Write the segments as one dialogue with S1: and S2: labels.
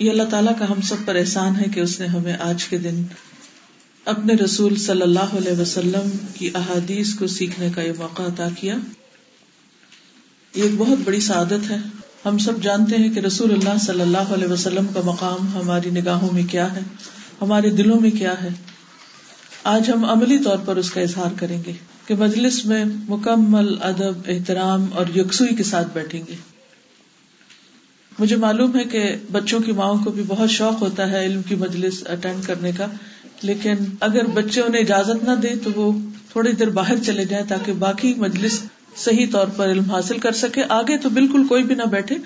S1: یہ اللہ تعالیٰ کا ہم سب پر احسان ہے کہ اس نے ہمیں آج کے دن اپنے رسول صلی اللہ علیہ وسلم کی احادیث کو سیکھنے کا یہ موقع عطا کیا۔ یہ ایک بہت بڑی سعادت ہے۔ ہم سب جانتے ہیں کہ رسول اللہ صلی اللہ علیہ وسلم کا مقام ہماری نگاہوں میں کیا ہے، ہمارے دلوں میں کیا ہے۔ آج ہم عملی طور پر اس کا اظہار کریں گے کہ مجلس میں مکمل ادب، احترام اور یکسوئی کے ساتھ بیٹھیں گے۔ مجھے معلوم ہے کہ بچوں کی ماؤں کو بھی بہت شوق ہوتا ہے علم کی مجلس اٹینڈ کرنے کا، لیکن اگر بچے انہیں اجازت نہ دے تو وہ تھوڑی دیر باہر چلے جائیں تاکہ باقی مجلس صحیح طور پر علم حاصل کر سکے۔ آگے تو بالکل کوئی بھی نہ بیٹھے۔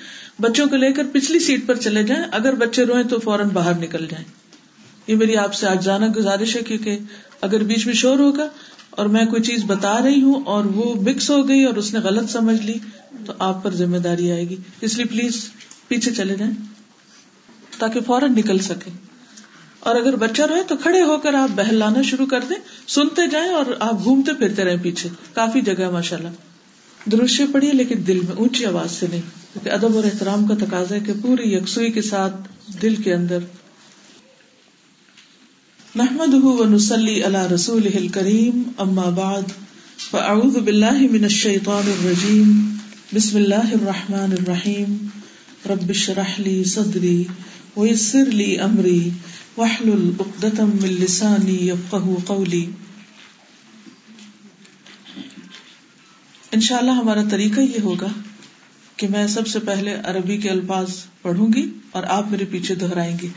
S1: بچوں کو لے کر پچھلی سیٹ پر چلے جائیں۔ اگر بچے روئیں تو فوراً باہر نکل جائیں۔ یہ میری آپ سے آج جانا گزارش ہے، کیونکہ اگر بیچ میں شور ہوگا اور میں کوئی چیز بتا رہی ہوں اور وہ مکس ہو گئی اور اس نے غلط سمجھ لی، تو آپ پر ذمہ داری آئے گی۔ اس لیے پلیز پیچھے چلے جائیں تاکہ فوراً نکل سکے اور اگر بچہ رہے تو کھڑے ہو کر آپ بہلانا شروع کر دیں، سنتے جائیں اور آپ گھومتے پھرتے رہے پیچھے۔ کافی جگہ ماشاء اللہ درشے پڑیے لیکن دل میں اونچی آواز سے نہیں، کیونکہ ادب اور احترام کا تقاضا ہے کہ پوری یکسوئی کے ساتھ دل کے اندر۔ محمد نسلی اللہ رسول کریم اما بعد، فاعوذ باللہ من الشیطان الرجیم، بسم اللہ الرحمن الرحیم۔ ربش رحلی صدری ویسر لی امری وحل العقدم من لسانی یفقہ قولی انشاءاللہ ہمارا طریقہ یہ ہوگا کہ میں سب سے پہلے عربی کے الفاظ پڑھوں گی اور آپ میرے پیچھے دہرائیں گے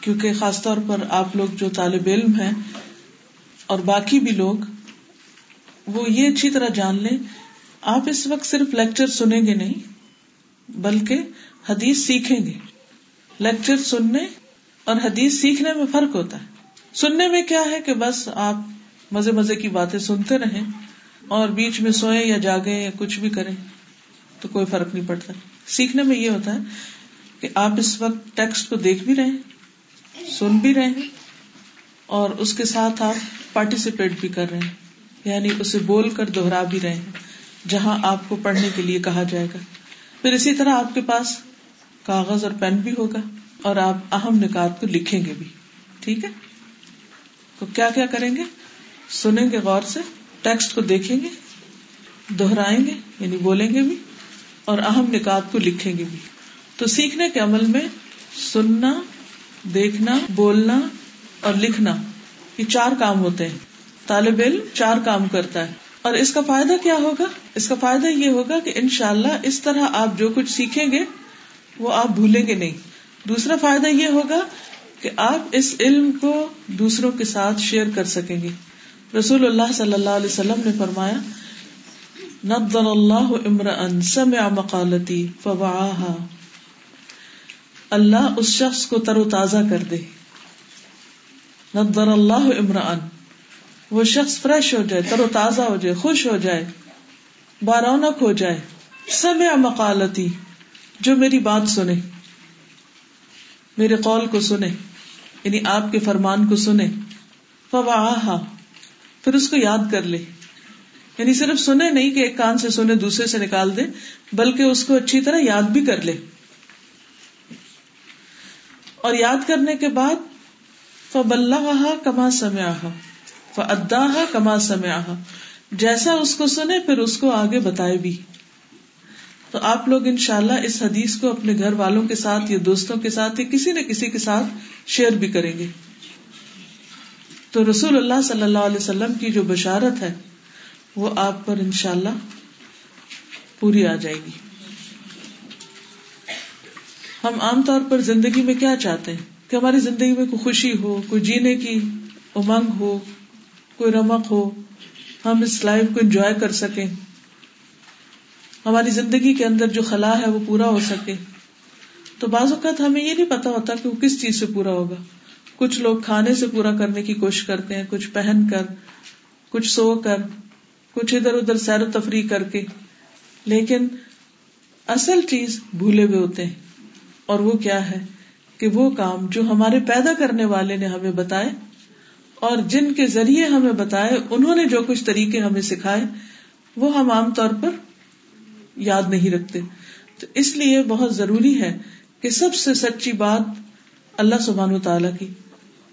S1: کیونکہ خاص طور پر آپ لوگ جو طالب علم ہیں اور باقی بھی لوگ، وہ یہ اچھی طرح جان لیں، آپ اس وقت صرف لیکچر سنیں گے نہیں بلکہ حدیث سیکھیں گے۔ لیکچر سننے اور حدیث سیکھنے میں فرق ہوتا ہے۔ سننے میں کیا ہے کہ بس آپ مزے مزے کی باتیں سنتے رہیں اور بیچ میں سوئیں یا جاگیں یا کچھ بھی کریں تو کوئی فرق نہیں پڑتا۔ سیکھنے میں یہ ہوتا ہے کہ آپ اس وقت ٹیکسٹ کو دیکھ بھی رہے سن بھی رہے ہیں اور اس کے ساتھ آپ پارٹیسپیٹ بھی کر رہے ہیں۔ یعنی اسے بول کر دوہرا بھی رہے ہیں، جہاں آپ کو پڑھنے کے لیے کہا جائے گا۔ پھر اسی طرح آپ کے پاس کاغذ اور پین بھی ہوگا اور آپ اہم نکات کو لکھیں گے بھی۔ ٹھیک ہے؟ تو کیا کیا کریں گے؟ سنیں گے غور سے، ٹیکسٹ کو دیکھیں گے دوہرائیں گے یعنی بولیں گے بھی، اور اہم نکات کو لکھیں گے بھی۔ تو سیکھنے کے عمل میں سننا، دیکھنا، بولنا اور لکھنا یہ چار کام ہوتے ہیں۔ طالب علم چار کام کرتا ہے۔ اور اس کا فائدہ کیا ہوگا؟ اس کا فائدہ یہ ہوگا کہ ان شاء اللہ اس طرح آپ جو کچھ سیکھیں گے، وہ آپ بھولیں گے نہیں۔ دوسرا فائدہ یہ ہوگا کہ آپ اس علم کو دوسروں کے ساتھ شیئر کر سکیں گے۔ رسول اللہ صلی اللہ علیہ وسلم نے فرمایا ندن اللہ عمر ان سمع مقالتی فوعاها۔ اللہ اس شخص کو تر و تازہ کر دے۔ ندن اللہ عمران وہ شخص فریش ہو جائے، تر و تازہ ہو جائے، خوش ہو جائے، بارونق ہو جائے۔ سمع مقالتی، جو میری بات سنے، میرے قول کو سنے یعنی آپ کے فرمان کو سنے۔ فوا پھر اس کو یاد کر لے۔ یعنی صرف سنے نہیں کہ ایک کان سے سنے، دوسرے سے نکال دے، بلکہ اس کو اچھی طرح یاد بھی کر لے۔ اور یاد کرنے کے بعد فبل کما سمیا ادا کما سمیا جیسا اس کو سنے، پھر اس کو آگے بتائے بھی۔ تو آپ لوگ ان شاء اللہ اس حدیث کو اپنے گھر والوں کے ساتھ یا دوستوں کے ساتھ یا کسی نہ کسی کے ساتھ شیئر بھی کریں گے۔ تو رسول اللہ صلی اللہ علیہ وسلم کی جو بشارت ہے، وہ آپ پر ان شاء اللہ پوری آ جائے گی۔ ہم عام طور پر زندگی میں کیا چاہتے ہیں؟ کہ ہماری زندگی میں کوئی خوشی ہو، کوئی جینے کی امنگ ہو کوئی رمق ہو، ہم اس لائف کو انجوائے کر سکیں۔ ہماری زندگی کے اندر جو خلا ہے وہ پورا ہو سکے۔ تو بعض اوقات ہمیں یہ نہیں پتا ہوتا کہ وہ کس چیز سے پورا ہوگا۔ کچھ لوگ کھانے سے پورا کرنے کی کوشش کرتے ہیں، کچھ پہن کر، کچھ سو کر، کچھ ادھر ادھر سیر و تفریح کر کے۔ لیکن اصل چیز بھولے ہوئے ہوتے ہیں۔ اور وہ کیا ہے کہ وہ کام جو ہمارے پیدا کرنے والے نے ہمیں بتائے اور جن کے ذریعے ہمیں بتائے، انہوں نے جو کچھ طریقے ہمیں سکھائے، وہ ہم عام طور پر یاد نہیں رکھتے۔ تو اس لیے بہت ضروری ہے کہ سب سے سچی بات اللہ سبحان و تعالی کی،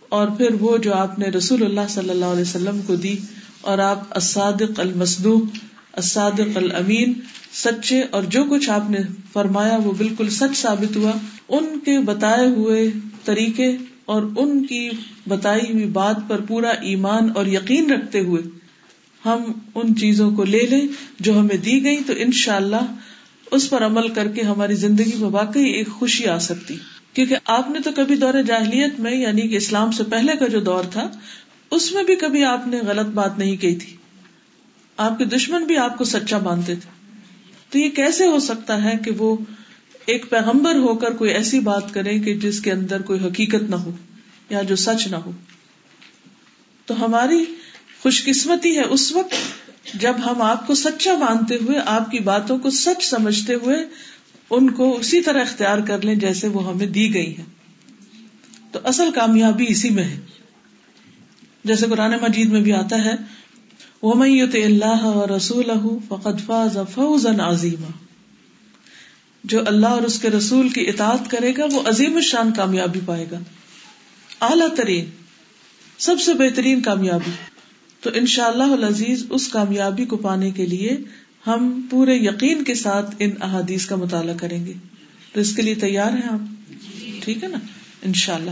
S1: اور پھر وہ جو آپ نے رسول اللہ صلی اللہ علیہ وسلم کو دی، اور آپ اسادق المسدوق اسادق الامین، سچے اور جو کچھ آپ نے فرمایا وہ بالکل سچ ثابت ہوا، ان کے بتائے ہوئے طریقے اور ان کی بتائی ہوئی بات پر پورا ایمان اور یقین رکھتے ہوئے ہم ان چیزوں کو لے لیں جو ہمیں دی گئی، تو ان شاء اللہ اس پر عمل کر کے ہماری زندگی میں واقعی ایک خوشی آ سکتی۔ کیونکہ آپ نے تو کبھی دور جاہلیت میں یعنی کہ اسلام سے پہلے کا جو دور تھا، اس میں بھی کبھی آپ نے غلط بات نہیں کہی تھی۔ آپ کے دشمن بھی آپ کو سچا مانتے تھے۔ تو یہ کیسے ہو سکتا ہے کہ وہ ایک پیغمبر ہو کر کوئی ایسی بات کرے کہ جس کے اندر کوئی حقیقت نہ ہو یا جو سچ نہ ہو۔ تو ہماری خوش قسمتی ہے اس وقت جب ہم آپ کو سچا مانتے ہوئے، آپ کی باتوں کو سچ سمجھتے ہوئے ان کو اسی طرح اختیار کر لیں جیسے وہ ہمیں دی گئی ہے تو اصل کامیابی اسی میں ہے۔ جیسے قرآن مجید میں بھی آتا ہے وہ میت اللہ رسول فقط فاز فوزن عظیم جو اللہ اور اس کے رسول کی اطاعت کرے گا، وہ عظیم شان کامیابی پائے گا۔ اعلی ترین، سب سے بہترین کامیابی۔ تو ان شاء اللہ عزیز اس کامیابی کو پانے کے لیے ہم پورے یقین کے ساتھ ان احادیث کا مطالعہ کریں گے۔ تو اس کے لیے تیار ہیں آپ؟ ٹھیک ہے نا؟ ان شاء اللہ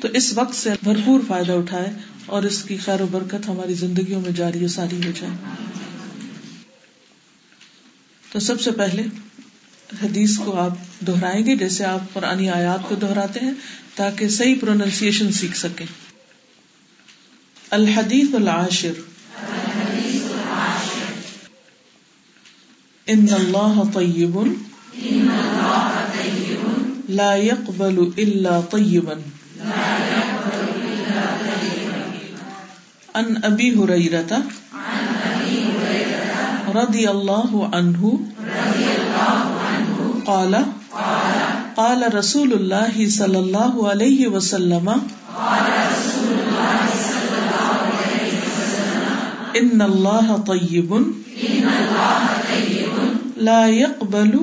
S1: تو اس وقت سے بھرپور فائدہ اٹھائے اور اس کی خیر و برکت ہماری زندگیوں میں جاری و ساری ہو جائے۔ تو سب سے پہلے حدیث کو آپ دہرائیں گے جیسے آپ پرانی آیات کو دہراتے ہیں تاکہ صحیح پروننسیشن سیکھ سکیں۔ الحدیث العاشر۔ ان اللہ طیب۔ لا يقبل الا طیبا ان ابی حریرتا رضی اللہ عنہ۔ قال قال رسول اللہ صلی اللہ علیہ وسلم، ان اللہ طیب، لا يقبل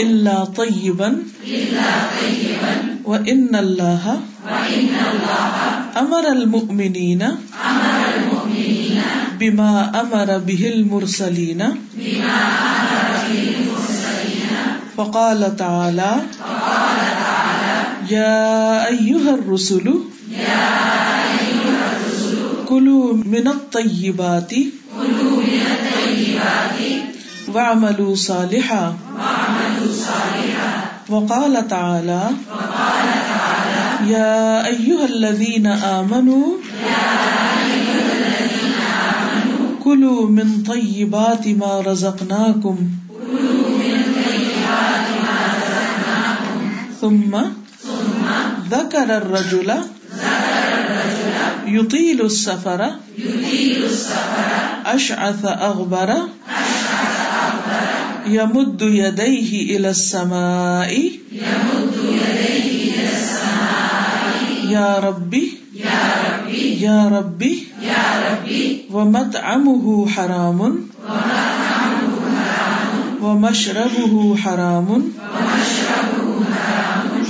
S1: الا طیبا وان اللہ، امر المؤمنین، بما امر به المرسلین بما امر به المرسلین فقال تعالى يا أيها الرسل كلوا من الطيبات واعملوا صالحا، وقال تعالى یا ایوہ الذین آمنوا، کلو من طیبات ما رزقناکم ثم ذکر الرجل يطيل السفر اشعث اغبر يمد يديه الى السماء يمد يديه یا ربی یا ربی و مت ام حرام و مشرب حرام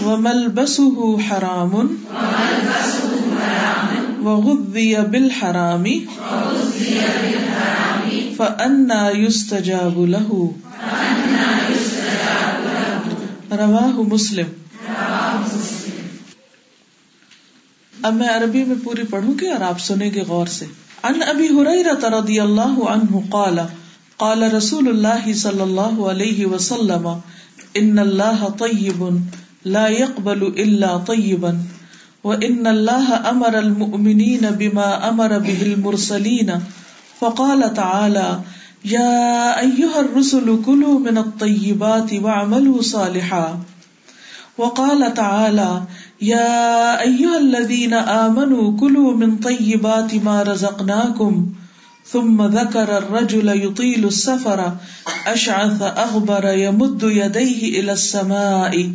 S1: و ملبس حرام و غذی بالحرام فأنا يستجاب له رواه مسلم اب میں عربی میں پوری پڑھوں گی اور آپ سنیں گے غور سے۔ ان ابی ہریرہ رضی اللہ عنہ قال قال رسول اللہ صلی اللہ علیہ وسلم، ان اللہ طیب لا يقبل الا طیبا وان اللہ امر المؤمنین بما امر به المرسلین فقال تعالى يا ايها الرسل كلوا من الطيبات واعملوا صالحا. وقال تعالى يا أيها الذين آمنوا كلوا من طيبات ما رزقناكم. ثم ذكر الرجل يطيل السفر، أشعث أغبر يمد يديه إلى السماء.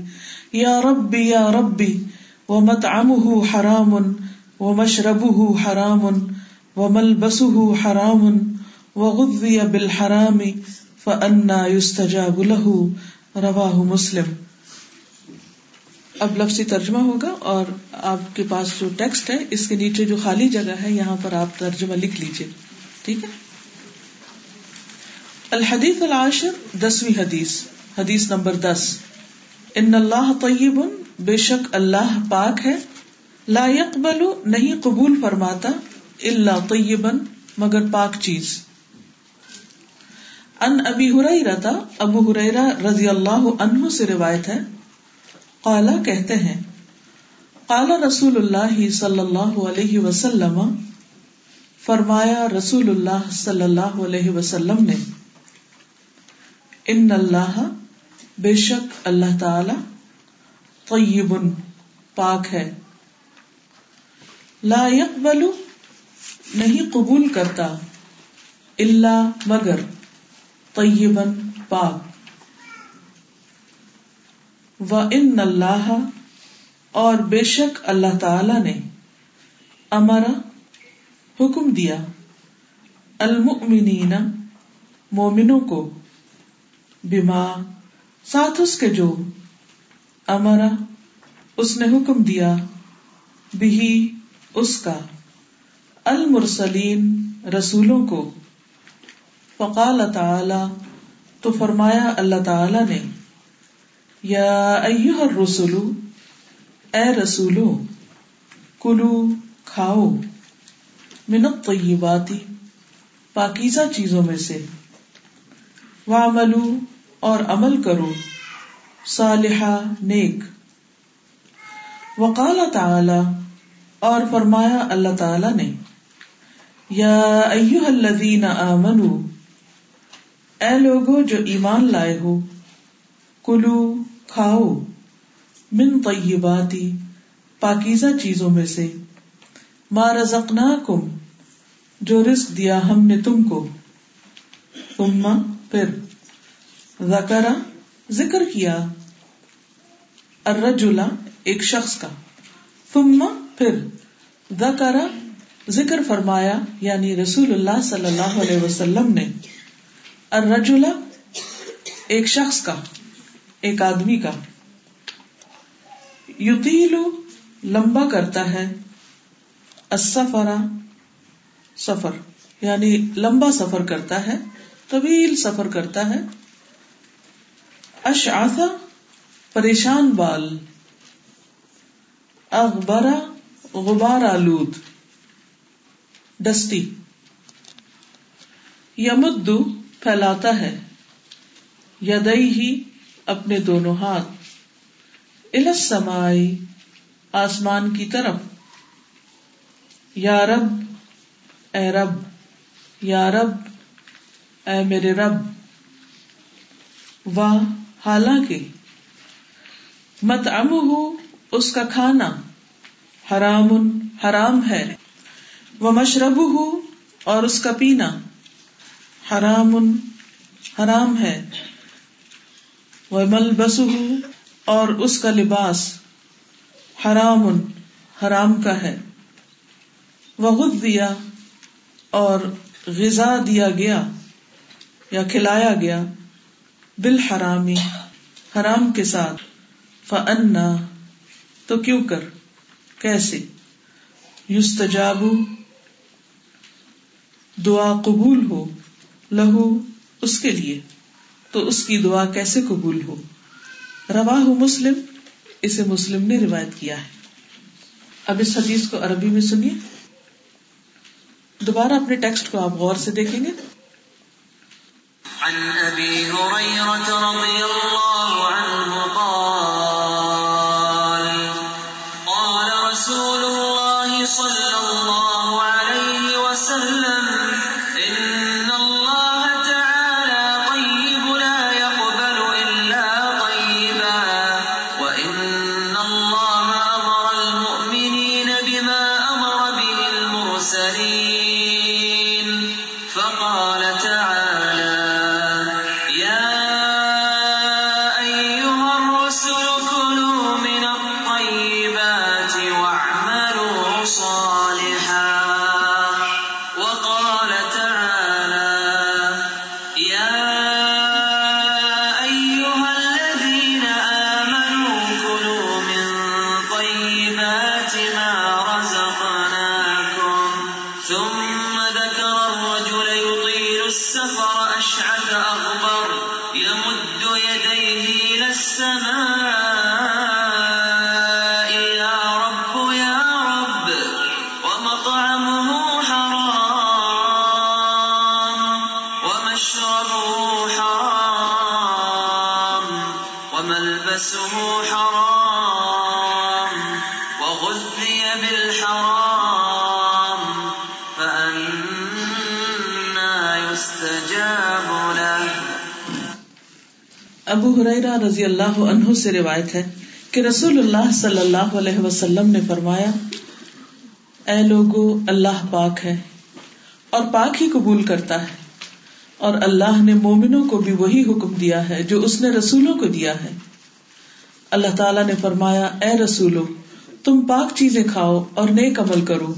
S1: يا ربي يا ربي ومطعمه حرام، ومشربه حرام، وملبسه حرام، وغذي بالحرام، فأنا يستجاب له، رواه مسلم. اب لفظی ترجمہ ہوگا اور آپ کے پاس جو ٹیکسٹ ہے، اس کے نیچے جو خالی جگہ ہے، یہاں پر آپ ترجمہ لکھ لیجیے ٹھیک ہے؟ الحدیث العاشر، دسویں حدیث حدیث نمبر دس۔ ان اللہ طیب، بے شک اللہ پاک ہے۔ لا يقبل نہیں قبول فرماتا اللہ طیبن مگر پاک چیز۔ ان ابی ہریرہ، ابو ہریرہ رضی اللہ عنہ سے روایت ہے۔ قالا کہتے ہیں قال رسول اللہ صلی اللہ علیہ وسلم، فرمایا رسول اللہ صلی اللہ علیہ وسلم نے، ان اللہ بے شک اللہ تعالی طیب پاک ہے۔ لا يقبل نہیں قبول کرتا اللہ مگر طیبن پاک۔ و ان اللہ اور بے شک اللہ تعالی نے امرا حکم دیا المؤمنین مومنوں کو بما ساتھ اس کے جو امرا اس نے حکم دیا بھی اس کا، المرسلین رسولوں کو۔ فقال تعالی، تو فرمایا اللہ تعالی نے، یا ایوہ الرسول اے رسولو، کلو، کھاؤ من الطیباتی پاکیزہ چیزوں میں سے۔ وعملو اور عمل کرو۔ صالحہ نیک۔ وقال تعالی، اور فرمایا اللہ تعالی نے، یا ایوہ الذین آمنوا، اے لوگو جو ایمان لائے ہو، کلو، کھاؤ، من طیباتی، پاکیزہ چیزوں میں سے، ما رزقناکم، جو رزق دیا ہم نے تم کو۔ ثم پھر ذکر ذکر کیا الرجل ایک شخص کا۔ ثم پھر ذکر ذکر فرمایا یعنی رسول اللہ صلی اللہ علیہ وسلم نے۔ الرجلا ایک شخص کا، ایک آدمی کا۔ یتیلو لمبا کرتا ہے۔ السفر سفر یعنی لمبا سفر کرتا ہے، طویل سفر کرتا ہے۔ اشعث پریشان بال اغبرا غبار آلود ڈسٹی یمدو پھیلاتا ہے یدئی ہی اپنے دونوں ہاتھ۔ السمائی آسمان کی طرف۔ یا رب، اے رب، یا رب، اے میرے رب۔ و حالانکہ مت ام ہو اس کا کھانا حرام حرام ہے وہ مشرب ہو اور اس کا پینا حرام حرام ہے وہ مل بس اور اس کا لباس حرام حرام کا ہے۔ وہ خود دیا اور غذا دیا گیا یا کھلایا گیا۔ بال حرامی حرام کے ساتھ۔ فنا تو کیوں کر؟ کیسے؟ یوستجابو دعا قبول ہو، لہو اس کے لیے۔ تو اس کی دعا کیسے قبول ہو؟ روا مسلم، اسے مسلم نے روایت کیا ہے۔ اب اس حدیث کو عربی میں سنیے۔ دوبارہ اپنے ٹیکسٹ کو آپ غور سے دیکھیں گے۔ عن
S2: أبي هريرة
S1: رضي الله رضی اللہ عنہ سے روایت ہے کہ رسول اللہ صلی اللہ علیہ وسلم نے فرمایا، اے لوگو، اللہ پاک ہے اور پاک ہی قبول کرتا ہے، اور اللہ نے مومنوں کو بھی وہی حکم دیا ہے جو اس نے رسولوں کو دیا ہے۔ اللہ تعالیٰ نے فرمایا، اے رسولو، تم پاک چیزیں کھاؤ اور نیک عمل کرو،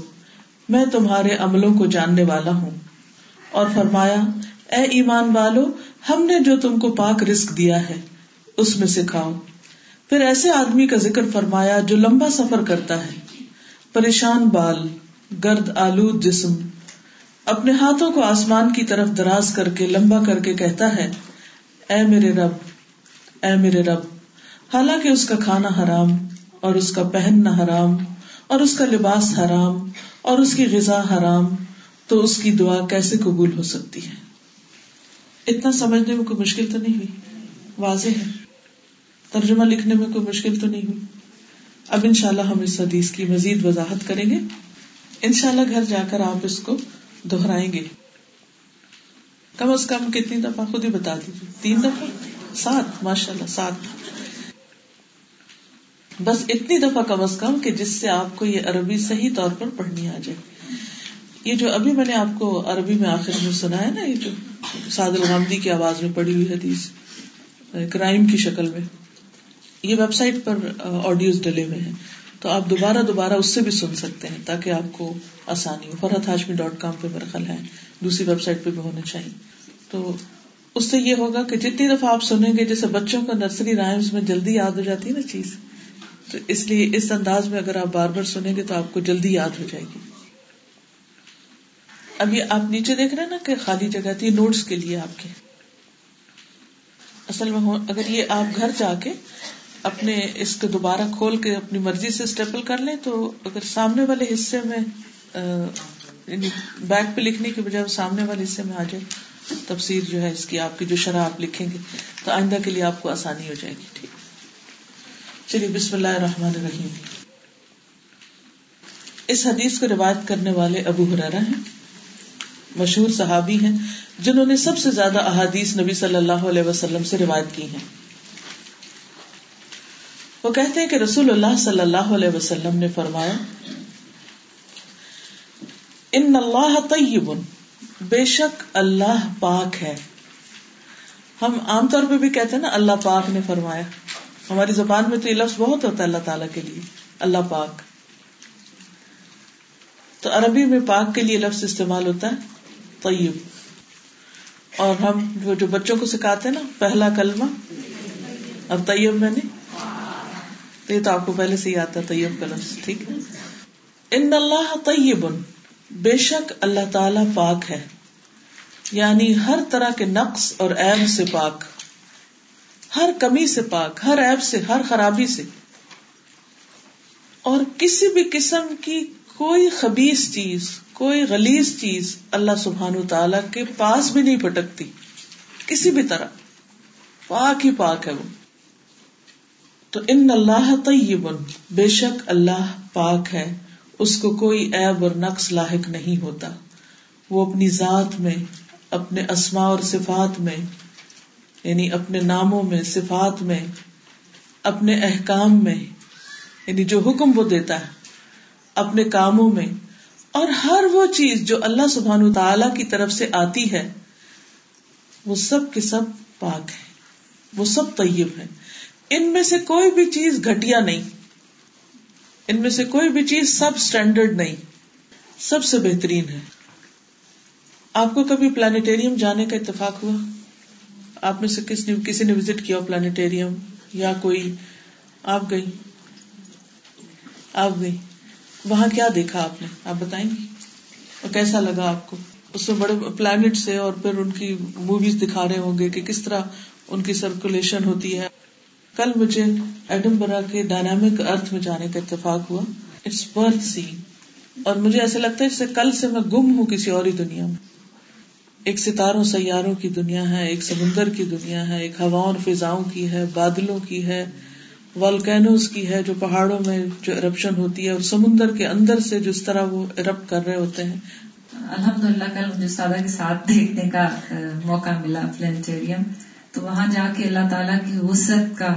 S1: میں تمہارے عملوں کو جاننے والا ہوں۔ اور فرمایا، اے ایمان والو، ہم نے جو تم کو پاک رسک دیا ہے اس میں سے کھاؤ۔ پھر ایسے آدمی کا ذکر فرمایا جو لمبا سفر کرتا ہے۔ پریشان بال، گرد آلود جسم، اپنے ہاتھوں کو آسمان کی طرف دراز کر کے لمبا کر کے کہتا ہے، اے میرے رب، اے میرے رب، حالانکہ اس کا کھانا حرام، اور اس کا پہننا حرام، اور اس کا لباس حرام، اور اس کی غذا حرام، تو اس کی دعا کیسے قبول ہو سکتی ہے؟ اتنا سمجھنے میں کوئی مشکل تو نہیں ہوئی؟ واضح ہے۔ ترجمہ لکھنے میں کوئی مشکل تو نہیں ہوئی۔ اب ان شاء اللہ ہم اس حدیث کی مزید وضاحت کریں گے۔ ان شاء اللہ گھر جا کر آپ اس کو دہرائیں گے۔ کم از کم کتنی دفعہ خود ہی بتا دیجیے تین دفعہ؟ سات؟ ماشاء اللہ سات۔ بس اتنی دفعہ کم از کم کہ جس سے آپ کو یہ عربی صحیح طور پر پڑھنی آ جائے۔ یہ جو ابھی میں نے آپ کو عربی میں آخر میں سنا ہے نا، یہ جو سعد الحمدی کی آواز میں پڑھی ہوئی حدیث، کرائم کی شکل میں۔ یہ ویب سائٹ پر آڈیوز ڈلے ہوئے ہیں۔ تو آپ دوبارہ دوبارہ اس سے بھی سن سکتے ہیں تاکہ آپ کو آسانی ہو۔ فرحت ہاشمی ڈاٹ کام پہ میرا خیال ہے دوسری ویب سائٹ پہ بھی ہونے چاہیے۔ تو اس سے یہ ہوگا کہ جتنی دفعہ آپ سنیں گے، جیسے بچوں کا نرسری رائمس میں جلدی یاد ہو جاتی ہے نا چیز۔ تو اس لیے اس انداز میں اگر آپ بار بار سنیں گے تو آپ کو جلدی یاد ہو جائے گی۔ اب یہ آپ نیچے دیکھ رہے ہیں نا کہ خالی جگہ تھی، نوٹس کے لیے آپ کے۔ اصل میں اگر یہ آپ گھر جا کے اپنے اس کو دوبارہ کھول کے اپنی مرضی سے اسٹیپل کر لیں تو اگر سامنے والے حصے میں بیک یعنی پہ لکھنے کے بجائے سامنے والے حصے میں آ جائے، تفسیر جو ہے اس کی آپ کی جو شرح آپ لکھیں گے، تو آئندہ کے لیے آپ کو آسانی ہو جائے گی، ٹھیک۔ چلیے، بسم اللہ الرحمن الرحیم۔ اس حدیث کو روایت کرنے والے ابو حرارا ہیں، مشہور صحابی ہیں، جنہوں نے سب سے زیادہ احادیث نبی صلی اللہ علیہ وسلم سے روایت کی ہیں۔ وہ کہتے ہیں کہ رسول اللہ صلی اللہ علیہ وسلم نے فرمایا، ان اللہ طیب، بے شک اللہ پاک ہے۔ ہم عام طور پہ بھی کہتے ہیں نا، اللہ پاک نے فرمایا۔ ہماری زبان میں تو یہ لفظ بہت ہوتا ہے اللہ تعالیٰ کے لیے، اللہ پاک۔ تو عربی میں پاک کے لیے لفظ استعمال ہوتا ہے، طیب۔ اور ہم جو بچوں کو سکھاتے ہیں نا، پہلا کلمہ اور طیب میں نے۔ یہ تو آپ کو پہلے سے ہی آتا طیب کا لفظ، ٹھیک ہے؟ ان اللہ طیب، بے شک اللہ تعالی پاک ہے۔ یعنی ہر طرح کے نقص اور عیب سے پاک۔ ہر کمی سے پاک، ہر عیب سے، ہر خرابی سے۔ اور کسی بھی قسم کی کوئی خبیص چیز، کوئی غلیظ چیز اللہ سبحان و تعالی کے پاس بھی نہیں پٹکتی کسی بھی طرح، پاک ہی پاک ہے وہ۔ تو ان اللہ طیب بے شک اللہ پاک ہے، اس کو کوئی عیب اور نقص لاحق نہیں ہوتا۔ وہ اپنی ذات میں، اپنے اسما اور صفات میں یعنی اپنے ناموں میں، صفات میں، اپنے احکام میں یعنی جو حکم وہ دیتا ہے، اپنے کاموں میں۔ اور ہر وہ چیز جو اللہ سبحان تعالی کی طرف سے آتی ہے، وہ سب کے سب پاک ہے، وہ سب طیب ہے۔ ان میں سے کوئی بھی چیز گٹیا نہیں۔ ان میں سے کوئی بھی چیز سب اسٹینڈرڈ نہیں۔ سب سے بہترین ہے۔ آپ کو کبھی پلانیٹوریم جانے کا اتفاق ہوا؟ آپ میں سے کس نے کسی نے وزٹ کیا پلانیٹوریم یا کوئی آپ گئی؟ آپ گئی۔ وہاں کیا دیکھا آپ نے؟ آپ بتائیں گی اور کیسا لگا آپ کو؟ اس میں بڑے پلانٹ سے اور پھر ان کی موویز دکھا رہے ہوں گے کہ کس طرح ان کی سرکولیشن ہوتی ہے۔ کل مجھے ایڈمبرا کے ڈائنامک ارتھ میں جانے کا اتفاق ہوا۔ اٹس برتھ سی اور مجھے ایسا لگتا ہے جسے کل سے میں گم ہوں کسی اور دنیا میں۔ ایک ستاروں، سیاروں کی دنیا ہے، ایک سمندر کی دنیا ہے، ایک ہوا فضاؤں کی ہے، بادلوں کی ہے والکینوز کی ہے جو پہاڑوں میں جو ارپشن ہوتی ہے اور سمندر کے اندر سے جس طرح وہ ارپٹ کر رہے ہوتے ہیں۔
S3: الحمد للہ کل مجھے سادہ کے ساتھ دیکھنے کا موقع ملا۔ پلانٹوریم تو وہاں جا کے اللہ تعالیٰ کی وسعت کا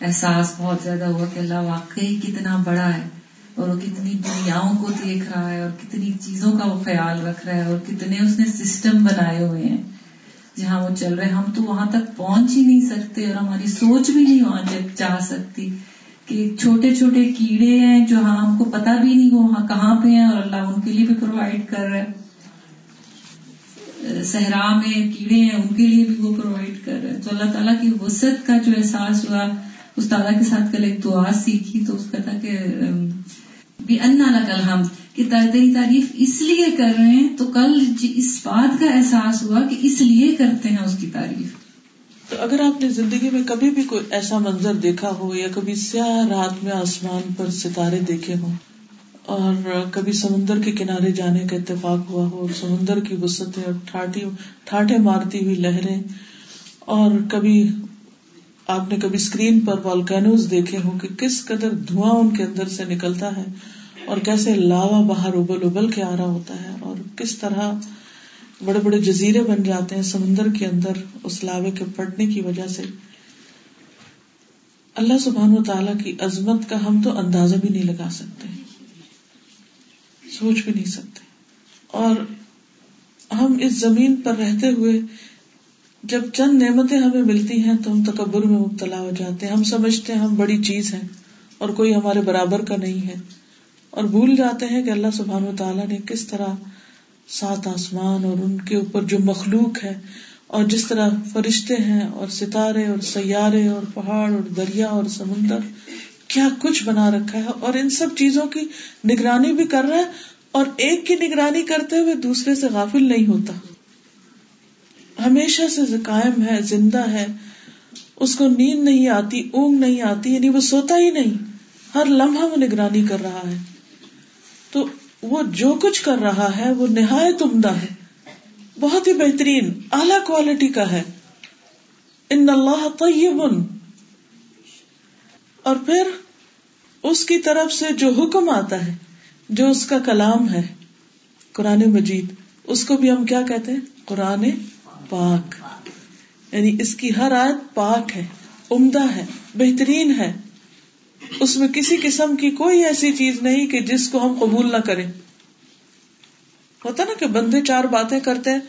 S3: احساس بہت زیادہ ہوا کہ اللہ واقعی کتنا بڑا ہے اور وہ کتنی دنیاؤں کو دیکھ رہا ہے اور کتنی چیزوں کا وہ خیال رکھ رہا ہے اور کتنے اس نے سسٹم بنائے ہوئے ہیں۔ جہاں وہ چل رہے ہم تو وہاں تک پہنچ ہی نہیں سکتے اور ہماری سوچ بھی نہیں وہاں جا سکتی کہ چھوٹے چھوٹے کیڑے ہیں جو ہم کو پتا بھی نہیں وہ وہاں کہاں پہ ہیں اور اللہ ان کے لیے بھی پرووائڈ کر رہا ہے۔ صحرا میں کیڑے ہیں، ان کے لیے بھی وہ پرووائڈ کر رہے تو اللہ تعالیٰ کی وسعت کا جو احساس ہوا، اس تعالیٰ کے ساتھ کل ایک دعا سیکھی، تو اس کا تھا کہ بھی انا ہم کہ تیری تعریف اس لیے کر رہے ہیں، تو کل جی اس بات کا احساس ہوا کہ اس لیے کرتے ہیں اس کی تعریف۔
S1: تو اگر آپ نے زندگی میں کبھی بھی کوئی ایسا منظر دیکھا ہو یا کبھی سیاہ رات میں آسمان پر ستارے دیکھے ہوں اور کبھی سمندر کے کنارے جانے کا اتفاق ہوا ہو اور سمندر کی وسطیں اور ٹھاٹے مارتی ہوئی لہریں اور کبھی آپ نے کبھی اسکرین پر والکینوز دیکھے ہوں کہ کس قدر دھواں ان کے اندر سے نکلتا ہے اور کیسے لاوا باہر ابل ابل کے آ رہا ہوتا ہے اور کس طرح بڑے بڑے جزیرے بن جاتے ہیں سمندر کے اندر اس لاوے کے پڑنے کی وجہ سے۔ اللہ سبحان و تعالی کی عظمت کا ہم تو اندازہ بھی نہیں لگا سکتے۔ سوچ بھی نہیں سکتے۔ اور ہم اس زمین پر رہتے ہوئے جب چند نعمتیں ہمیں ملتی ہیں تو ہم تکبر میں مبتلا ہو جاتے ہیں۔ ہم سمجھتے ہیں ہم بڑی چیز ہیں اور کوئی ہمارے برابر کا نہیں ہے۔ اور بھول جاتے ہیں کہ اللہ سبحان و تعالیٰ نے کس طرح سات آسمان اور ان کے اوپر جو مخلوق ہے اور جس طرح فرشتے ہیں اور ستارے اور سیارے اور پہاڑ اور دریا اور سمندر کیا کچھ بنا رکھا ہے اور ان سب چیزوں کی نگرانی بھی کر رہا ہے اور ایک کی نگرانی کرتے ہوئے دوسرے سے غافل نہیں ہوتا۔ ہمیشہ سے قائم ہے، زندہ ہے۔ اس کو نیند نہیں آتی، اونگ نہیں آتی یعنی وہ سوتا ہی نہیں۔ ہر لمحہ وہ نگرانی کر رہا ہے۔ تو وہ جو کچھ کر رہا ہے، وہ نہایت عمدہ ہے۔ بہت ہی بہترین، اعلی کوالٹی کا ہے۔ ان اللہ طیب۔ اور پھر اس کی طرف سے جو حکم آتا ہے، جو اس کا کلام ہے، قرآن مجید، اس کو بھی ہم کیا کہتے ہیں؟ قرآن پاک۔ یعنی اس کی ہر آیت پاک ہے، عمدہ ہے، بہترین ہے۔ اس میں کسی قسم کی کوئی ایسی چیز نہیں کہ جس کو ہم قبول نہ کریں۔ ہوتا نا کہ بندے چار باتیں کرتے ہیں،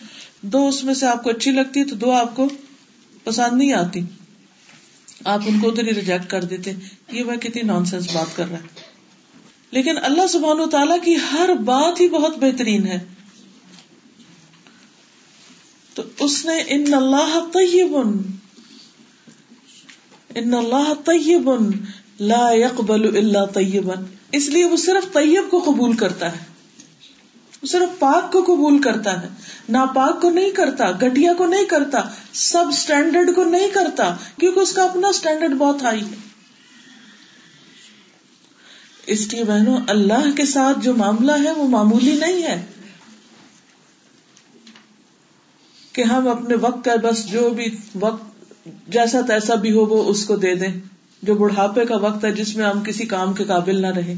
S1: دو اس میں سے آپ کو اچھی لگتی تو دو آپ کو پسند نہیں آتی۔ آپ ان کو ادھر ہی ریجیکٹ کر دیتے یہ وہ کتنی نان سینس بات کر رہا ہے لیکن اللہ سبحان و تعالیٰ کی ہر بات ہی بہت بہترین ہے۔ تو اس نے ان اللہ طیب ان اللہ طیب لا يقبل الا طیبا اس لیے وہ صرف طیب کو قبول کرتا ہے۔ صرف پاک کو قبول کرتا ہے ناپاک کو نہیں کرتا گٹیا کو نہیں کرتا، سب اسٹینڈرڈ کو نہیں کرتا، کیونکہ اس کا اپنا اسٹینڈرڈ بہت ہائی ہے۔ اس لیے بہنوں، اللہ کے ساتھ جو معاملہ ہے وہ معمولی نہیں ہے۔ کہ ہم اپنے وقت کا بس جو بھی وقت، جیسا تیسا بھی ہو وہ اس کو دے دیں۔ جو بڑھاپے کا وقت ہے جس میں ہم کسی کام کے قابل نہ رہے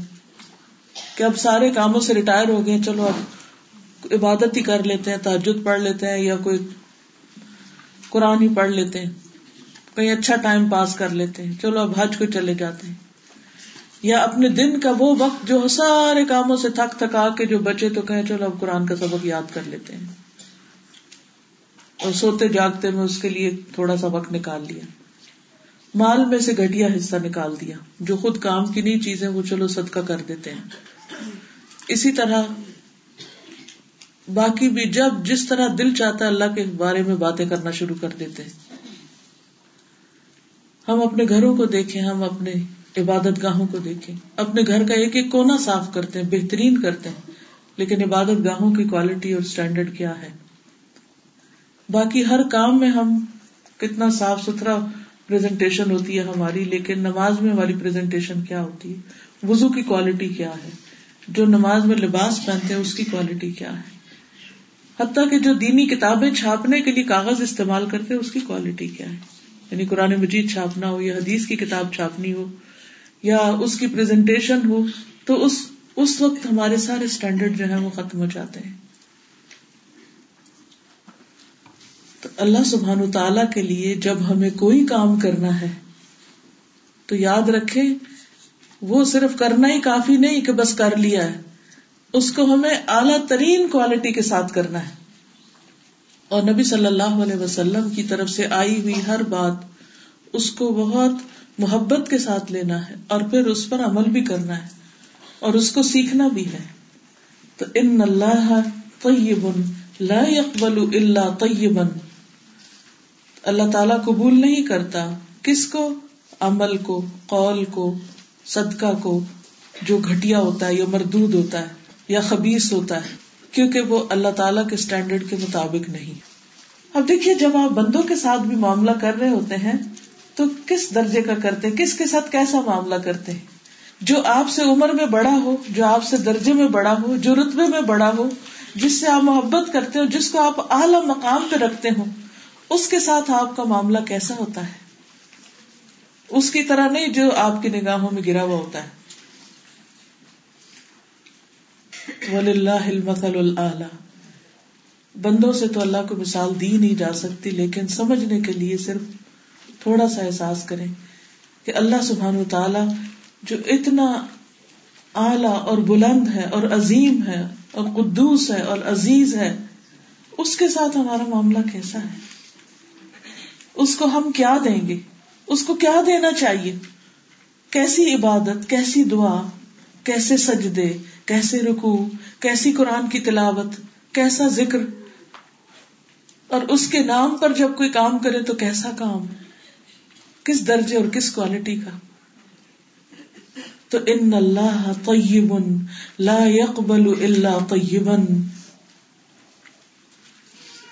S1: کہ اب سارے کاموں سے ریٹائر ہو گئے، چلو اب عبادت ہی کر لیتے ہیں تحجد پڑھ لیتے ہیں یا کوئی قرآن ہی پڑھ لیتے ہیں کہیں اچھا ٹائم پاس کر لیتے ہیں۔ چلو اب حج کو چلے جاتے ہیں۔ یا اپنے دن کا وہ وقت جو سارے کاموں سے تھک تھکا کے جو بچے تو کہیں چلو اب قرآن کا سبق یاد کر لیتے ہیں۔ اور سوتے جاگتے میں اس کے لیے تھوڑا سا وقت نکال لیا۔ مال میں سے گٹیا حصہ نکال دیا۔ جو خود کام کی نہیں چیزیں وہ چلو صدقہ کر دیتے ہیں۔ اسی طرح باقی بھی جب جس طرح دل چاہتا ہے اللہ کے بارے میں باتیں کرنا شروع کر دیتے ہیں۔ ہم اپنے گھروں کو دیکھیں، ہم اپنے عبادت گاہوں کو دیکھیں۔ اپنے گھر کا ایک ایک کونا صاف کرتے ہیں، بہترین کرتے ہیں۔ لیکن عبادت گاہوں کی کوالٹی اور اسٹینڈرڈ کیا ہے؟ باقی ہر کام میں ہم کتنا صاف ستھرا پریزنٹیشن ہوتی ہے ہماری، لیکن نماز میں ہماری پریزنٹیشن کیا ہوتی ہے؟ وزو کی کوالٹی کیا ہے؟ جو نماز میں لباس پہنتے ہیں، اس کی کوالٹی کیا ہے؟ حتیٰ کہ جو دینی کتابیں چھاپنے کے لیے کاغذ استعمال کرتے اس کی کوالٹی کیا ہے؟ یعنی قرآن مجید چھاپنا ہو یا حدیث کی کتاب چھاپنی ہو یا اس کی پریزنٹیشن ہو، تو اس اس وقت ہمارے سارے اسٹینڈرڈ جو ہے وہ ختم ہو جاتے ہیں۔ تو اللہ سبحان تعالی کے لیے جب ہمیں کوئی کام کرنا ہے، تو یاد رکھے وہ صرف کرنا ہی کافی نہیں کہ بس کر لیا ہے۔ اس کو ہمیں اعلی ترین کوالٹی کے ساتھ کرنا ہے۔ اور نبی صلی اللہ علیہ وسلم کی طرف سے آئی ہوئی ہر بات اس کو بہت محبت کے ساتھ لینا ہے اور پھر اس پر عمل بھی کرنا ہے اور اس کو سیکھنا بھی ہے۔ تو ان اللہ طیب لا يقبل الا طیبا اللہ تعالی قبول نہیں کرتا کس کو؟ عمل کو، قول کو، صدقہ کو جو گھٹیا ہوتا ہے یا مردود ہوتا ہے۔ یا خبیص ہوتا ہے، کیونکہ وہ اللہ تعالیٰ کے اسٹینڈرڈ کے مطابق نہیں۔ اب دیکھیے، جب آپ بندوں کے ساتھ بھی معاملہ کر رہے ہوتے ہیں، تو کس درجے کا کرتے کس کے ساتھ کیسا معاملہ کرتے ہیں؟ جو آپ سے عمر میں بڑا ہو، جو آپ سے درجے میں بڑا ہو، جو رتبے میں بڑا ہو، جس سے آپ محبت کرتے ہو، جس کو آپ اعلی مقام پہ رکھتے ہو، اس کے ساتھ آپ کا معاملہ کیسا ہوتا ہے؟ اس کی طرح نہیں جو آپ کی نگاہوں میں گرا ہوا ہوتا ہے۔ ولی اللہ بندوں سے تو اللہ کو مثال دی نہیں جا سکتی، لیکن سمجھنے کے لیے صرف تھوڑا سا احساس کریں کہ اللہ سبحان و تعالی جو اتنا اعلی اور بلند ہے اور عظیم ہے اور قدوس ہے اور عزیز ہے، اس کے ساتھ ہمارا معاملہ کیسا ہے؟ اس کو ہم کیا دیں گے؟ اس کو کیا دینا چاہیے؟ کیسی عبادت، کیسی دعا، کیسے سجدے؟ کیسے رکو کیسی قرآن کی تلاوت، کیسا ذکر۔ اور اس کے نام پر جب کوئی کام کرے تو کیسا کام؟ کس درجے اور کس کوالٹی کا؟ تو ان اللہ طیب، لا يقبل الا طیبا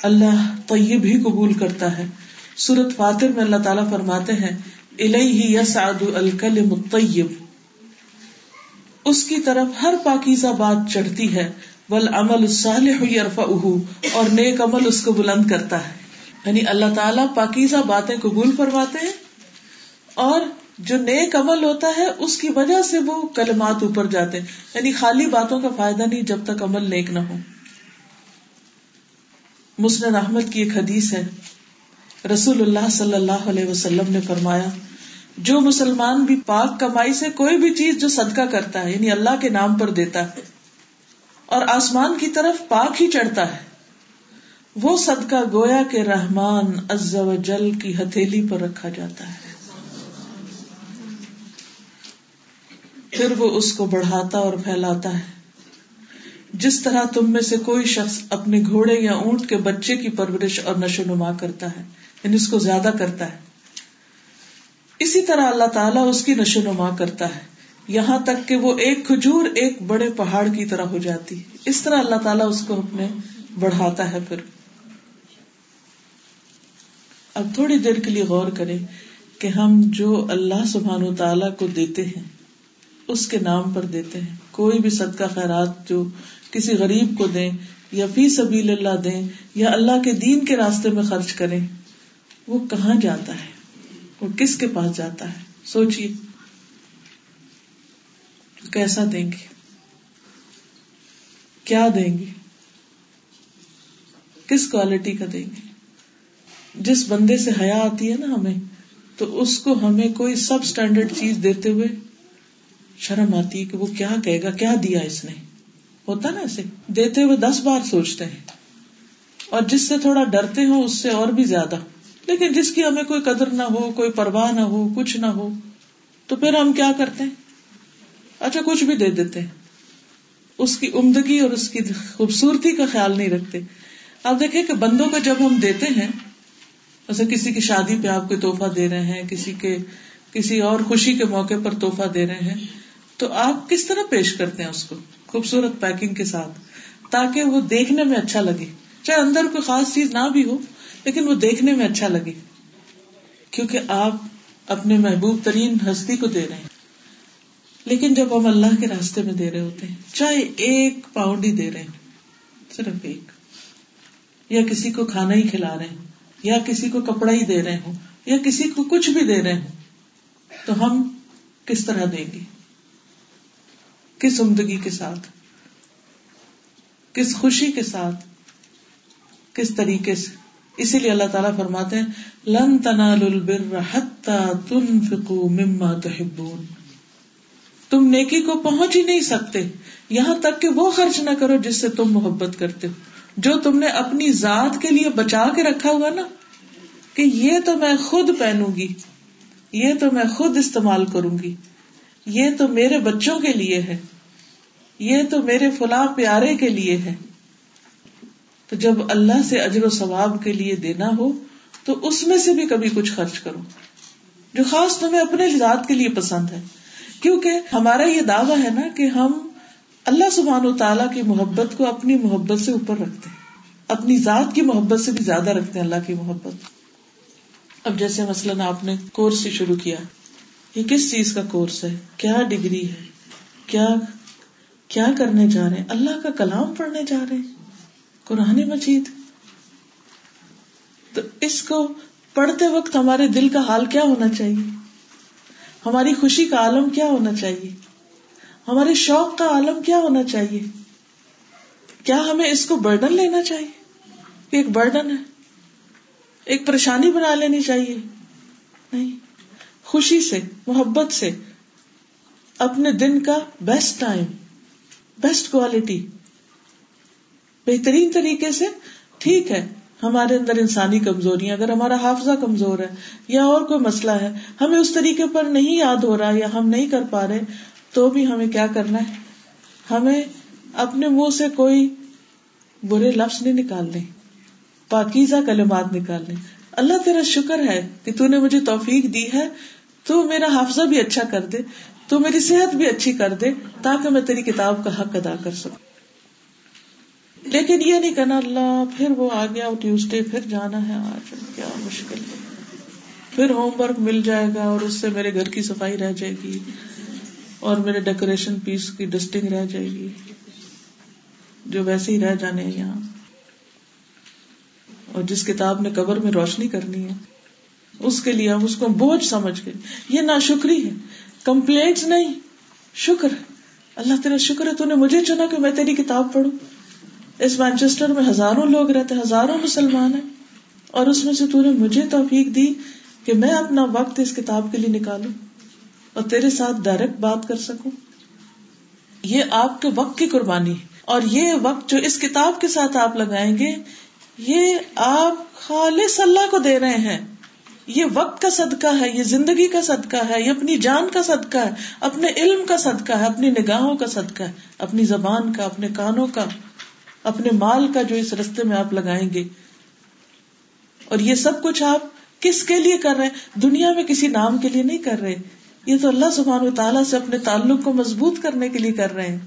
S1: اللہ طیب ہی قبول کرتا ہے۔ سورت فاتر میں اللہ تعالیٰ فرماتے ہیں، الیہ یسعد الکلم الطیب۔ اس کی طرف ہر پاکیزہ بات چڑھتی ہے۔ بل عمل الصالح یرفعہ اور نیک عمل اس کو بلند کرتا ہے۔ یعنی اللہ تعالیٰ پاکیزہ باتیں قبول فرماتے ہیں، اور جو نیک عمل ہوتا ہے، اس کی وجہ سے وہ کلمات اوپر جاتے ہیں۔ یعنی خالی باتوں کا فائدہ نہیں جب تک عمل نیک نہ ہو۔ مسند احمد کی ایک حدیث ہے۔ رسول اللہ صلی اللہ علیہ وسلم نے فرمایا جو مسلمان بھی پاک کمائی سے کوئی بھی چیز جو صدقہ کرتا ہے یعنی اللہ کے نام پر دیتا ہے، اور آسمان کی طرف پاک ہی چڑھتا ہے، وہ صدقہ گویا کے رحمان عز و جل کی ہتھیلی پر رکھا جاتا ہے۔ پھر وہ اس کو بڑھاتا اور پھیلاتا ہے۔ جس طرح تم میں سے کوئی شخص اپنے گھوڑے یا اونٹ کے بچے کی پرورش اور نشو نما کرتا ہے یعنی اس کو زیادہ کرتا ہے۔ اسی طرح اللہ تعالیٰ اس کی نشو نما کرتا ہے۔ یہاں تک کہ وہ ایک کھجور ایک بڑے پہاڑ کی طرح ہو جاتی۔ اس طرح اللہ تعالیٰ اس کو اپنے بڑھاتا ہے پھر۔ اب تھوڑی دیر کے لیے غور کریں کہ ہم جو اللہ سبحان و تعالی کو دیتے ہیں، اس کے نام پر دیتے ہیں۔ کوئی بھی صدقہ خیرات جو کسی غریب کو دیں یا فی سبیل اللہ دیں یا اللہ کے دین کے راستے میں خرچ کریں، وہ کہاں جاتا ہے؟ وہ کس کے پاس جاتا ہے؟ سوچیے۔ کیسا دیں گے؟ کیا دیں گے؟ کس کوالٹی کا دیں گے؟ جس بندے سے حیا آتی ہے نا ہمیں، تو اس کو ہمیں کوئی سب اسٹینڈرڈ چیز دیتے ہوئے شرم آتی ہے کہ وہ کیا کہے گا، کیا دیا اس نے؟ ہوتا نا ایسے۔ دیتے ہوئے دس بار سوچتے ہیں۔ اور جس سے تھوڑا ڈرتے ہو، اس سے اور بھی زیادہ۔ لیکن جس کی ہمیں کوئی قدر نہ ہو، کوئی پرواہ نہ ہو، کچھ نہ ہو، تو پھر ہم کیا کرتے ہیں؟ اچھا کچھ بھی دے دیتے ہیں۔ اس کی عمدگی اور اس کی خوبصورتی کا خیال نہیں رکھتے۔ آپ دیکھیں کہ بندوں کو جب ہم دیتے ہیں جیسے کسی کی شادی پہ آپ کو تحفہ دے رہے ہیں، کسی کے، کسی اور خوشی کے موقع پر تحفہ دے رہے ہیں، تو آپ کس طرح پیش کرتے ہیں اس کو؟ خوبصورت پیکنگ کے ساتھ، تاکہ وہ دیکھنے میں اچھا لگے۔ چاہے اندر کوئی خاص چیز نہ بھی ہو لیکن وہ دیکھنے میں اچھا لگے کیونکہ آپ اپنے محبوب ترین ہستی کو دے رہے ہیں۔ لیکن جب ہم اللہ کے راستے میں دے رہے ہوتے ہیں، چاہے ایک پاؤنڈ ہی دے رہے ہیں، صرف ایک۔ یا کسی کو کھانا ہی کھلا رہے ہیں، یا کسی کو کپڑا ہی دے رہے ہوں، یا کسی کو کچھ بھی دے رہے ہوں، تو ہم کس طرح دیں گے؟ کس عمدگی کے ساتھ؟ کس خوشی کے ساتھ؟ کس طریقے سے؟ اسی لیے اللہ تعالیٰ فرماتے ہیں، لن مما تحبون. تم نیکی کو پہنچ ہی نہیں سکتے، یہاں تک کہ وہ خرچ نہ کرو جس سے تم محبت کرتے ہو۔ جو تم نے اپنی ذات کے لیے بچا کے رکھا ہوا نا، کہ یہ تو میں خود پہنوں گی، یہ تو میں خود استعمال کروں گی، یہ تو میرے بچوں کے لیے ہے، یہ تو میرے فلاں پیارے کے لیے ہے۔ تو جب اللہ سے اجر و ثواب کے لیے دینا ہو تو اس میں سے بھی کبھی کچھ خرچ کرو۔ جو خاص تمہیں اپنے ذات کے لیے پسند ہے۔ کیونکہ ہمارا یہ دعویٰ ہے نا کہ ہم اللہ سبحان و تعالیٰ کی محبت کو اپنی محبت سے اوپر رکھتے ہیں۔ اپنی ذات کی محبت سے بھی زیادہ رکھتے ہیں اللہ کی محبت۔ اب جیسے مثلاً آپ نے کورس ہی شروع کیا۔ یہ کس چیز کا کورس ہے؟ کیا ڈگری ہے؟ کیا کیا کرنے جا رہے ہیں؟ اللہ کا کلام پڑھنے جا رہے ہیں۔ قرآن مجید۔ تو اس کو پڑھتے وقت ہمارے دل کا حال کیا ہونا چاہیے؟ ہماری خوشی کا عالم کیا ہونا چاہیے؟ ہمارے شوق کا عالم کیا ہونا چاہیے؟ کیا ہمیں اس کو برڈن لینا چاہیے؟ ایک برڈن ہے۔ ایک پریشانی بنا لینی چاہیے۔ نہیں، خوشی سے، محبت سے، اپنے دن کا بیسٹ ٹائم بیسٹ کوالٹی بہترین طریقے سے ٹھیک ہے۔ ہمارے اندر انسانی کمزوری اگر ہمارا حافظہ کمزور ہے یا اور کوئی مسئلہ ہے، ہمیں اس طریقے پر نہیں یاد ہو رہا یا ہم نہیں کر پا رہے، تو بھی ہمیں کیا کرنا ہے؟ ہمیں اپنے منہ سے کوئی برے لفظ نہیں نکالنے، پاکیزہ کلمات نکالنے۔ اللہ تیرا شکر ہے کہ تو نے مجھے توفیق دی ہے، تو میرا حافظہ بھی اچھا کر دے، تو میری صحت بھی اچھی کر دے، تاکہ میں تیری کتاب کا حق ادا کر سکوں۔ لیکن یہ نہیں کرنا اللہ، پھر وہ آ گیا ٹیوزڈے، پھر جانا ہے آج، کیا مشکل ہے۔ پھر ہوم ورک مل جائے گا اور اس سے میرے گھر کی صفائی رہ جائے گی اور میرے ڈیکوریشن پیس کی ڈسٹنگ رہ جائے گی، جو ویسے ہی رہ جانے یہاں۔ اور جس کتاب نے قبر میں روشنی کرنی ہے، اس کے لیے ہم اس کو بوجھ سمجھ گئے یہ نا شکری ہے۔ کمپلینٹ نہیں، شکر اللہ تیرا شکر ہے، تو نے مجھے چنا کہ میں تیری کتاب پڑھوں۔ اس مانچسٹر میں ہزاروں لوگ رہتے ہزاروں مسلمان ہیں۔ اور اس میں سے تو نے مجھے توفیق دی کہ میں اپنا وقت اس کتاب کے لیے نکالوں اور تیرے ساتھ ڈائریکٹ بات کر سکوں۔ یہ آپ کے وقت کی قربانی اور یہ وقت جو اس کتاب کے ساتھ آپ لگائیں گے، یہ آپ خالص اللہ کو دے رہے ہیں۔ یہ وقت کا صدقہ ہے، یہ زندگی کا صدقہ ہے، یہ اپنی جان کا صدقہ ہے، اپنے علم کا صدقہ ہے، اپنی نگاہوں کا صدقہ ہے، اپنی زبان کا، اپنے کانوں کا۔ اپنے مال کا جو اس رستے میں آپ لگائیں گے۔ اور یہ سب کچھ آپ کس کے لیے کر رہے ہیں؟ دنیا میں کسی نام کے لیے نہیں کر رہے۔ یہ تو اللہ سبحان و تعالیٰ سے اپنے تعلق کو مضبوط کرنے کے لیے کر رہے ہیں۔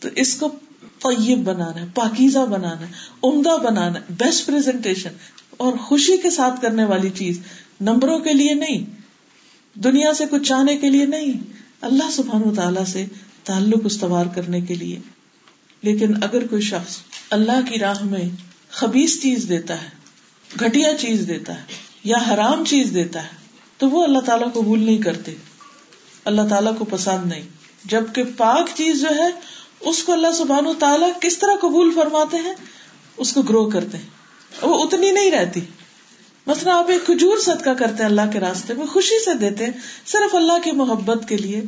S1: تو اس کو طیب بنانا ہے، پاکیزہ بنانا ہے، عمدہ بنانا ہے بیسٹ پریزنٹیشن اور خوشی کے ساتھ کرنے والی چیز۔ نمبروں کے لیے نہیں، دنیا سے کچھ چاہنے کے لیے نہیں، اللہ سبحان و تعالیٰ سے تعلق استوار کرنے کے لیے۔ لیکن اگر کوئی شخص اللہ کی راہ میں خبیص چیز دیتا ہے گٹیا چیز دیتا ہے یا حرام چیز دیتا ہے، تو وہ اللہ تعالیٰ کو قبول نہیں کرتے۔ اللہ تعالیٰ کو پسند نہیں۔ جبکہ پاک چیز جو ہے، اس کو اللہ سبحان و تعالیٰ کس طرح قبول فرماتے ہیں؟ اس کو گرو کرتے ہیں۔ وہ اتنی نہیں رہتی۔ مثلا آپ ایک کھجور صدقہ کرتے ہیں اللہ کے راستے میں، خوشی سے دیتے ہیں، صرف اللہ کی محبت کے لیے۔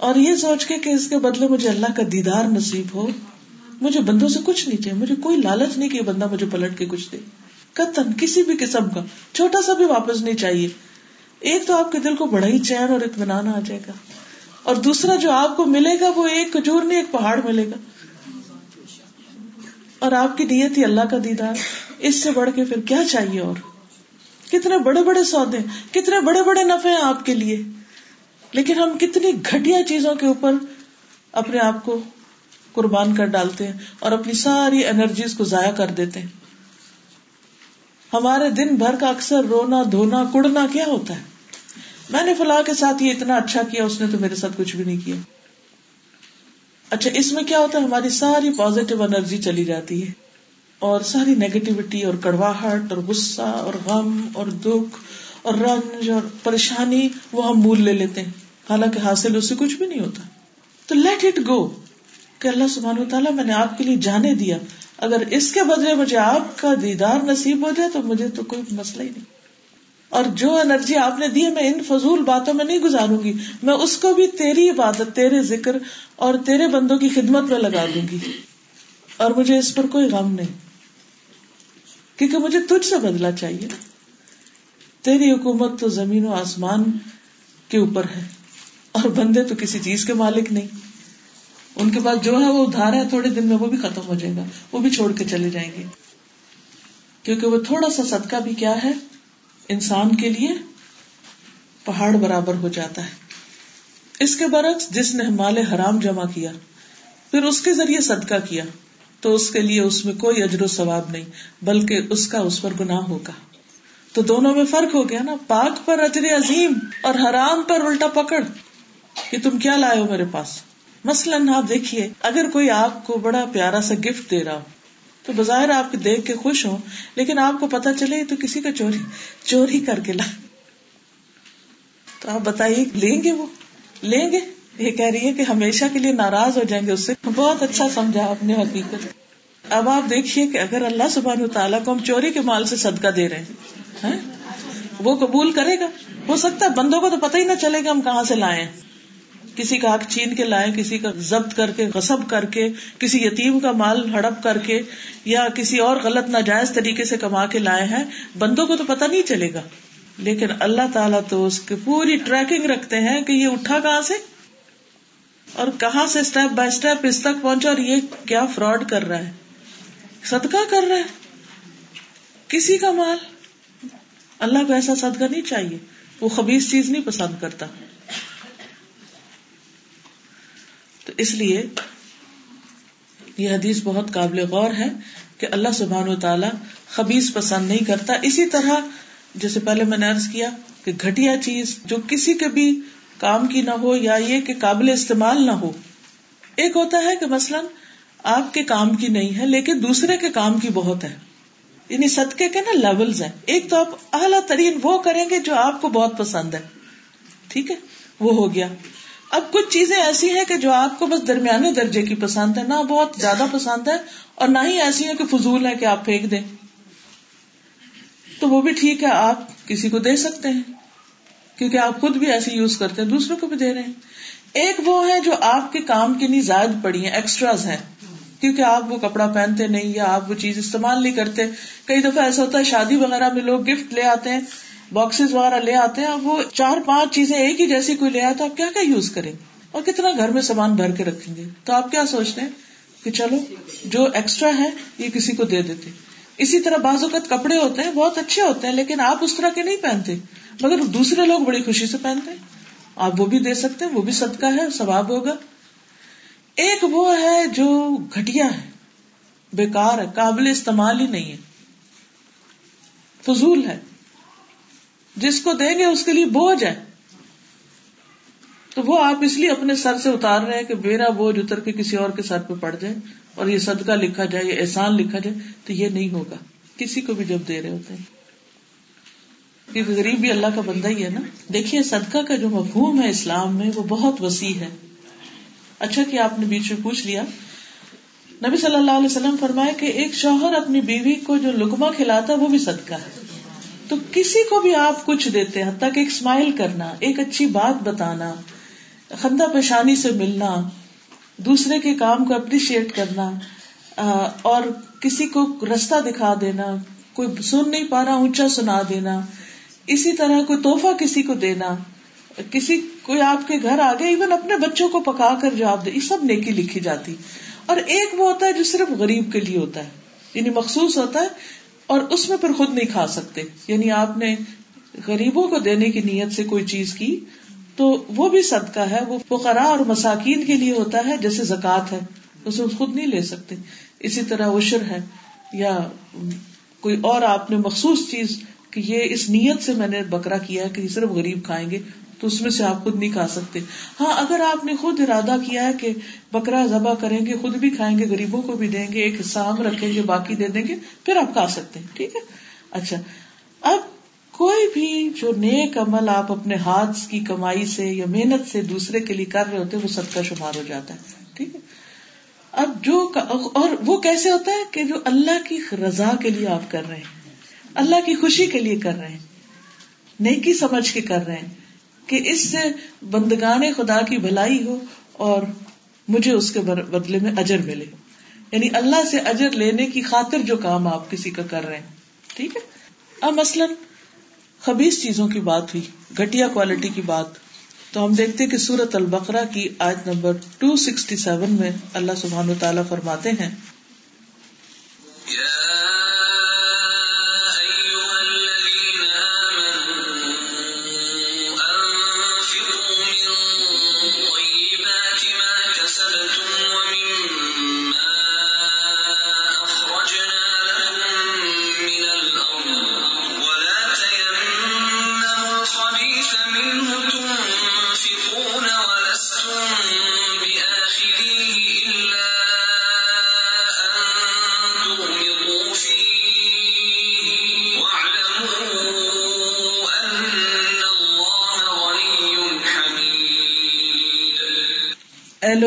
S1: اور یہ سوچ کے کہ اس کے بدلے مجھے اللہ کا دیدار نصیب ہو، مجھے بندوں سے کچھ نہیں چاہیے، مجھے کوئی لالچ نہیں کہ بندہ مجھے پلٹ کے کچھ دے۔ قطن، کسی بھی قسم کا، چھوٹا سا بھی واپس نہیں چاہیے۔ ایک تو آپ کے دل کو بڑا ہی چین اور اطمینان آ جائے گا۔ اور دوسرا جو آپ کو ملے گا، وہ ایک کھجور نہیں، ایک پہاڑ ملے گا۔ اور آپ کی نیت ہی اللہ کا دیدار۔ اس سے بڑھ کے پھر کیا چاہیے اور؟ کتنے بڑے بڑے سودے، کتنے بڑے بڑے نفے ہیں آپ کے لیے۔ لیکن ہم کتنی گٹیا چیزوں کے اوپر اپنے آپ کو قربان کر ڈالتے ہیں اور اپنی ساری انرجیز کو ضائع کر دیتے ہیں۔ ہمارے دن بھر کا اکثر رونا، دھونا، کڑنا کیا ہوتا ہے؟ میں نے فلاح کے ساتھ یہ اتنا اچھا کیا، اس نے تو میرے ساتھ کچھ بھی نہیں کیا۔ اچھا اس میں کیا ہوتا ہے؟ ہماری ساری پازیٹیو انرجی چلی جاتی ہے اور ساری نیگیٹیوٹی اور کڑواہٹ اور غصہ اور غم اور دکھ اور رنج اور پریشانی وہ ہم مول لے لیتے ہیں۔ حالانکہ حاصل اس سے کچھ بھی نہیں ہوتا۔ تو لیٹ اٹ گو کہ اللہ سبحان و تعالیٰ میں نے آپ کے لیے جانے دیا۔ اگر اس کے بدلے مجھے آپ کا دیدار نصیب ہو جائے تو مجھے تو کوئی مسئلہ ہی نہیں۔ اور جو انرجی آپ نے دی میں ان فضول باتوں میں نہیں گزاروں گی۔ میں اس کو بھی تیری عبادت، تیرے ذکر اور تیرے بندوں کی خدمت میں لگا دوں گی۔ اور مجھے اس پر کوئی غم نہیں۔ کیونکہ مجھے تجھ سے بدلا چاہیے۔ تیری حکومت تو زمین و آسمان کے اوپر ہے۔ اور بندے تو کسی چیز کے مالک نہیں۔ ان کے پاس جو ہے وہ ادھار ہے، تھوڑے دن میں وہ بھی ختم ہو جائے گا، وہ بھی چھوڑ کے چلے جائیں گے۔ کیونکہ وہ تھوڑا سا صدقہ بھی کیا ہے، انسان کے لیے پہاڑ برابر ہو جاتا ہے۔ اس کے برعکس، جس نے مال حرام جمع کیا، پھر اس کے ذریعے صدقہ کیا، تو اس کے لیے اس میں کوئی اجر و ثواب نہیں، بلکہ اس کا اس پر گناہ ہوگا۔ تو دونوں میں فرق ہو گیا نا، پاک پر اجر عظیم اور حرام پر الٹا پکڑ۔ کہ تم کیا لائے ہو میرے پاس؟ مثلاً آپ دیکھیے، اگر کوئی آپ کو بڑا پیارا سا گفٹ دے رہا ہو، تو بظاہر آپ دیکھ کے خوش ہوں، لیکن آپ کو پتا چلے تو کسی کا چوری چوری کر کے لا۔ تو آپ بتائیے، لیں گے وہ؟ لیں گے؟ یہ کہہ رہی ہے کہ ہمیشہ کے لیے ناراض ہو جائیں گے اس سے۔ بہت اچھا سمجھا آپ نے حقیقت۔ اب آپ دیکھیے کہ اگر اللہ سبحانہ تعالیٰ کو ہم چوری کے مال سے صدقہ دے رہے ہیں ہاں؟ وہ قبول کرے گا؟ ہو سکتا ہے، بندوں کو تو پتہ ہی نہ چلے گا ہم کہاں سے لائے کسی کا حق چھین کے لائے کسی کا ضبط کر کے، غصب کر کے، کسی یتیم کا مال ہڑپ کر کے یا کسی اور غلط ناجائز طریقے سے کما کے لائے ہیں، بندوں کو تو پتا نہیں چلے گا۔ لیکن اللہ تعالیٰ تو اس کی پوری ٹریکنگ رکھتے ہیں کہ یہ اٹھا کہاں سے اور کہاں سے اسٹیپ بائی اسٹیپ اس تک پہنچا اور یہ کیا فراڈ کر رہا ہے۔ صدقہ کر رہا ہے۔ کسی کا مال۔ اللہ کو ایسا صدقہ نہیں چاہیے۔ وہ خبیص چیز نہیں پسند کرتا۔ تو اس لیے یہ حدیث بہت قابل غور ہے کہ اللہ سبحان و تعالی خبیز پسند نہیں کرتا۔ اسی طرح جیسے پہلے میں نے ارض کیا کہ گٹیا چیز جو کسی کے بھی کام کی نہ ہو یا یہ کہ قابل استعمال نہ ہو۔ ایک ہوتا ہے کہ مثلاً آپ کے کام کی نہیں ہے لیکن دوسرے کے کام کی بہت ہے۔ یعنی صدقے کے نا لیولز ہیں۔ ایک تو آپ اعلیٰ ترین وہ کریں گے جو آپ کو بہت پسند ہے۔ ٹھیک ہے؟ وہ ہو گیا۔ اب کچھ چیزیں ایسی ہیں کہ جو آپ کو بس درمیانے درجے کی پسند ہے نہ بہت زیادہ پسند ہے اور نہ ہی ایسی ہے کہ فضول ہے کہ آپ پھینک دیں۔ تو وہ بھی ٹھیک ہے، آپ کسی کو دے سکتے ہیں، کیونکہ آپ خود بھی ایسے یوز کرتے ہیں، دوسروں کو بھی دے رہے ہیں۔ ایک وہ ہے جو آپ کے کام کے لیے زائد پڑی ہیں ایکسٹراز ہیں۔ کیونکہ آپ وہ کپڑا پہنتے نہیں یا آپ وہ چیز استعمال نہیں کرتے۔ کئی دفعہ ایسا ہوتا ہے، شادی وغیرہ میں لوگ گفٹ لے آتے ہیں باکسز وغیرہ لے آتے ہیں وہ چار پانچ چیزیں ایک ہی جیسی کوئی لے آئے تو آپ کیا کیا یوز کریں؟ گے اور کتنا گھر میں سامان بھر کے رکھیں گے؟ تو آپ کیا سوچتے ہیں؟ کہ چلو، جو ایکسٹرا ہے، یہ کسی کو دے دیتے۔ اسی طرح بعض اوقات کپڑے ہوتے ہیں، بہت اچھے ہوتے ہیں، لیکن آپ اس طرح کے نہیں پہنتے۔ مگر دوسرے لوگ بڑی خوشی سے پہنتے ہیں۔ آپ وہ بھی دے سکتے ہیں، وہ بھی صدقہ ہے، ثواب ہوگا۔ ایک وہ ہے جو گٹیا ہے، بیکار ہے، قابل استعمال ہی نہیں ہے۔ فضول ہے۔ جس کو دیں گے اس کے لیے بوجھ ہے۔ تو وہ آپ اس لیے اپنے سر سے اتار رہے ہیں کہ میرا بوجھ اتر کے کسی اور کے سر پہ پڑ جائے اور یہ صدقہ لکھا جائے، یہ احسان لکھا جائے، تو یہ نہیں ہوگا۔ کسی کو بھی جب دے رہے ہوتے ہیں۔ کیونکہ غریب بھی اللہ کا بندہ ہی ہے نا۔ دیکھیے، صدقہ کا جو مفہوم ہے اسلام میں، وہ بہت وسیع ہے۔ اچھا کہ آپ نے بیچ میں پوچھ لیا۔ نبی صلی اللہ علیہ وسلم فرمائے کہ ایک شوہر اپنی بیوی کو جو لکما کھلاتا وہ بھی صدقہ ہے۔ تو کسی کو بھی آپ کچھ دیتے ہیں تک ایک اسمائل کرنا، ایک اچھی بات بتانا، خندہ پیشانی سے ملنا، دوسرے کے کام کو اپریشیٹ کرنا اور کسی کو رستہ دکھا دینا، کوئی سن نہیں پا رہا، اونچا سنا دینا، اسی طرح کوئی توحفہ کسی کو دینا، کسی، کوئی آپ کے گھر آ گیا ایون اپنے بچوں کو پکا کر جواب دے، یہ سب نیکی لکھی جاتی۔ اور ایک وہ ہوتا ہے جو صرف غریب کے لیے ہوتا ہے یعنی مخصوص ہوتا ہے اور اس میں پھر خود نہیں کھا سکتے۔ یعنی آپ نے غریبوں کو دینے کی نیت سے کوئی چیز کی تو وہ بھی صدقہ ہے، وہ فقراء اور مساکین کے لیے ہوتا ہے جیسے زکات ہے۔ اسے خود نہیں لے سکتے۔ اسی طرح عشر ہے یا کوئی اور آپ نے مخصوص چیز کہ یہ اس نیت سے میں نے بکرا کیا کہ صرف غریب کھائیں گے۔ تو اس میں سے آپ خود نہیں کھا سکتے۔ ہاں اگر آپ نے خود ارادہ کیا ہے کہ بکرا ذبح کریں گے، خود بھی کھائیں گے، غریبوں کو بھی دیں گے، ایک حصہ ہم رکھیں گے، باقی دے دیں گے، پھر آپ کھا سکتے ہیں۔ ٹھیک ہے؟ اچھا۔ اب کوئی بھی جو نیک عمل آپ اپنے ہاتھ کی کمائی سے یا محنت سے دوسرے کے لیے کر رہے ہوتے ہیں، وہ سب کا شمار ہو جاتا ہے۔ ٹھیک ہے؟ اب جو اور وہ کیسے ہوتا ہے کہ جو اللہ کی رضا کے لیے آپ کر رہے ہیں، اللہ کی خوشی کے لیے کر رہے ہیں، نیکی سمجھ کے کر رہے ہیں۔ کہ اس سے بندگان خدا کی بھلائی ہو اور مجھے اس کے بدلے میں اجر ملے۔ یعنی اللہ سے اجر لینے کی خاطر جو کام آپ کسی کا کر رہے ہیں۔ ٹھیک ہے؟ اب مثلاً خبیص چیزوں کی بات ہوئی گٹیا کوالٹی کی بات۔ تو ہم دیکھتے کہ سورت البقرا کی آج نمبر ٹو سکسٹی سیون میں اللہ سبحان و تعالیٰ فرماتے ہیں۔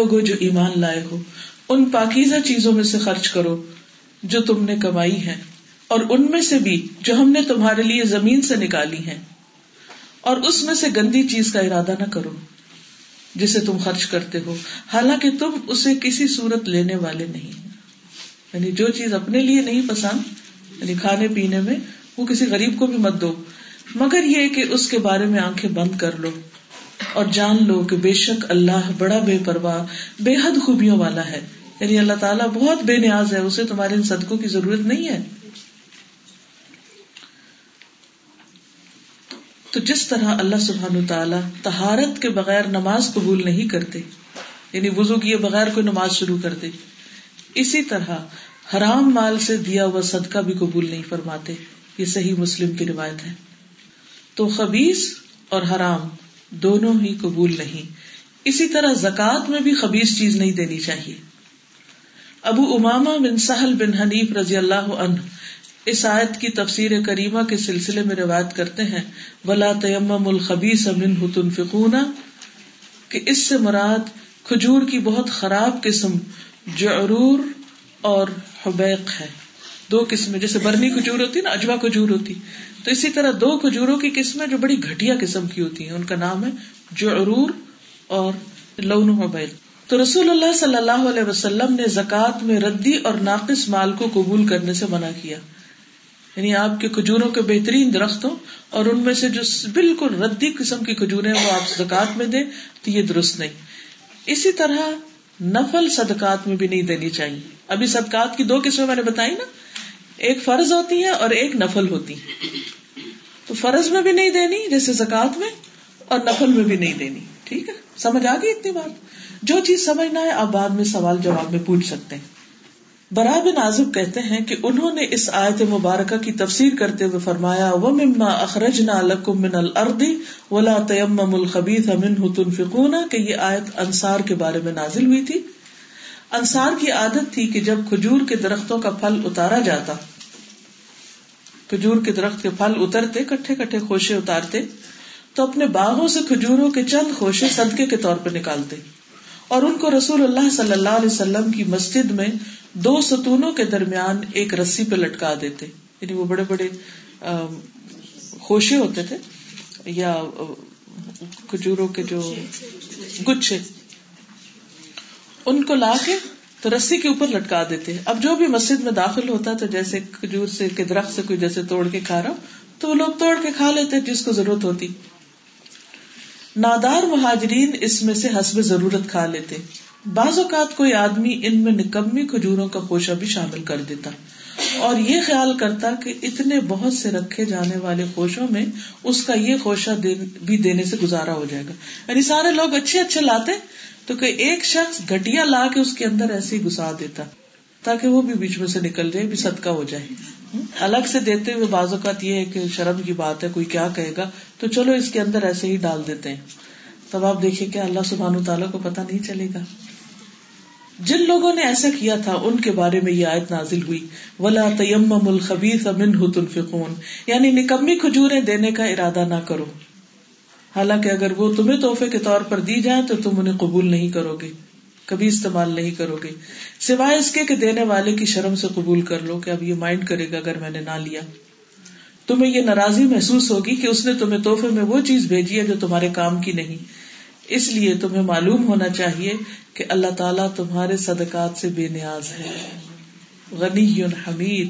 S1: لوگوں جو ایمان لائے ہو، ان پاکیزہ چیزوں میں سے خرچ کرو جو تم نے کمائی ہے اور ان میں سے بھی جو ہم نے تمہارے لیے زمین سے نکالی ہے اور اس میں سے گندی چیز کا ارادہ نہ کرو جسے تم خرچ کرتے ہو۔ حالانکہ تم اسے کسی صورت لینے والے نہیں یعنی جو چیز اپنے لیے نہیں پسند یعنی کھانے پینے میں، وہ کسی غریب کو بھی مت دو، مگر یہ کہ اس کے بارے میں آنکھیں بند کر لو۔ اور جان لو کہ بے شک اللہ بڑا بے پرواہ، بے حد خوبیوں والا ہے۔ یعنی اللہ تعالیٰ بہت بے نیاز ہے، اسے تمہارے ان صدقوں کی ضرورت نہیں ہے۔ تو جس طرح اللہ سبحان تعالیٰ تہارت کے بغیر نماز قبول نہیں کرتے یعنی وزو کیے بغیر کوئی نماز شروع کر دے، اسی طرح حرام مال سے دیا ہوا صدقہ بھی قبول نہیں فرماتے۔ یہ صحیح مسلم کی روایت ہے۔ تو خبیص اور حرام دونوں ہی قبول نہیں۔ اسی طرح زکات میں بھی خبیص چیز نہیں دینی چاہیے۔ ابو اماما بن سہل بن حنیف رضی اللہ عنہ اس آیت کی تفسیر کریمہ کے سلسلے میں روایت کرتے ہیں، ولا تیم الخبیس امن فکون کہ اس سے مراد کھجور کی بہت خراب قسم جعرور اور حبیق ہے۔ دو قسمیں، جیسے برنی کھجور ہوتی نا، اجوا کھجور ہوتی۔ تو اسی طرح دو کھجوروں کی قسمیں جو بڑی گھٹیا قسم کی ہوتی ہیں، ان کا نام ہے جو اور لون حبیل تو رسول اللہ صلی اللہ علیہ وسلم نے زکوٰۃ میں ردی اور ناقص مال کو قبول کرنے سے منع کیا۔ یعنی آپ کے کھجوروں کے بہترین درختوں اور ان میں سے جو بالکل ردی قسم کی کھجورے وہ آپ زکات میں دیں تو یہ درست نہیں۔ اسی طرح نفل صدقات میں بھی نہیں دینی چاہیے۔ ابھی صدقات کی دو قسمیں میں نے بتائی نا۔ ایک فرض ہوتی ہے اور ایک نفل ہوتی ہے۔ تو فرض میں بھی نہیں دینی، جیسے زکات میں، اور نفل میں بھی نہیں دینی۔ ٹھیک ہے؟ سمجھ آ گئی اتنی بات؟ جو چیز سمجھنا ہے، آپ بعد میں سوال جواب میں پوچھ سکتے ہیں۔ برا بن آزب کہتے ہیں کہ انہوں نے اس آیت مبارکہ کی تفسیر کرتے ہوئے فرمایا وہ مما اخرج نہ لکم من الردی ولا تیم الخبیث امن تنفقون کہ یہ آیت انصار کے بارے میں نازل ہوئی تھی۔ انصار کی عادت تھی کہ جب کھجور کے درختوں کا پھل اتارا جاتا کھجور کے درخت کے پھل اترتے، کٹھے کٹھے خوشے اتارتے، تو اپنے باغوں سے کھجوروں کے چند خوشے صدقے کے طور پہ نکالتے۔ اور ان کو رسول اللہ صلی اللہ علیہ وسلم کی مسجد میں دو ستونوں کے درمیان ایک رسی پہ لٹکا دیتے۔ یعنی وہ بڑے بڑے خوشے ہوتے تھے، یا کھجوروں کے جو گچھے، ان کو لا کے تو رسی کے اوپر لٹکا دیتے اب جو بھی مسجد میں داخل ہوتا تو جیسے کھجور سے کے درخت سے کوئی جیسے توڑ کے کھا رہا تو وہ لوگ توڑ کے کھا لیتے جس کو ضرورت ہوتی۔ نادار مہاجرین اس میں سے حسب ضرورت کھا لیتے۔ بعض اوقات کوئی آدمی ان میں نکمی کھجوروں کا خوشہ بھی شامل کر دیتا۔ اور یہ خیال کرتا کہ اتنے بہت سے رکھے جانے والے خوشوں میں اس کا یہ خوشہ بھی دینے سے گزارا ہو جائے گا۔ یعنی سارے لوگ اچھے اچھے لاتے تو کہ ایک شخص گٹیا لا کے اس کے اندر ایسے ہی گسا دیتا تاکہ وہ بھی بیچ میں سے نکل جائے، بھی صدقہ ہو جائے۔ الگ سے دیتے ہوئے بعض اوقات یہ ہے کہ شرم کی بات ہے، کوئی کیا کہے گا، تو چلو اس کے اندر ایسے ہی ڈال دیتے ہیں۔ تب آپ دیکھیے کہ اللہ سبحان تعالیٰ کو پتا نہیں چلے گا۔ جن لوگوں نے ایسا کیا تھا، ان کے بارے میں یہ آیت نازل ہوئی۔ ولا تیم الخبیث منہ تنفقون۔ یعنی نکمی کھجورے دینے کا ارادہ نہ کرو۔ حالانکہ اگر وہ تمہیں تحفے کے طور پر دی جائے تو تم انہیں قبول نہیں کرو گے، کبھی استعمال نہیں کرو گے۔ سوائے اس کے کہ دینے والے کی شرم سے قبول کر لو کہ اب یہ مائنڈ کرے گا اگر میں نے نہ لیا۔ تمہیں یہ ناراضی محسوس ہوگی کہ اس نے تمہیں تحفے میں وہ چیز بھیجی ہے جو تمہارے کام کی نہیں۔ اس لیے تمہیں معلوم ہونا چاہیے کہ اللہ تعالیٰ تمہارے صدقات سے بے نیاز ہے۔ غنی حمید۔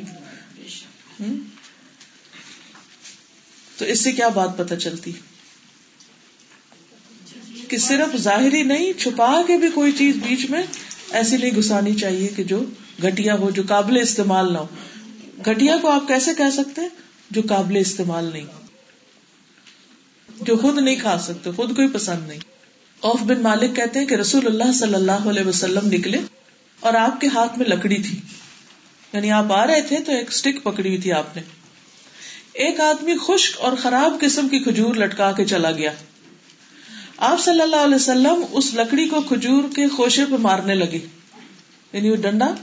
S1: تو اس سے کیا بات پتہ چلتی؟ کہ صرف ظاہری نہیں، چھپا کے بھی کوئی چیز بیچ میں ایسی نہیں گسانی چاہیے کہ جو گٹیا ہو، جو قابل استعمال نہ ہو۔ گٹیا کو آپ کیسے کہہ سکتے؟ جو قابل استعمال نہیں۔ جو خود نہیں کھا سکتے، خود کوئی پسند نہیں۔ اوف بن مالک کہتے ہیں کہ رسول اللہ صلی اللہ علیہ وسلم نکلے اور آپ کے ہاتھ میں لکڑی تھی۔ یعنی آپ آ رہے تھے تو ایک اسٹک پکڑی ہوئی تھی آپ نے۔ ایک آدمی خشک اور خراب قسم کی کھجور لٹکا کے چلا گیا۔ آپ صلی اللہ علیہ وسلم اس لکڑی کو کھجور کے خوشے پہ مارنے لگے۔ یعنی وہ ڈنڈا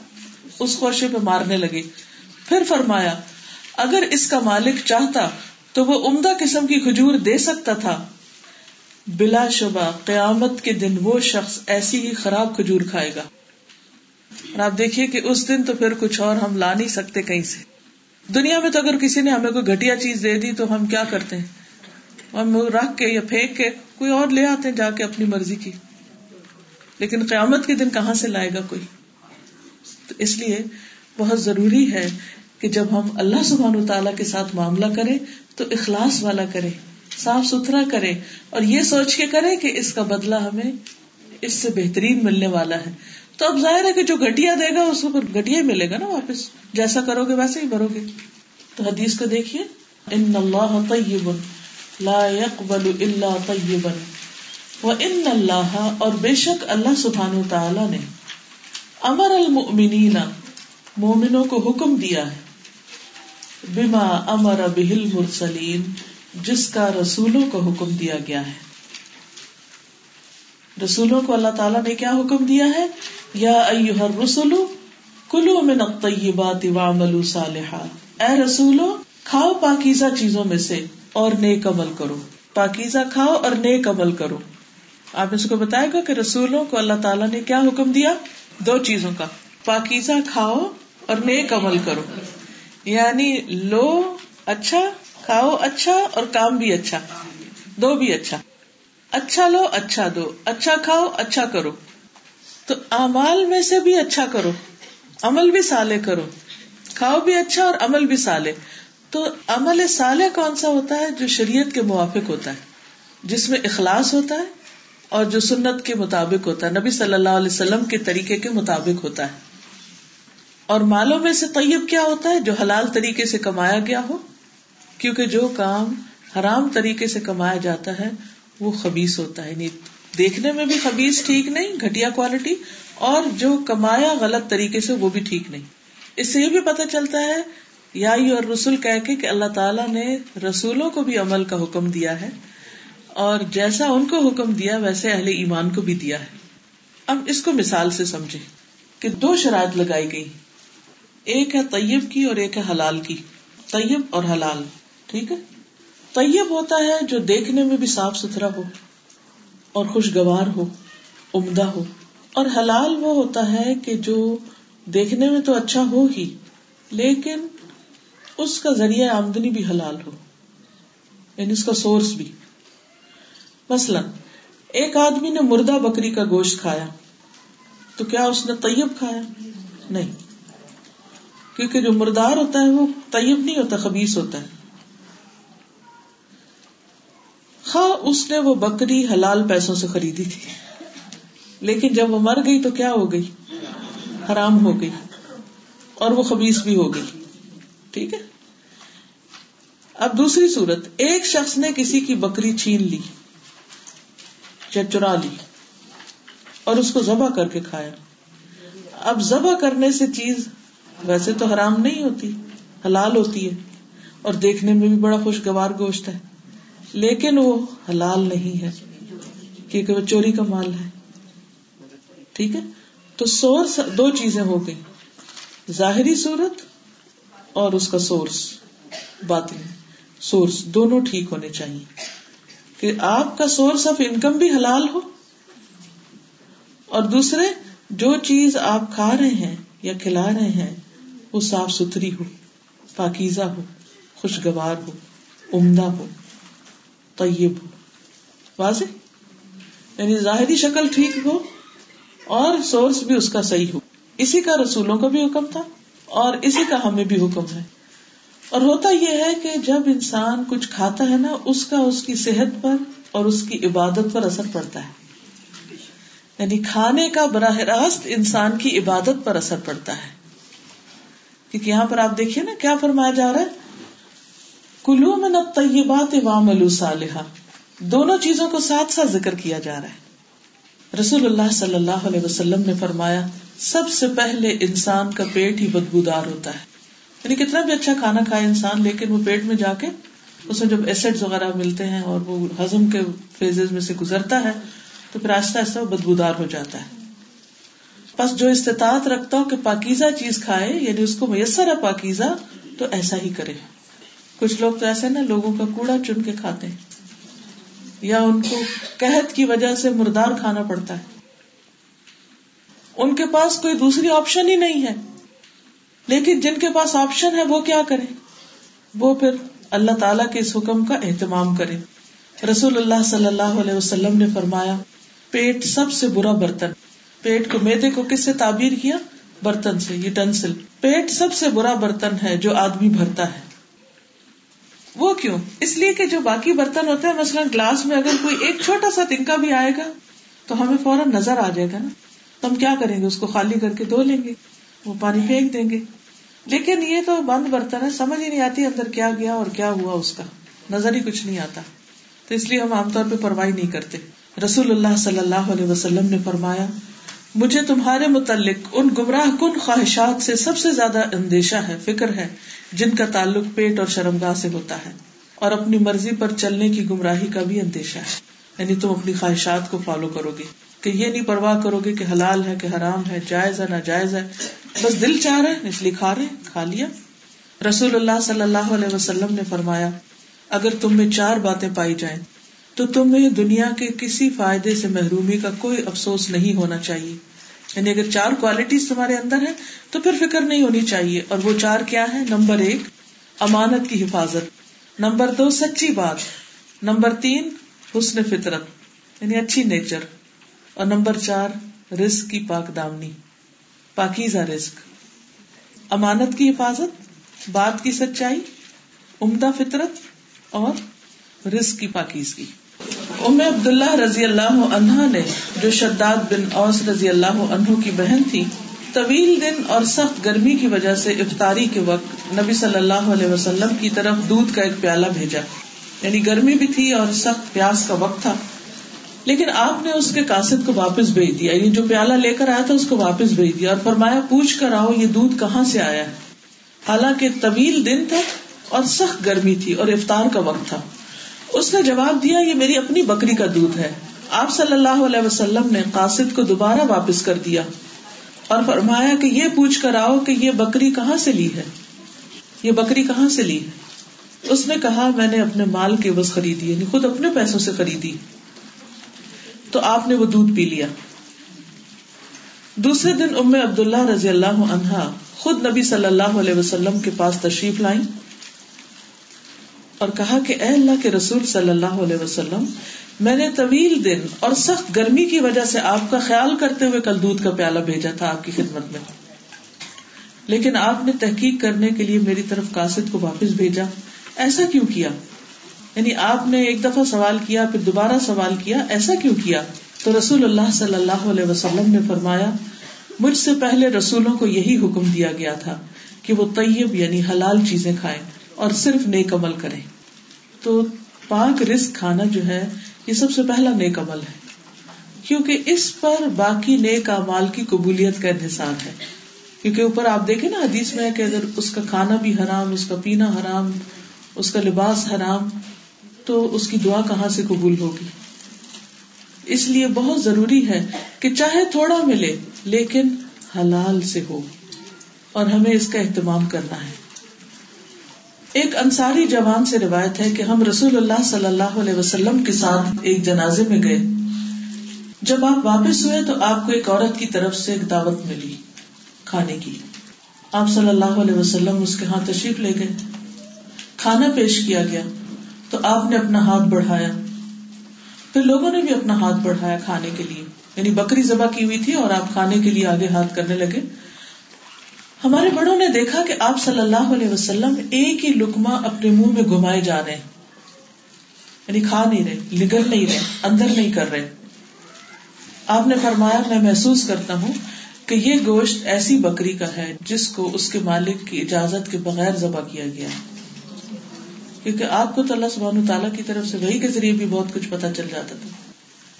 S1: اس خوشے پہ مارنے لگے۔ پھر فرمایا، اگر اس کا مالک چاہتا تو وہ عمدہ قسم کی کھجور دے سکتا تھا۔ بلا شبہ، قیامت کے دن وہ شخص ایسی ہی خراب کھجور کھائے گا۔ اور آپ دیکھیے کہ اس دن تو پھر کچھ اور ہم لا نہیں سکتے کہیں سے۔ دنیا میں تو اگر کسی نے ہمیں کوئی گٹیا چیز دے دی تو ہم کیا کرتے ہیں؟ ہم رکھ کے یا پھینک کے کوئی اور لے آتے ہیں جا کے اپنی مرضی کی۔ لیکن قیامت کے دن کہاں سے لائے گا کوئی؟ تو اس لیے بہت ضروری ہے کہ جب ہم اللہ سبحان و تعالیٰ کے ساتھ معاملہ کریں تو اخلاص والا کرے صاف ستھرا کرے اور یہ سوچ کے کرے کہ اس کا بدلہ ہمیں اس سے بہترین ملنے والا ہے۔ تو اب ظاہر ہے کہ جو گٹیا دے گا اس کو گٹیا ملے گا نا واپس۔ جیسا کرو گے ویسے ہی بھرو گے۔ تو حدیث کو دیکھیے، ان اللہ طیب لا يقبل الا طیبا و ان اللہ اور بے شک اللہ سبحانہ تعالی نے امر المؤمنین، مومنوں کو حکم دیا ہے، بما امر به المرسلین، جس کا رسولوں کو حکم دیا گیا ہے۔ رسولوں کو اللہ تعالیٰ نے کیا حکم دیا ہے؟ یا ایوہ رسول کلو من الطیبات وعملوا صالحا۔ اے رسولو، کھاؤ پاکیزہ چیزوں میں سے اور نیک عمل کرو۔ پاکیزہ کھاؤ اور نیک عمل کرو۔ آپ اس کو بتائے گا کہ رسولوں کو اللہ تعالیٰ نے کیا حکم دیا؟ دو چیزوں کا۔ پاکیزہ کھاؤ اور نیک عمل کرو۔ یعنی لو اچھا کھاؤ اچھا اور کام بھی اچھا۔ دو بھی اچھا۔ اچھا لو اچھا دو۔ اچھا کھاؤ اچھا کرو۔ تو امال میں سے بھی اچھا کرو۔ عمل بھی سالے کرو۔ کھاؤ بھی اچھا اور عمل بھی سالے تو عمل سالے کون سا ہوتا ہے جو شریعت کے موافق ہوتا ہے؟ جس میں اخلاص ہوتا ہے اور جو سنت کے مطابق ہوتا ہے، نبی صلی اللہ علیہ وسلم کے طریقے کے مطابق ہوتا ہے۔ اور مالوں میں سے طیب کیا ہوتا ہے؟ جو حلال طریقے سے کمایا گیا ہو، کیونکہ جو کام حرام طریقے سے کمایا جاتا ہے، وہ خبیص ہوتا ہے۔ یعنی دیکھنے میں بھی خبیص ٹھیک نہیں گٹیا کوالٹی، اور جو کمایا غلط طریقے سے وہ بھی ٹھیک نہیں۔ اس سے یہ بھی پتہ چلتا ہے یا اور رسول کہہ کے کہ اللہ تعالیٰ نے رسولوں کو بھی عمل کا حکم دیا ہے اور جیسا ان کو حکم دیا، ویسے اہل ایمان کو بھی دیا ہے۔ اب اس کو مثال سے سمجھے کہ دو شرائط لگائی گئی۔ ایک ہے طیب کی اور ایک ہے حلال کی۔ طیب اور حلال، ٹھیک ہے؟ طیب ہوتا ہے جو دیکھنے میں بھی صاف ستھرا ہو اور خوشگوار ہو، عمدہ ہو۔ اور حلال وہ ہوتا ہے کہ جو دیکھنے میں تو اچھا ہو ہی، لیکن اس کا ذریعہ آمدنی بھی حلال ہو۔ یعنی اس کا سورس بھی۔ مثلاً، ایک آدمی نے مردہ بکری کا گوشت کھایا، تو کیا اس نے طیب کھایا؟ نہیں۔ کیونکہ جو مردار ہوتا ہے، وہ طیب نہیں ہوتا خبیص ہوتا ہے۔ ہاں، اس نے وہ بکری حلال پیسوں سے خریدی تھی۔ لیکن جب وہ مر گئی، تو کیا ہو گئی؟ حرام ہو گئی۔ اور وہ خبیص بھی ہو گئی۔ ٹھیک ہے؟ اب دوسری صورت، ایک شخص نے کسی کی بکری چھین لی یا چرا لی، اور اس کو ذبح کر کے کھایا۔ اب ذبح کرنے سے چیز ویسے تو حرام نہیں ہوتی، حلال ہوتی ہے، اور دیکھنے میں بھی بڑا خوشگوار گوشت ہے، لیکن وہ حلال نہیں ہے، کیونکہ وہ چوری کا مال ہے۔ ٹھیک ہے؟ تو سورس دو چیزیں ہو گئی ظاہری صورت اور اس کا سورس بات سورس دونوں ٹھیک ہونے چاہیے۔ کہ آپ کا سورس آف انکم بھی حلال ہو اور دوسرے جو چیز آپ کھا رہے ہیں یا کھلا رہے ہیں، وہ صاف ستھری ہو، پاکیزہ ہو، خوشگوار ہو، عمدہ ہو، طیب ہو۔ واضح؟ یعنی ظاہری شکل ٹھیک ہو اور سورس بھی اس کا صحیح ہو۔ اسی کا رسولوں کا بھی حکم تھا اور اسی کا ہمیں بھی حکم ہے۔ اور ہوتا یہ ہے کہ جب انسان کچھ کھاتا ہے نا، اس کا اس کی صحت پر اور اس کی عبادت پر اثر پڑتا ہے۔ یعنی کھانے کا براہ راست انسان کی عبادت پر اثر پڑتا ہے۔ کیونکہ یہاں پر آپ دیکھیے نا کیا فرمایا جا رہا ہے۔ کلو میں طیبات صالحہ دونوں چیزوں کو ساتھ ساتھ ذکر کیا جا رہا ہے۔ رسول اللہ صلی اللہ علیہ وسلم نے فرمایا، سب سے پہلے انسان کا پیٹ ہی بدبودار ہوتا ہے۔ یعنی کتنا بھی اچھا کھانا کھائے انسان، لیکن وہ پیٹ میں جا کے اس میں جب ایسڈ وغیرہ ملتے ہیں اور وہ ہزم کے فیز میں سے گزرتا ہے، تو پھر آہستہ آہستہ وہ بدبودار ہو جاتا ہے۔ بس جو استطاعت رکھتا ہو کہ پاکیزہ چیز کھائے یعنی اس کو میسر ہے پاکیزہ، تو ایسا ہی کرے۔ کچھ لوگ تو ایسے نا، لوگوں کا کوڑا چن کے کھاتے ہیں۔ یا ان کو قحط کی وجہ سے مردار کھانا پڑتا ہے۔ ان کے پاس کوئی دوسری آپشن ہی نہیں ہے۔ لیکن جن کے پاس آپشن ہے وہ کیا کرے وہ پھر اللہ تعالی کے اس حکم کا اہتمام کرے رسول اللہ صلی اللہ علیہ وسلم نے فرمایا، پیٹ سب سے برا برتن۔ پیٹ کو میدے کو کس سے تعبیر کیا؟ برتن سے، یہ پیٹ سب سے برا برتن ہے جو آدمی بھرتا ہے۔ وہ کیوں؟ اس لیے کہ جو باقی برتن ہوتے ہیں، مثلاً گلاس میں اگر کوئی ایک چھوٹا سا تنکا بھی آئے گا، تو ہمیں فوراً نظر آ جائے گا نا۔ تو ہم کیا کریں گے؟ اس کو خالی کر کے دھو لیں گے۔ وہ پانی پھینک دیں گے۔ لیکن یہ تو بند برتن ہے، سمجھ ہی نہیں آتی اندر کیا گیا اور کیا ہوا اس کا۔ نظر ہی کچھ نہیں آتا۔ تو اس لیے ہم عام طور پہ پرواہ نہیں کرتے۔ رسول اللہ صلی اللہ علیہ وسلم نے فرمایا، مجھے تمہارے متعلق ان گمراہ کن خواہشات سے سب سے زیادہ اندیشہ ہے، فکر ہے، جن کا تعلق پیٹ اور شرمگاہ سے ہوتا ہے۔ اور اپنی مرضی پر چلنے کی گمراہی کا بھی اندیشہ ہے۔ یعنی تم اپنی خواہشات کو فالو کرو گے۔ کہ یہ نہیں پرواہ کرو گے کہ حلال ہے کہ حرام ہے، جائز ہے، ناجائز ہے۔ بس دل چاہ رہے اس لیے کھا رہے کھا لیا۔ رسول اللہ صلی اللہ علیہ وسلم نے فرمایا، اگر تم میں چار باتیں پائی جائیں، تو تمہیں دنیا کے کسی فائدے سے محرومی کا کوئی افسوس نہیں ہونا چاہیے۔ یعنی اگر چار کوالٹیز تمہارے اندر ہے تو پھر فکر نہیں ہونی چاہیے۔ اور وہ چار کیا ہے نمبر ایک، امانت کی حفاظت۔ نمبر دو، سچی بات۔ نمبر تین، حسن فطرت۔ یعنی اچھی نیچر۔ اور نمبر چار، رزق کی پاک دامنی۔ پاکیزہ رزق۔ امانت کی حفاظت، بات کی سچائی، عمدہ فطرت اور رزق کی پاکیزگی۔ ام عبداللہ رضی اللہ عنہا نے، جو شداد بن اوس رضی اللہ عنہ کی بہن تھی، طویل دن اور سخت گرمی کی وجہ سے افطاری کے وقت نبی صلی اللہ علیہ وسلم کی طرف دودھ کا ایک پیالہ بھیجا۔ یعنی گرمی بھی تھی اور سخت پیاس کا وقت تھا۔ لیکن آپ نے اس کے کاسد کو واپس بھیج دیا یعنی جو پیالہ لے کر آیا تھا اس کو واپس بھیج دیا اور فرمایا، پوچھ کر آؤ یہ دودھ کہاں سے آیا حالانکہ طویل دن تھا اور سخت گرمی تھی اور افطار کا وقت تھا۔ اس نے جواب دیا، یہ میری اپنی بکری کا دودھ ہے۔ آپ صلی اللہ علیہ وسلم نے قاصد کو دوبارہ واپس کر دیا اور فرمایا کہ یہ پوچھ کر آؤ کہ یہ بکری کہاں سے لی ہے؟ یہ بکری کہاں سے لی ہے؟ اس نے کہا، میں نے اپنے مال کے بس خریدی یعنی خود اپنے پیسوں سے خریدی۔ تو آپ نے وہ دودھ پی لیا۔ دوسرے دن ام عبد اللہ رضی اللہ عنہا خود نبی صلی اللہ علیہ وسلم کے پاس تشریف لائیں اور کہا کہ اے اللہ کے رسول صلی اللہ علیہ وسلم، میں نے طویل دن اور سخت گرمی کی وجہ سے آپ کا خیال کرتے ہوئے کل دودھ کا پیالہ بھیجا تھا آپ کی خدمت میں۔ لیکن آپ نے تحقیق کرنے کے لیے میری طرف کاسد کو واپس بھیجا۔ ایسا کیوں کیا؟ یعنی آپ نے ایک دفعہ سوال کیا، پھر دوبارہ سوال کیا، ایسا کیوں کیا؟ تو رسول اللہ صلی اللہ علیہ وسلم نے فرمایا، مجھ سے پہلے رسولوں کو یہی حکم دیا گیا تھا کہ وہ طیب یعنی حلال چیزیں کھائیں اور صرف نیک عمل کریں۔ تو پاک رزق کھانا جو ہے، یہ سب سے پہلا نیک عمل ہے۔ کیونکہ اس پر باقی نیک مال کی قبولیت کا انحصار ہے۔ کیونکہ اوپر آپ دیکھیں نا حدیث میں کہ اگر اس کا کھانا بھی حرام، اس کا پینا حرام، اس کا لباس حرام تو اس کی دعا کہاں سے قبول ہوگی؟ اس لیے بہت ضروری ہے کہ چاہے تھوڑا ملے، لیکن حلال سے ہو، اور ہمیں اس کا اہتمام کرنا ہے۔ ایک انصاری جوان سے روایت ہے کہ ہم رسول اللہ صلی اللہ علیہ وسلم کے ساتھ ایک جنازے میں گئے۔ جب آپ واپس ہوئے تو آپ کو ایک عورت کی طرف سے ایک دعوت ملی کھانے کی۔ آپ صلی اللہ علیہ وسلم اس کے ہاتھ تشریف لے گئے۔ کھانا پیش کیا گیا۔ تو آپ نے اپنا ہاتھ بڑھایا۔ پھر لوگوں نے بھی اپنا ہاتھ بڑھایا کھانے کے لیے۔ یعنی بکری ذبح کی ہوئی تھی اور آپ کھانے کے لیے آگے ہاتھ کرنے لگے۔ ہمارے بڑوں نے دیکھا کہ آپ صلی اللہ علیہ وسلم ایک ہی لکما اپنے منہ میں گھمائے جا رہے یعنی کھا نہیں رہے لگل نہیں رہے، اندر نہیں کر رہے۔ آپ نے فرمایا، میں محسوس کرتا ہوں کہ یہ گوشت ایسی بکری کا ہے جس کو اس کے مالک کی اجازت کے بغیر ذبح کیا گیا۔ کیونکہ آپ کو تو اللہ سبحانہ تعالیٰ کی طرف سے وہی کے ذریعے بھی بہت کچھ پتا چل جاتا تھا۔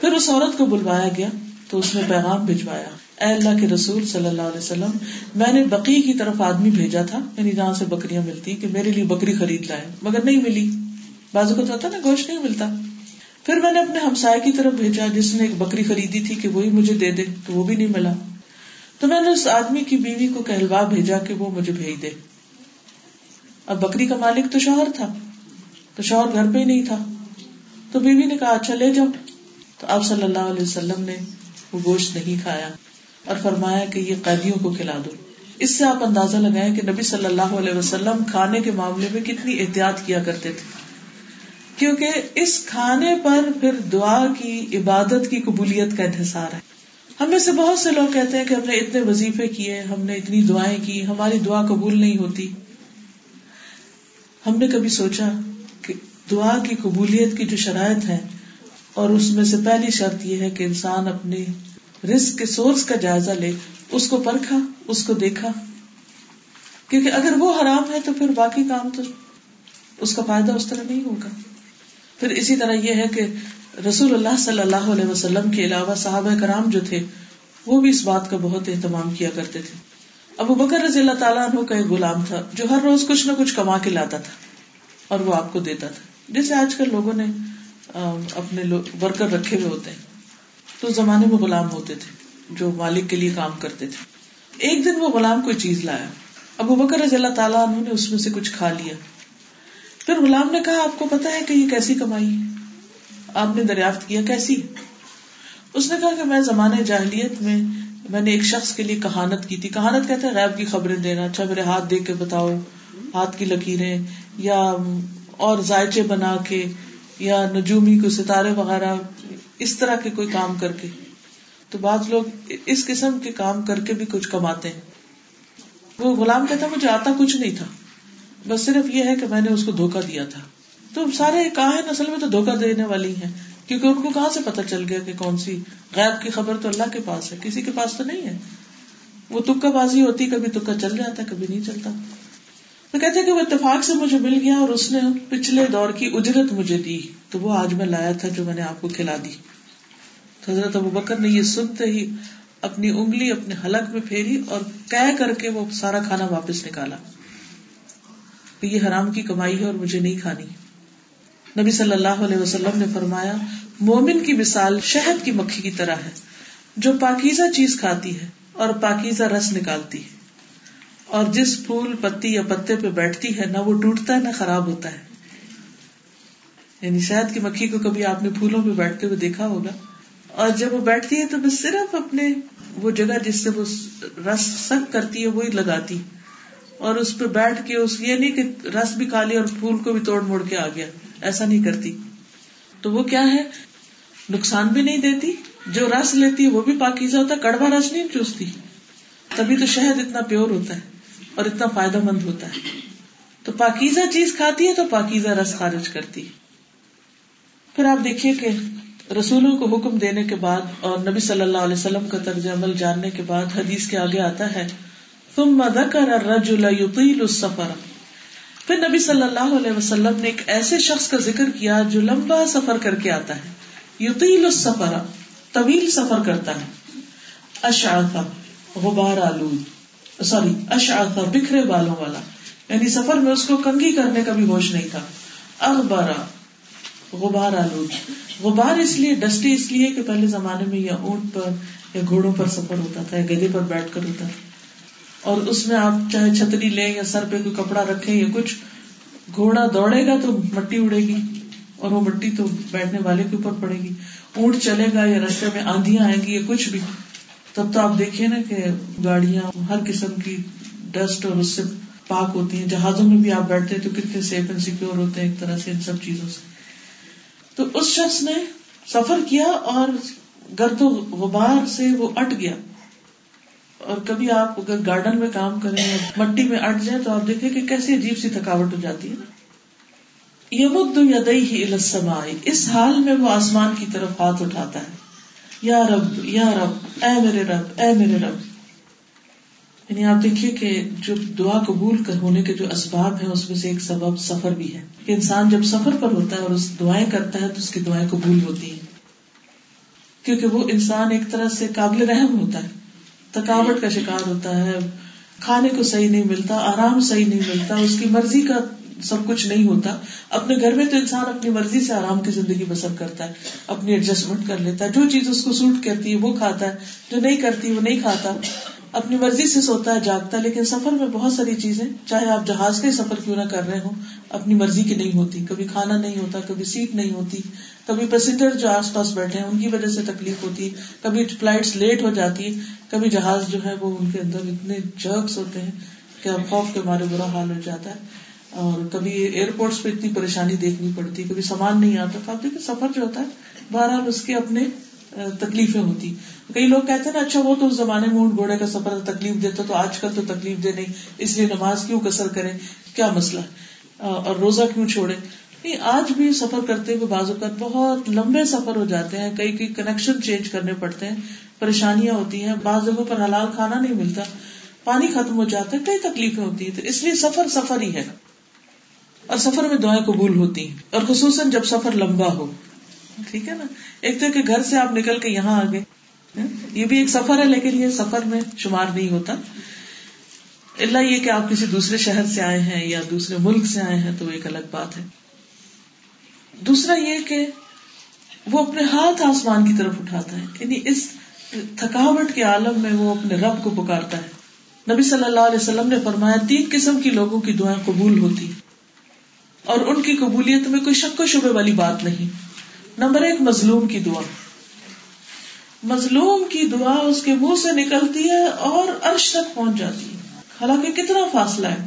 S1: پھر اس عورت کو بلوایا گیا تو اس نے پیغام بھجوایا۔ اے اللہ کے رسول صلی اللہ علیہ وسلم، میں نے بقی کی طرف آدمی بھیجا تھا۔ یعنی جہاں سے بکریاں ملتی کہ میرے لیے بکری خرید لائے، مگر نہیں ملی۔ بازو کو تو ہوتا نا، گوشت نہیں ملتا۔ پھر میں نے اپنے ہمسائے کی طرف بھیجا، جس نے ایک بکری خریدی تھی کہ وہی مجھے دے دے، تو وہ بھی نہیں ملا۔ تو میں نے اس آدمی کی بیوی کو کہلوا بھیجا کہ وہ مجھے بھیج دے۔ اب بکری کا مالک تو شوہر تھا۔ تو شوہر گھر پہ ہی نہیں تھا۔ تو بیوی نے کہا اچھا لے جاؤ۔ تو آپ صلی اللہ علیہ وسلم نے وہ گوشت نہیں کھایا اور فرمایا کہ یہ قیدیوں کو کھلا دو۔ اس سے آپ اندازہ لگائیں کہ نبی صلی اللہ علیہ وسلم کھانے کے معاملے میں کتنی احتیاط کیا کرتے تھے۔ کیونکہ اس کھانے پر پھر دعا کی، عبادت کی قبولیت کا انحصار ہے۔ ہم میں سے بہت سے لوگ کہتے ہیں کہ ہم نے اتنے وظیفے کیے، ہم نے اتنی دعائیں کی، ہماری دعا قبول نہیں ہوتی۔ ہم نے کبھی سوچا دعا کی قبولیت کی جو شرائط ہے اور اس میں سے پہلی شرط یہ ہے کہ انسان اپنے رسک کے سورس کا جائزہ لے، اس کو پرکھا، اس کو دیکھا۔ کیونکہ اگر وہ حرام ہے تو پھر باقی کام تو اس کا فائدہ اس طرح نہیں ہوگا۔ پھر اسی طرح یہ ہے کہ رسول اللہ صلی اللہ علیہ وسلم کے علاوہ صحابہ کرام جو تھے، وہ بھی اس بات کا بہت اہتمام کیا کرتے تھے۔ ابو بکر رضی اللہ تعالیٰ عنہ کا ایک غلام تھا، جو ہر روز کچھ نہ کچھ کما کے لاتا تھا، اور وہ آپ کو دیتا تھا۔ جیسے آج کل لوگوں نے اپنے ورکر رکھے ہوئے ہوتے ہیں۔ تو زمانے میں غلام ہوتے تھے، جو مالک کے لیے کام کرتے تھے۔ ایک دن وہ غلام کوئی چیز لایا۔ ابو بکر رضی اللہ تعالیٰ عنہ نے اس میں سے کچھ کھا لیا۔ پھر غلام نے کہا، آپ کو پتا ہے کہ یہ کیسی کمائی آپ نے دریافت کیا کیسی؟ اس نے کہا کہ میں زمانے جاہلیت میں میں نے ایک شخص کے لیے کہانت کی تھی۔ کہانت کہتے ہیں، غیب کی خبریں دینا اچھا میرے ہاتھ دیکھ کے بتاؤ، ہاتھ کی لکیریں، یا اور ذائچے بنا کے یا نجومی کو ستارے وغیرہ اس طرح کے کوئی کام کر کے۔ تو بعض لوگ اس قسم کے کام کر کے بھی کچھ کماتے ہیں۔ وہ غلام کہتا مجھے آتا کچھ نہیں تھا۔ بس صرف یہ ہے کہ میں نے اس کو دھوکا دیا تھا۔ تو سارے کہاں نسل میں تو دھوکا دینے والی ہیں۔ کیونکہ ان کو کہاں سے پتا چل گیا کہ کون سی غیب کی خبر تو اللہ کے پاس ہے؟ کسی کے پاس تو نہیں ہے۔ وہ تکا بازی ہوتی، کبھی تکا چل جاتا، کبھی نہیں چلتا۔ تو کہتے کہ وہ اتفاق سے مجھے مل گیا اور اس نے پچھلے دور کی اجرت مجھے دی۔ تو وہ آج میں لایا تھا جو میں نے آپ کو کھلا دی۔ تو حضرت ابو بکر نے یہ سنتے ہی اپنی انگلی اپنے حلق میں پھیری اور کہہ کر کے وہ سارا کھانا واپس نکالا۔ یہ حرام کی کمائی ہے اور مجھے نہیں کھانی۔ نبی صلی اللہ علیہ وسلم نے فرمایا، مومن کی مثال شہد کی مکھی کی طرح ہے، جو پاکیزہ چیز کھاتی ہے اور پاکیزہ رس نکالتی ہے۔ اور جس پھول پتی یا پتے پہ بیٹھتی ہے، نہ وہ ٹوٹتا ہے، نہ خراب ہوتا ہے۔ یعنی شہد کی مکھی کو کبھی آپ نے پھولوں پہ بیٹھتے ہوئے دیکھا ہوگا۔ اور جب وہ بیٹھتی ہے تو بس صرف اپنے وہ جگہ جس سے وہ رس سک کرتی ہے، وہی لگاتی۔ اور اس پہ بیٹھ کے اس، یہ نہیں کہ رس بھی کالی اور پھول کو بھی توڑ موڑ کے آ گیا۔ ایسا نہیں کرتی۔ تو وہ کیا ہے؟ نقصان بھی نہیں دیتی۔ جو رس لیتی ہے، وہ بھی پاکیزہ ہوتا ہے۔ کڑوا رس نہیں چوستی۔ تبھی تو شہد اتنا پیور ہوتا ہے۔ اور اتنا فائدہ مند ہوتا ہے۔ تو پاکیزہ چیز کھاتی ہے تو پاکیزہ رس خارج کرتی پھر آپ دیکھیے کہ رسولوں کو حکم دینے کے بعد اور نبی صلی اللہ علیہ وسلم کا طرز عمل جاننے کے بعد حدیث کے آگے آتا ہے تم الرجل السفر۔ پھر نبی صلی اللہ علیہ وسلم نے ایک ایسے شخص کا ذکر کیا جو لمبا سفر کر کے آتا ہے۔ یوتیل السفر، طویل سفر کرتا ہے۔ اشعث غبار آلود۔ سوری، اشعث بکھرے بالوں والا۔ یعنی سفر میں اس کو کنگھی کرنے کا بھی ہوش نہیں تھا۔ اخبارا غبار آلود۔ غبار اس لیے ڈسٹی اس لیے کہ پہلے زمانے میں یا اونٹ پر یا گھوڑوں پر سفر ہوتا تھا، یا گدے پر بیٹھ کر ہوتا تھا۔ اور اس میں آپ چاہے چھتری لیں یا سر پہ کوئی کپڑا رکھیں یا کچھ، گھوڑا دوڑے گا تو مٹی اڑے گی۔ اور وہ مٹی تو بیٹھنے والے کے اوپر پڑے گی۔ اونٹ چلے گا یا رستے میں آندیاں آئیں گی یا کچھ بھی۔ تب تو آپ دیکھیے نا کہ گاڑیاں ہر قسم کی ڈسٹ اور اس سے پاک ہوتی ہیں۔ جہازوں میں بھی آپ بیٹھتے ہیں تو کتنے سیف اینڈ سیکور ہوتے ہیں، ایک طرح سے ان سب چیزوں سے۔ تو اس شخص نے سفر کیا اور گرد و غبار سے وہ اٹ گیا۔ اور کبھی آپ اگر گارڈن میں کام کریں مٹی میں اٹ جائیں تو آپ دیکھیں کہ کیسی عجیب سی تھکاوٹ ہو جاتی ہے نا۔ یہ مد یدئی ہی السمائی اس حال میں وہ آسمان کی طرف ہاتھ اٹھاتا ہے۔ یا رب یا رب، اے میرے رب، اے میرے رب۔ یعنی آپ دیکھیے کہ جو دعا قبول ہونے کے جو اسباب ہیں، اس میں سے ایک سبب سفر بھی ہے۔ کہ انسان جب سفر پر ہوتا ہے اور اس دعائیں کرتا ہے، تو اس کی دعائیں قبول ہوتی ہیں۔ کیونکہ وہ انسان ایک طرح سے قابل رحم ہوتا ہے۔ تھکاوٹ کا شکار ہوتا ہے، کھانے کو صحیح نہیں ملتا، آرام صحیح نہیں ملتا، اس کی مرضی کا سب کچھ نہیں ہوتا۔ اپنے گھر میں تو انسان اپنی مرضی سے آرام کی زندگی بسر کرتا ہے، اپنی ایڈجسٹمنٹ کر لیتا ہے۔ جو چیز اس کو سوٹ کرتی ہے، وہ کھاتا ہے۔ جو نہیں کرتی، وہ نہیں کھاتا۔ اپنی مرضی سے سوتا ہے، جاگتا ہے۔ لیکن سفر میں بہت ساری چیزیں، چاہے آپ جہاز کا سفر کیوں نہ کر رہے ہوں، اپنی مرضی کی نہیں ہوتی۔ کبھی کھانا نہیں ہوتا، کبھی سیٹ نہیں ہوتی۔ کبھی پیسنجر جو آس پاس بیٹھے ہیں، ان کی وجہ سے تکلیف ہوتی کبھی فلائٹ لیٹ ہو جاتی ہے کبھی جہاز جو ہے وہ ان کے اندر اتنے جرکس ہوتے ہیں کہ اب خوف کے مارے برا حال ہو جاتا ہے۔ اور کبھی ایئرپورٹس پہ اتنی پریشانی دیکھنی پڑتی، کبھی سامان نہیں آتا، تو آپ دیکھیں سفر جو ہوتا ہے، بہرحال اس کے اپنے تکلیفیں ہوتی۔ کئی لوگ کہتے ہیں نا اچھا وہ تو اس زمانے میں اونٹ گھوڑے کا سفر تکلیف دیتا تو آج کل تو تکلیف دے نہیں، اس لیے نماز کیوں کسر کرے کیا مسئلہ؟ اور روزہ کیوں چھوڑے نہیں، آج بھی سفر کرتے ہوئے بعض اوقات بہت لمبے سفر ہو جاتے ہیں، کئی کئی کنیکشن چینج کرنے پڑتے ہیں، پریشانیاں ہوتی ہیں، بعض جگہوں پر حلال کھانا نہیں ملتا، پانی ختم ہو جاتا ہے، کئی تکلیفیں ہوتی ہیں، تو اس لیے سفر سفر ہی ہے۔ اور سفر میں دعائیں قبول ہوتی ہیں، اور خصوصاً جب سفر لمبا ہو۔ ٹھیک ہے نا؟ ایک تو کہ گھر سے آپ نکل کے یہاں آ گئے ہاں؟ یہ بھی ایک سفر ہے، لیکن یہ سفر میں شمار نہیں ہوتا۔ اللہ یہ کہ آپ کسی دوسرے شہر سے آئے ہیں یا دوسرے ملک سے آئے ہیں، تو ایک الگ بات ہے۔ دوسرا یہ کہ وہ اپنے ہاتھ آسمان کی طرف اٹھاتا ہے۔ یعنی اس تھکاوٹ کے عالم میں وہ اپنے رب کو پکارتا ہے۔ نبی صلی اللہ علیہ وسلم نے فرمایا، تین قسم کی لوگوں کی دعائیں قبول ہوتی اور ان کی قبولیت میں کوئی شک و شبے والی بات نہیں۔ نمبر ایک، مظلوم کی دعا۔ مظلوم کی دعا اس کے منہ سے نکلتی ہے اور عرش تک پہنچ جاتی ہے۔ حالانکہ کتنا فاصلہ ہے۔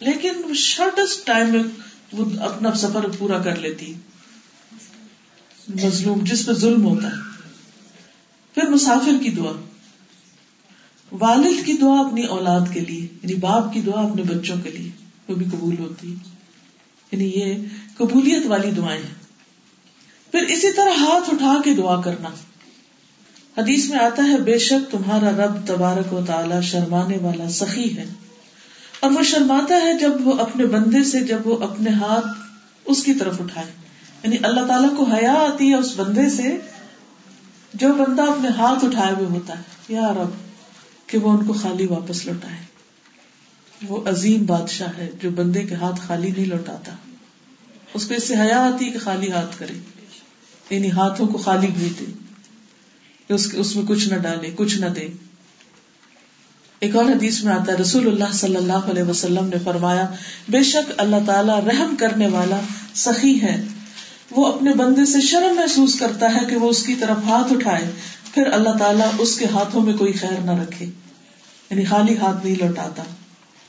S1: لیکن شارٹیسٹ ٹائم میں وہ اپنا سفر پورا کر لیتی۔ مظلوم، جس پہ ظلم ہوتا ہے۔ پھر مسافر کی دعا۔ والد کی دعا اپنی اولاد کے لیے یعنی باپ کی دعا اپنے بچوں کے لیے، وہ بھی قبول ہوتی۔ ہے یعنی یہ قبولیت والی دعائیں ہیں۔ پھر اسی طرح ہاتھ اٹھا کے دعا کرنا۔ حدیث میں آتا ہے، بے شک تمہارا رب تبارک و تعالی شرمانے والا سخی ہے۔ اور وہ شرماتا ہے جب وہ اپنے بندے سے، جب وہ اپنے ہاتھ اس کی طرف اٹھائے۔ یعنی اللہ تعالیٰ کو حیا آتی ہے اس بندے سے، جو بندہ اپنے ہاتھ اٹھائے ہوئے ہوتا ہے۔ یا رب، کہ وہ ان کو خالی واپس لوٹائے۔ وہ عظیم بادشاہ ہے جو بندے کے ہاتھ خالی نہیں لوٹاتا۔ اس کو اس سے حیا آتی ہے کہ خالی ہاتھ کرے۔ یعنی ہاتھوں کو خالی بھیجے۔ اس میں کچھ نہ ڈالے، کچھ نہ دے۔ ایک اور حدیث میں آتا ہے، رسول اللہ صلی اللہ علیہ وسلم نے فرمایا، بے شک اللہ تعالیٰ رحم کرنے والا سخی ہے۔ وہ اپنے بندے سے شرم محسوس کرتا ہے کہ وہ اس کی طرف ہاتھ اٹھائے۔ پھر اللہ تعالیٰ اس کے ہاتھوں میں کوئی خیر نہ رکھے۔ یعنی خالی ہاتھ نہیں لوٹاتا۔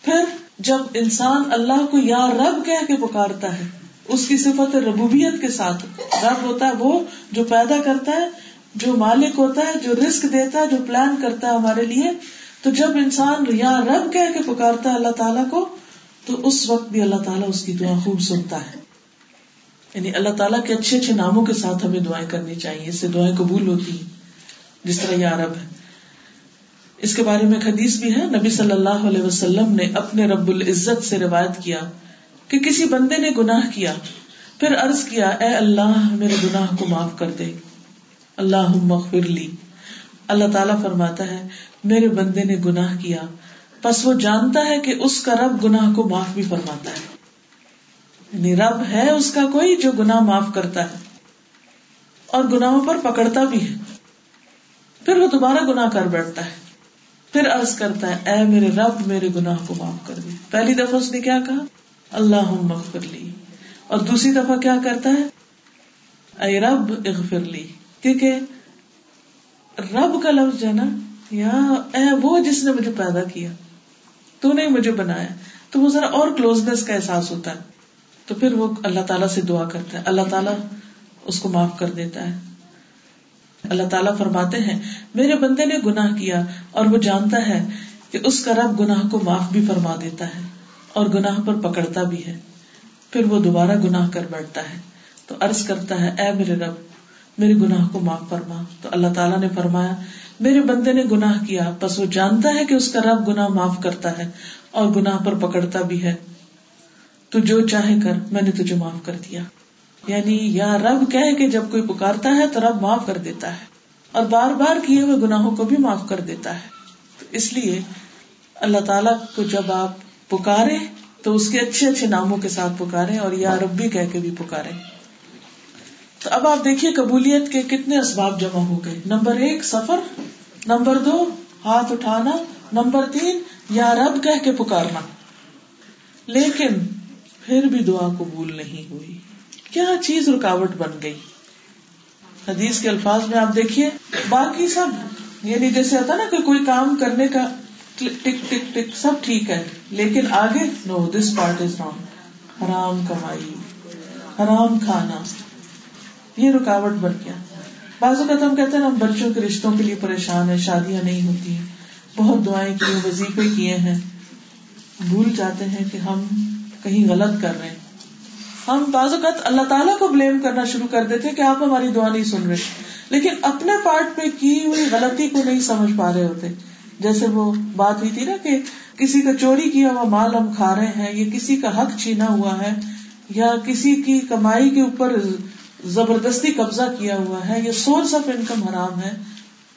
S1: پھر جب انسان اللہ کو یا رب کہہ کے پکارتا ہے، اس کی صفت ربوبیت کے ساتھ۔ رب ہوتا ہے وہ جو پیدا کرتا ہے، جو مالک ہوتا ہے، جو رسک دیتا ہے، جو پلان کرتا ہے ہمارے لیے۔ تو جب انسان یا رب کہہ کے پکارتا ہے اللہ تعالیٰ کو، تو اس وقت بھی اللہ تعالیٰ اس کی دعا خوب سنتا ہے۔ یعنی اللہ تعالیٰ کے اچھے اچھے ناموں کے ساتھ ہمیں دعائیں کرنی چاہیے، اس سے دعائیں قبول ہوتی ہیں۔ جس طرح یا رب ہے۔ اس کے بارے میں حدیث بھی ہے، نبی صلی اللہ علیہ وسلم نے اپنے رب العزت سے روایت کیا کہ کسی بندے نے گناہ کیا، پھر عرض کیا، اے اللہ، میرے گناہ کو معاف کر دے۔ اللہ مغفر لی۔ اللہ تعالیٰ فرماتا ہے، میرے بندے نے گناہ کیا۔ بس وہ جانتا ہے کہ اس کا رب گناہ کو معاف بھی فرماتا ہے۔ یعنی رب ہے اس کا کوئی جو گناہ معاف کرتا ہے اور گناہوں پر پکڑتا بھی ہے۔ پھر وہ دوبارہ گناہ کر بیٹھتا ہے۔ پھر عرض کرتا ہے، اے میرے رب، میرے گناہ کو معاف کر دے۔ پہلی دفعہ اس نے کیا کہا؟ اللہ مغفر لی۔ اور دوسری دفعہ کیا کرتا ہے؟ اے رب، اغفر لی۔ کیونکہ رب کا لفظ ہے نا، یا اے وہ جس نے مجھے پیدا کیا، تو نہیں مجھے بنایا۔ تو وہ ذرا اور کلوزنس کا احساس ہوتا ہے۔ تو پھر وہ اللہ تعالیٰ سے دعا کرتا ہے۔ اللہ تعالیٰ اس کو معاف کر دیتا ہے۔ اللہ تعالیٰ فرماتے ہیں، میرے بندے نے گناہ کیا اور وہ جانتا ہے کہ اس کا رب گناہ کو معاف بھی فرما دیتا ہے اور گناہ پر پکڑتا بھی ہے۔ پھر وہ دوبارہ گناہ کر بیٹھتا ہے۔ تو عرض کرتا ہے، اے میرے رب، میرے گناہ کو معاف فرما۔ تو اللہ تعالیٰ نے فرمایا، میرے بندے نے گناہ کیا، بس وہ جانتا ہے کہ اس کا رب گناہ معاف کرتا ہے اور گناہ پر پکڑتا بھی ہے۔ تو جو چاہے کر، میں نے تجھے معاف کر دیا۔ یعنی یا رب کہے کہ جب کوئی پکارتا ہے تو رب معاف کر دیتا ہے اور بار بار کیے ہوئے گناہوں کو بھی معاف کر دیتا ہے۔ تو اس لیے اللہ تعالیٰ کو جب آپ پکارے تو اس کے اچھے اچھے ناموں کے ساتھ پکارے اور یا رب بھی کہہ کے بھی پکارے تو اب آپ دیکھیے قبولیت کے کتنے اسباب جمع ہو گئے۔ نمبر ایک، سفر۔ نمبر دو، ہاتھ اٹھانا۔ نمبر تین، یا رب کہہ کے پکارنا۔ لیکن پھر بھی دعا قبول نہیں ہوئی۔ کیا چیز رکاوٹ بن گئی؟ حدیث کے الفاظ میں آپ دیکھیے، باقی سب یعنی جیسے ہوتا نا کہ کوئی کام کرنے کا ٹک ٹک ٹک سب ٹھیک ہے، لیکن آگے نو دس پارٹ از رانگ حرام کمائی، حرام کھانا، یہ رکاوٹ بن گیا۔ بعض اوقات ہم کہتے ہیں ہم بچوں کے رشتوں کے لیے پریشان ہیں، شادیاں نہیں ہوتی ہیں، بہت دعائیں کی وظیفے کیے ہیں۔ بھول جاتے ہیں کہ ہم کہیں غلط کر رہے ہیں۔ ہم بعض اوقات اللہ تعالیٰ کو بلیم کرنا شروع کر دیتے کہ آپ ہماری دعا نہیں سن رہے۔ لیکن اپنے پارٹ پہ کی ہوئی غلطی کو نہیں سمجھ پا رہے ہوتے۔ جیسے وہ بات ہوئی تھی نا کہ کسی کا چوری کیا ہوا، مال ہم کھا رہے ہیں، یا کسی کا حق چھینا ہوا ہے، یا کسی کی کمائی کے اوپر زبردستی قبضہ کیا ہوا ہے، یا سورس آف انکم حرام ہے،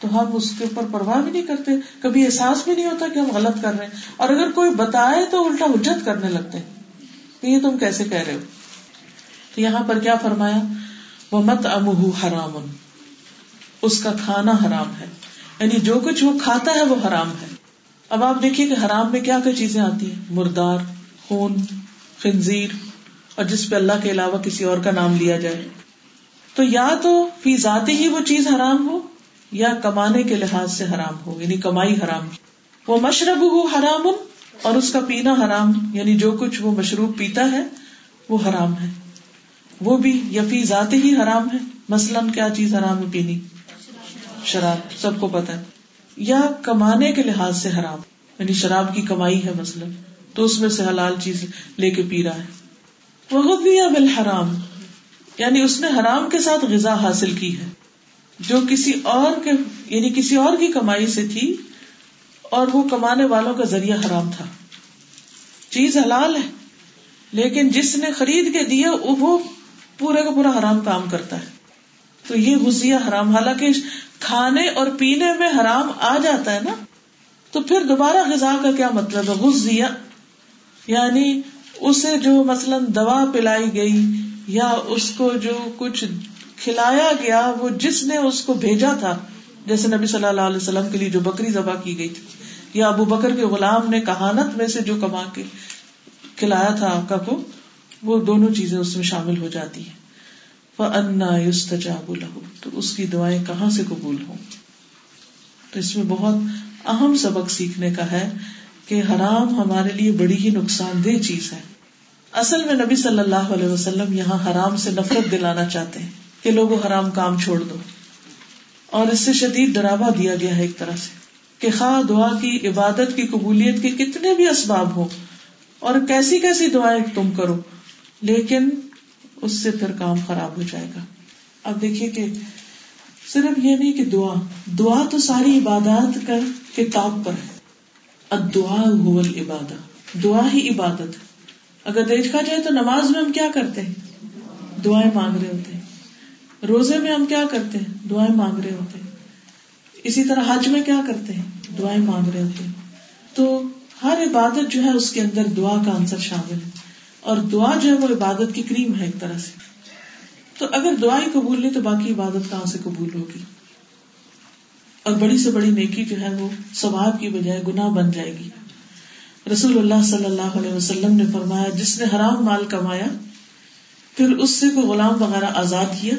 S1: تو ہم اس کے اوپر پرواہ بھی نہیں کرتے۔ کبھی احساس بھی نہیں ہوتا کہ ہم غلط کر رہے ہیں۔ اور اگر کوئی بتائے تو الٹا حجت کرنے لگتے ہیں۔ یہ تم کیسے کہہ رہے ہو؟ تو یہاں پر کیا فرمایا؟ وہ مت امہ حرام۔ اس کا کھانا حرام ہے۔ یعنی جو کچھ وہ کھاتا ہے وہ حرام ہے۔ اب آپ دیکھیے کہ حرام میں کیا کیا چیزیں آتی ہیں۔ مردار، خون، خنزیر، اور جس پہ اللہ کے علاوہ کسی اور کا نام لیا جائے۔ تو یا تو فی ذاتی ہی وہ چیز حرام ہو، یا کمانے کے لحاظ سے حرام ہو یعنی کمائی حرام وہ مشرب ہو حرام اور اس کا پینا حرام یعنی جو کچھ وہ مشروب پیتا ہے وہ حرام ہے۔ وہ بھی یا فی ذاتی ہی حرام ہے؟ مثلاً کیا چیز حرام ہے پینی؟ شراب. سب کو پتا ہے. یا کمانے کے لحاظ سے حرام. یعنی شراب کی کمائی ہے مثلاً. تو اس میں سے حلال چیز لے کے پی رہا ہے. وہ بالحرام یعنی اس نے حرام کے ساتھ غذا حاصل کی ہے. جو کسی اور کے یعنی کسی اور کی کمائی سے تھی اور وہ کمانے والوں کا ذریعہ حرام تھا. چیز حلال ہے. لیکن جس نے خرید کے دیا وہ پورا کا پورا حرام کام کرتا ہے۔ تو یہ غزیہ حرام، حالانکہ کھانے اور پینے میں حرام آ جاتا ہے نا، تو پھر دوبارہ غذا کا کیا مطلب ہے؟ غزیہ یعنی اسے جو مثلاً دوا پلائی گئی یا اس کو جو کچھ کھلایا گیا، وہ جس نے اس کو بھیجا تھا، جیسے نبی صلی اللہ علیہ وسلم کے لیے جو بکری ذبح کی گئی تھی۔ یا ابو بکر کے غلام نے کہانت میں سے جو کما کے کھلایا تھا آکا کو وہ دونوں چیزیں اس میں شامل ہو جاتی ہیں۔ انا یوستجاب لہو تو اس کی دعائیں کہاں سے قبول ہوں؟ تو اس میں بہت اہم سبق سیکھنے کا ہے کہ حرام ہمارے لیے بڑی ہی نقصان دہ چیز ہے۔ اصل میں نبی صلی اللہ علیہ وسلم یہاں حرام سے نفرت دلانا چاہتے ہیں کہ لوگ حرام کام چھوڑ دو۔ اور اس سے شدید ڈراوا دیا گیا ہے ایک طرح سے کہ خواہ دعا کی عبادت کی قبولیت کے کتنے بھی اسباب ہو اور کیسی کیسی دعائیں تم کرو لیکن اس سے پھر کام خراب ہو جائے گا۔ اب دیکھیے کہ صرف یہ نہیں کہ دعا دعا تو ساری عبادات کا کتاب پر ہے۔ دعا دعا ہی عبادت اگر دیکھا جائے تو نماز میں ہم کیا کرتے ہیں؟ دعائیں مانگ رہے ہوتے ہیں۔ روزے میں ہم کیا کرتے ہیں؟ دعائیں مانگ رہے ہوتے ہیں۔ اسی طرح حج میں کیا کرتے ہیں؟ دعائیں مانگ رہے ہوتے ہیں۔ تو ہر عبادت جو ہے اس کے اندر دعا کا آنسر شامل ہے۔ اور دعا جو ہے وہ عبادت کی کریم ہے ایک طرح سے۔ تو اگر دعا ہی قبول نہیں تو باقی عبادت کہاں سے قبول ہوگی؟ اور بڑی سے بڑی نیکی جو ہے وہ ثواب کی بجائے گناہ بن جائے گی۔ رسول اللہ صلی اللہ علیہ وسلم نے فرمایا، جس نے حرام مال کمایا، پھر اس سے کوئی غلام وغیرہ آزاد کیا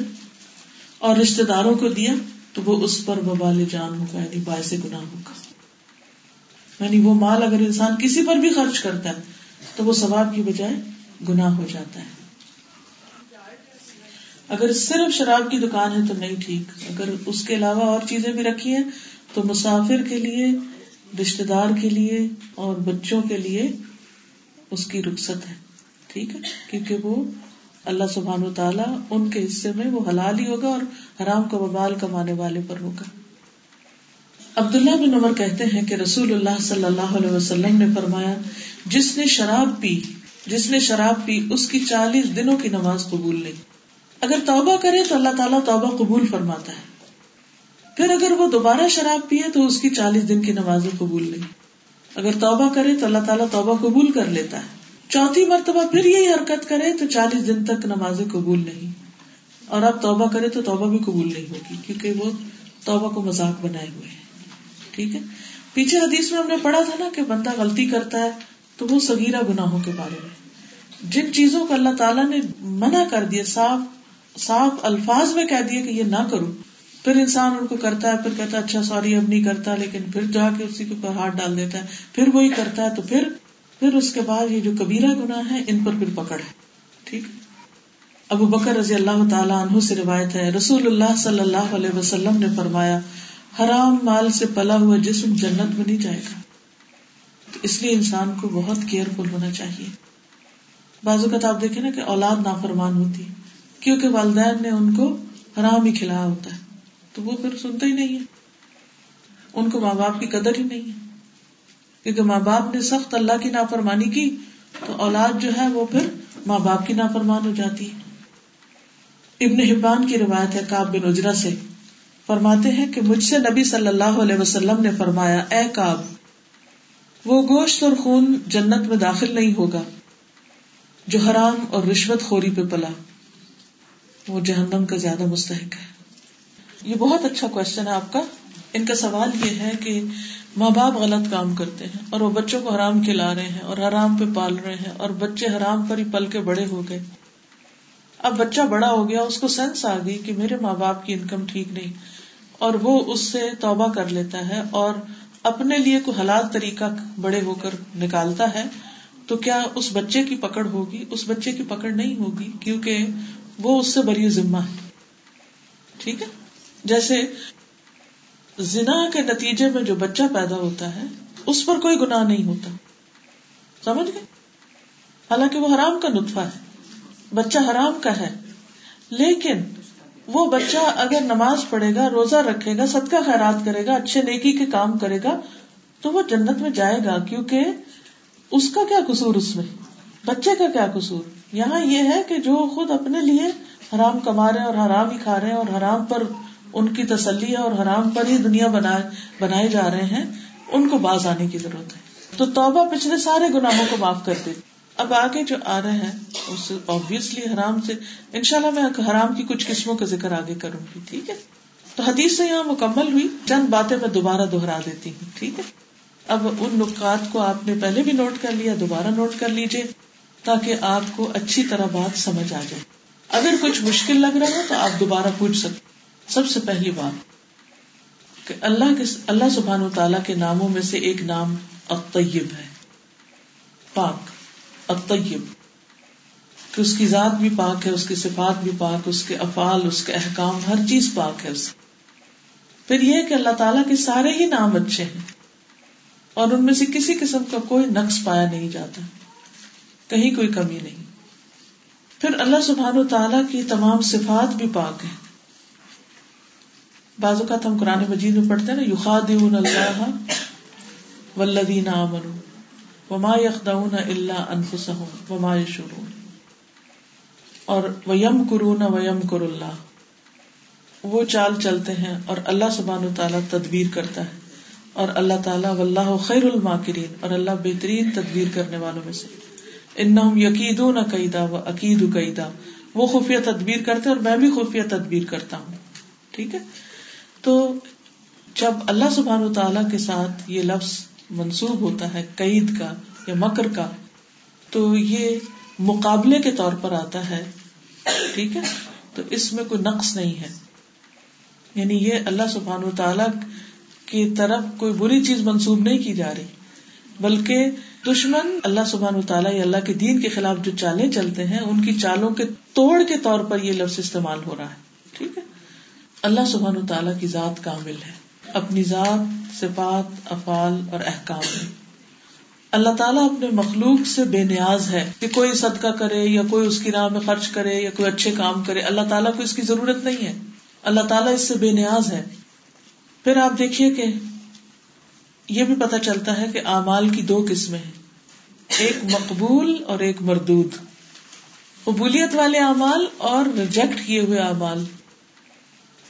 S1: اور رشتے داروں کو دیا، تو وہ اس پر ببال جان ہوگا یعنی باعث گناہ ہوگا۔ یعنی وہ مال اگر انسان کسی پر بھی خرچ کرتا ہے، تو وہ ثواب کی بجائے گناہ ہو جاتا ہے۔ اگر صرف شراب کی دکان ہے تو نہیں ٹھیک۔ اگر اس کے علاوہ اور چیزیں بھی رکھی ہیں تو مسافر کے لیے رشتے دار کے لیے اور بچوں کے لیے اس کی رخصت ہے۔ ٹھیک ہے؟ کیونکہ وہ اللہ سبحان و تعالیٰ ان کے حصے میں وہ حلال ہی ہوگا اور حرام کا ببال کمانے والے پر ہوگا۔ عبداللہ بن عمر کہتے ہیں کہ رسول اللہ صلی اللہ علیہ وسلم نے فرمایا، جس نے شراب پی جس نے شراب پی، اس کی چالیس دنوں کی نماز قبول نہیں۔ اگر توبہ کرے تو اللہ تعالیٰ توبہ قبول فرماتا ہے۔ پھر اگر وہ دوبارہ شراب پیے تو اس کی چالیس دن کی نماز قبول نہیں۔ اگر توبہ کرے تو اللہ تعالیٰ توبہ قبول کر لیتا ہے۔ چوتھی مرتبہ پھر یہی حرکت کرے تو چالیس دن تک نماز قبول نہیں۔ اور اب توبہ کرے تو توبہ بھی قبول نہیں ہوگی، کیونکہ وہ توبہ کو مذاق بنائے ہوئے ہیں۔ ٹھیک ہے؟ پیچھے حدیث میں ہم نے پڑھا تھا نا کہ بندہ غلطی کرتا ہے تو وہ سگیرہ گناہوں کے بارے میں۔ جن چیزوں کو اللہ تعالیٰ نے منع کر دیا، صاف صاف الفاظ میں کہہ دیا کہ یہ نہ کرو۔ پھر انسان ان کو کرتا ہے، پھر کہتا ہے اچھا سوری، اب نہیں کرتا، لیکن پھر جا کے اسی کے اوپر ہاتھ ڈال دیتا ہے۔ پھر وہی کرتا ہے تو پھر پھر اس کے بعد یہ جو کبیرہ گنا ہے ان پر پھر پکڑ ہے۔ ٹھیک؟ ابو بکر رضی اللہ تعالیٰ عنہ سے روایت ہے، رسول اللہ صلی اللہ علیہ وسلم نے فرمایا، حرام مال سے پلا ہوا جسم جنت میں نہیں جائے گا۔ اس لیے انسان کو بہت کیئرفل ہونا چاہیے۔ بازو کا تو آپ دیکھیں نا کہ اولاد نافرمان ہوتی ہے، کیونکہ والدین نے ان کو حرام ہی کھلایا ہوتا ہے۔ تو وہ پھر سنتے ہی نہیں ہے ان کو ماں باپ کی قدر ہی نہیں ہے۔ کیونکہ ماں باپ نے سخت اللہ کی نافرمانی کی، تو اولاد جو ہے وہ پھر ماں باپ کی نافرمان ہو جاتی ہے۔ ابن حبان کی روایت ہے کاب بن اجرا سے۔ فرماتے ہیں کہ مجھ سے نبی صلی اللہ علیہ وسلم نے فرمایا، اے کاب وہ گوشت اور خون جنت میں داخل نہیں ہوگا، جو حرام اور رشوت خوری پہ پلا۔ وہ جہنم کا زیادہ مستحق ہے۔ یہ بہت اچھا کوشچن ہے آپ کا۔ ان کا سوال یہ ہے کہ ماں باپ غلط کام کرتے ہیں اور وہ بچوں کو حرام کھلا رہے ہیں اور حرام پہ پال رہے ہیں اور بچے حرام پر ہی پل کے بڑے ہو گئے۔ اب بچہ بڑا ہو گیا، اس کو سینس آ گئی کہ میرے ماں باپ کی انکم ٹھیک نہیں اور وہ اس سے توبہ کر لیتا ہے اور اپنے لیے کوئی حلال طریقہ بڑے ہو کر نکالتا ہے، تو کیا اس بچے کی پکڑ ہوگی؟ اس بچے کی پکڑ نہیں ہوگی، کیونکہ وہ اس سے بری ذمہ ہے۔ ٹھیک ہے؟ جیسے زنا کے نتیجے میں جو بچہ پیدا ہوتا ہے، اس پر کوئی گناہ نہیں ہوتا۔ سمجھ گئے؟ حالانکہ وہ حرام کا نطفہ ہے، بچہ حرام کا ہے، لیکن وہ بچہ اگر نماز پڑھے گا، روزہ رکھے گا، صدقہ خیرات کرے گا، اچھے نیکی کے کام کرے گا، تو وہ جنت میں جائے گا، کیونکہ اس کا کیا قصور اس میں؟ بچے کا کیا قصور؟ یہاں یہ ہے کہ جو خود اپنے لیے حرام کما رہے ہیں اور حرام ہی کھا رہے ہیں اور حرام پر ان کی تسلی ہے اور حرام پر ہی دنیا بنائے جا رہے ہیں، ان کو باز آنے کی ضرورت ہے۔ تو توبہ پچھلے سارے گناہوں کو معاف کر دے۔ اب آگے جو آ رہے ہیں اس آبیسلی حرام سے ان شاء اللہ میں حرام کی کچھ قسموں کا ذکر آگے کروں گی، ٹھیک ہے؟ تو حدیث سے یہاں مکمل ہوئی، چند باتیں میں دوبارہ دوہرا دیتی ہوں، ٹھیک ہے؟ اب ان نکات کو آپ نے پہلے بھی نوٹ کر لیا، دوبارہ نوٹ کر لیجیے تاکہ آپ کو اچھی طرح بات سمجھ آ جائے۔ اگر کچھ مشکل لگ رہا ہو تو آپ دوبارہ پوچھ سکتے سب سے پہلی بات، کہ اللہ کے اللہ سبحان و تعالیٰ کے ناموں میں سے ایک نام اطیب ہے، پاک۔ اطیب کہ اس کی ذات بھی پاک ہے، اس کی صفات بھی پاک، اس کے افعال، اس کے احکام، ہر چیز پاک ہے اس پھر یہ کہ اللہ تعالیٰ کے سارے ہی نام اچھے ہیں، اور ان میں سے کسی قسم کا کوئی نقص پایا نہیں جاتا، کہیں کوئی کمی نہیں۔ پھر اللہ سبحان و تعالیٰ کی تمام صفات بھی پاک ہے بعض اوقات ہم قرآن مجید میں پڑھتے ہیں نا، یخادعون اللہ والذین آمنوا۔ وما یخدعون الا انفسهم وما یشعرون. اور ویم کرون ویم کر اللہ. وہ چال چلتے ہیں اور اللہ سبحان تعالیٰ تدبیر کرتا ہے اور اللہ تعالیٰ واللہ خیر الماکرین اور اللہ بہترین تدبیر کرنے والوں میں سے. ان یقیدون قیدا و عقید قیدا وہ خفیہ تدبیر کرتے اور میں بھی خفیہ تدبیر کرتا ہوں. ٹھیک ہے؟ تو جب اللہ سبحان تعالیٰ کے ساتھ یہ لفظ منسوب ہوتا ہے، قید کا یا مکر کا، تو یہ مقابلے کے طور پر آتا ہے، ٹھیک ہے؟ تو اس میں کوئی نقص نہیں ہے۔ یعنی یہ اللہ سبحان تعالی کی طرف کوئی بری چیز منسوب نہیں کی جا رہی، بلکہ دشمن اللہ سبحان تعالیٰ یا اللہ کے دین کے خلاف جو چالیں چلتے ہیں، ان کی چالوں کے توڑ کے طور پر یہ لفظ استعمال ہو رہا ہے، ٹھیک ہے؟ اللہ سبحان تعالیٰ کی ذات کامل ہے، اپنی ذات صفات افعال اور احکام۔ میں اللہ تعالیٰ اپنے مخلوق سے بے نیاز ہے کہ کوئی صدقہ کرے یا کوئی اس کی راہ میں خرچ کرے یا کوئی اچھے کام کرے۔ اللہ تعالیٰ کو اس کی ضرورت نہیں ہے۔ اللہ تعالیٰ اس سے بے نیاز ہے۔ پھر آپ دیکھیے کہ یہ بھی پتا چلتا ہے کہ اعمال کی دو قسمیں ہیں۔ ایک مقبول اور ایک مردود۔ قبولیت والے اعمال اور ریجیکٹ کیے ہوئے اعمال۔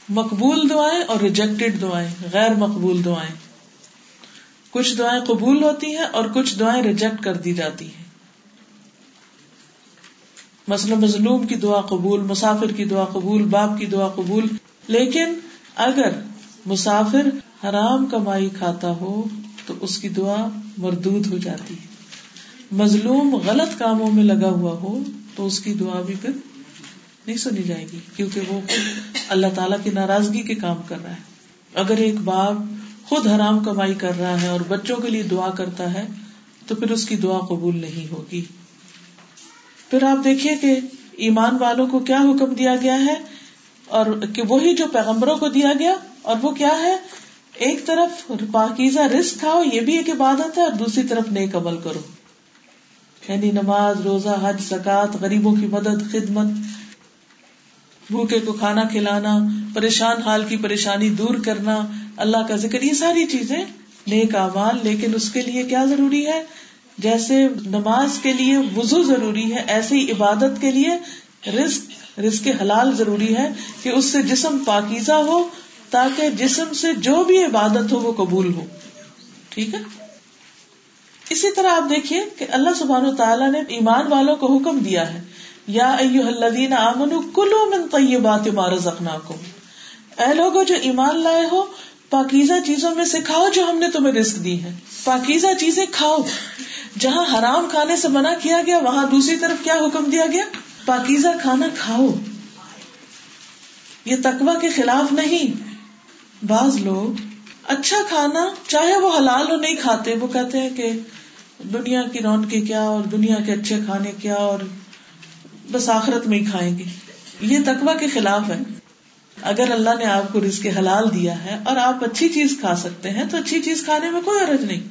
S1: مقبول دعائیں اور ریجیکٹڈ دعائیں، غیر مقبول دعائیں۔ کچھ دعائیں قبول ہوتی ہیں اور کچھ دعائیں ریجیکٹ کر دی جاتی ہیں۔ مثلا مظلوم کی دعا قبول، مسافر کی دعا قبول، باپ کی دعا قبول، لیکن اگر مسافر حرام کمائی کھاتا ہو تو اس کی دعا مردود ہو جاتی ہے۔ مظلوم غلط کاموں میں لگا ہوا ہو تو اس کی دعا بھی پھر نہیں سنی جائے گی، کیونکہ وہ اللہ تعالیٰ کی ناراضگی کے کام کر رہا ہے۔ اگر ایک باپ خود حرام کمائی کر رہا ہے اور بچوں کے لیے دعا کرتا ہے، تو پھر اس کی دعا قبول نہیں ہوگی۔ پھر آپ دیکھیے کہ ایمان والوں کو کیا حکم دیا گیا ہے اور کہ وہی جو پیغمبروں کو دیا گیا، اور وہ کیا ہے؟ ایک طرف پاکیزہ رسک کھاؤ، یہ بھی ایک عبادت ہے، اور دوسری طرف نیک عمل کرو۔ یعنی نماز، روزہ، حج زکات غریبوں کی مدد، خدمت، بھوکے کو کھانا کھلانا، پریشان، حال کی پریشانی دور کرنا اللہ کا ذکر، یہ ساری چیزیں نیک اعمال، لیکن اس کے لیے کیا ضروری ہے؟ جیسے نماز کے لیے وضو ضروری ہے، ایسے ہی عبادت کے لیے رزق رزق حلال ضروری ہے کہ اس سے جسم پاکیزہ ہو، تاکہ جسم سے جو بھی عبادت ہو وہ قبول ہو۔ ٹھیک ہے؟ اسی طرح آپ دیکھیے کہ اللہ سبحان تعالیٰ نے ایمان والوں کو حکم دیا ہے۔ یا الذین آمنوا کلوا من طیبات ما رزقناکم۔ اے لوگوں جو ایمان لائے ہو پاکیزہ چیزوں میں سے کھاؤ جو ہم نے تمہیں رسک دی ہے پاکیزہ چیزیں کھاؤ۔ جہاں حرام کھانے سے منع کیا گیا، وہاں دوسری طرف کیا حکم دیا گیا؟ پاکیزہ کھانا کھاؤ۔ یہ تقوی کے خلاف نہیں۔ بعض لوگ اچھا کھانا چاہے وہ حلال ہو نہیں کھاتے، وہ کہتے ہیں کہ دنیا کی رون کے کیا اور دنیا کے اچھے کھانے کیا اور بس آخرت میں ہی کھائیں گے۔ یہ تقوی کے خلاف ہے۔ اگر اللہ نے آپ کو رزق حلال دیا ہے اور آپ اچھی چیز کھا سکتے ہیں، تو اچھی چیز کھانے میں کوئی عرض نہیں۔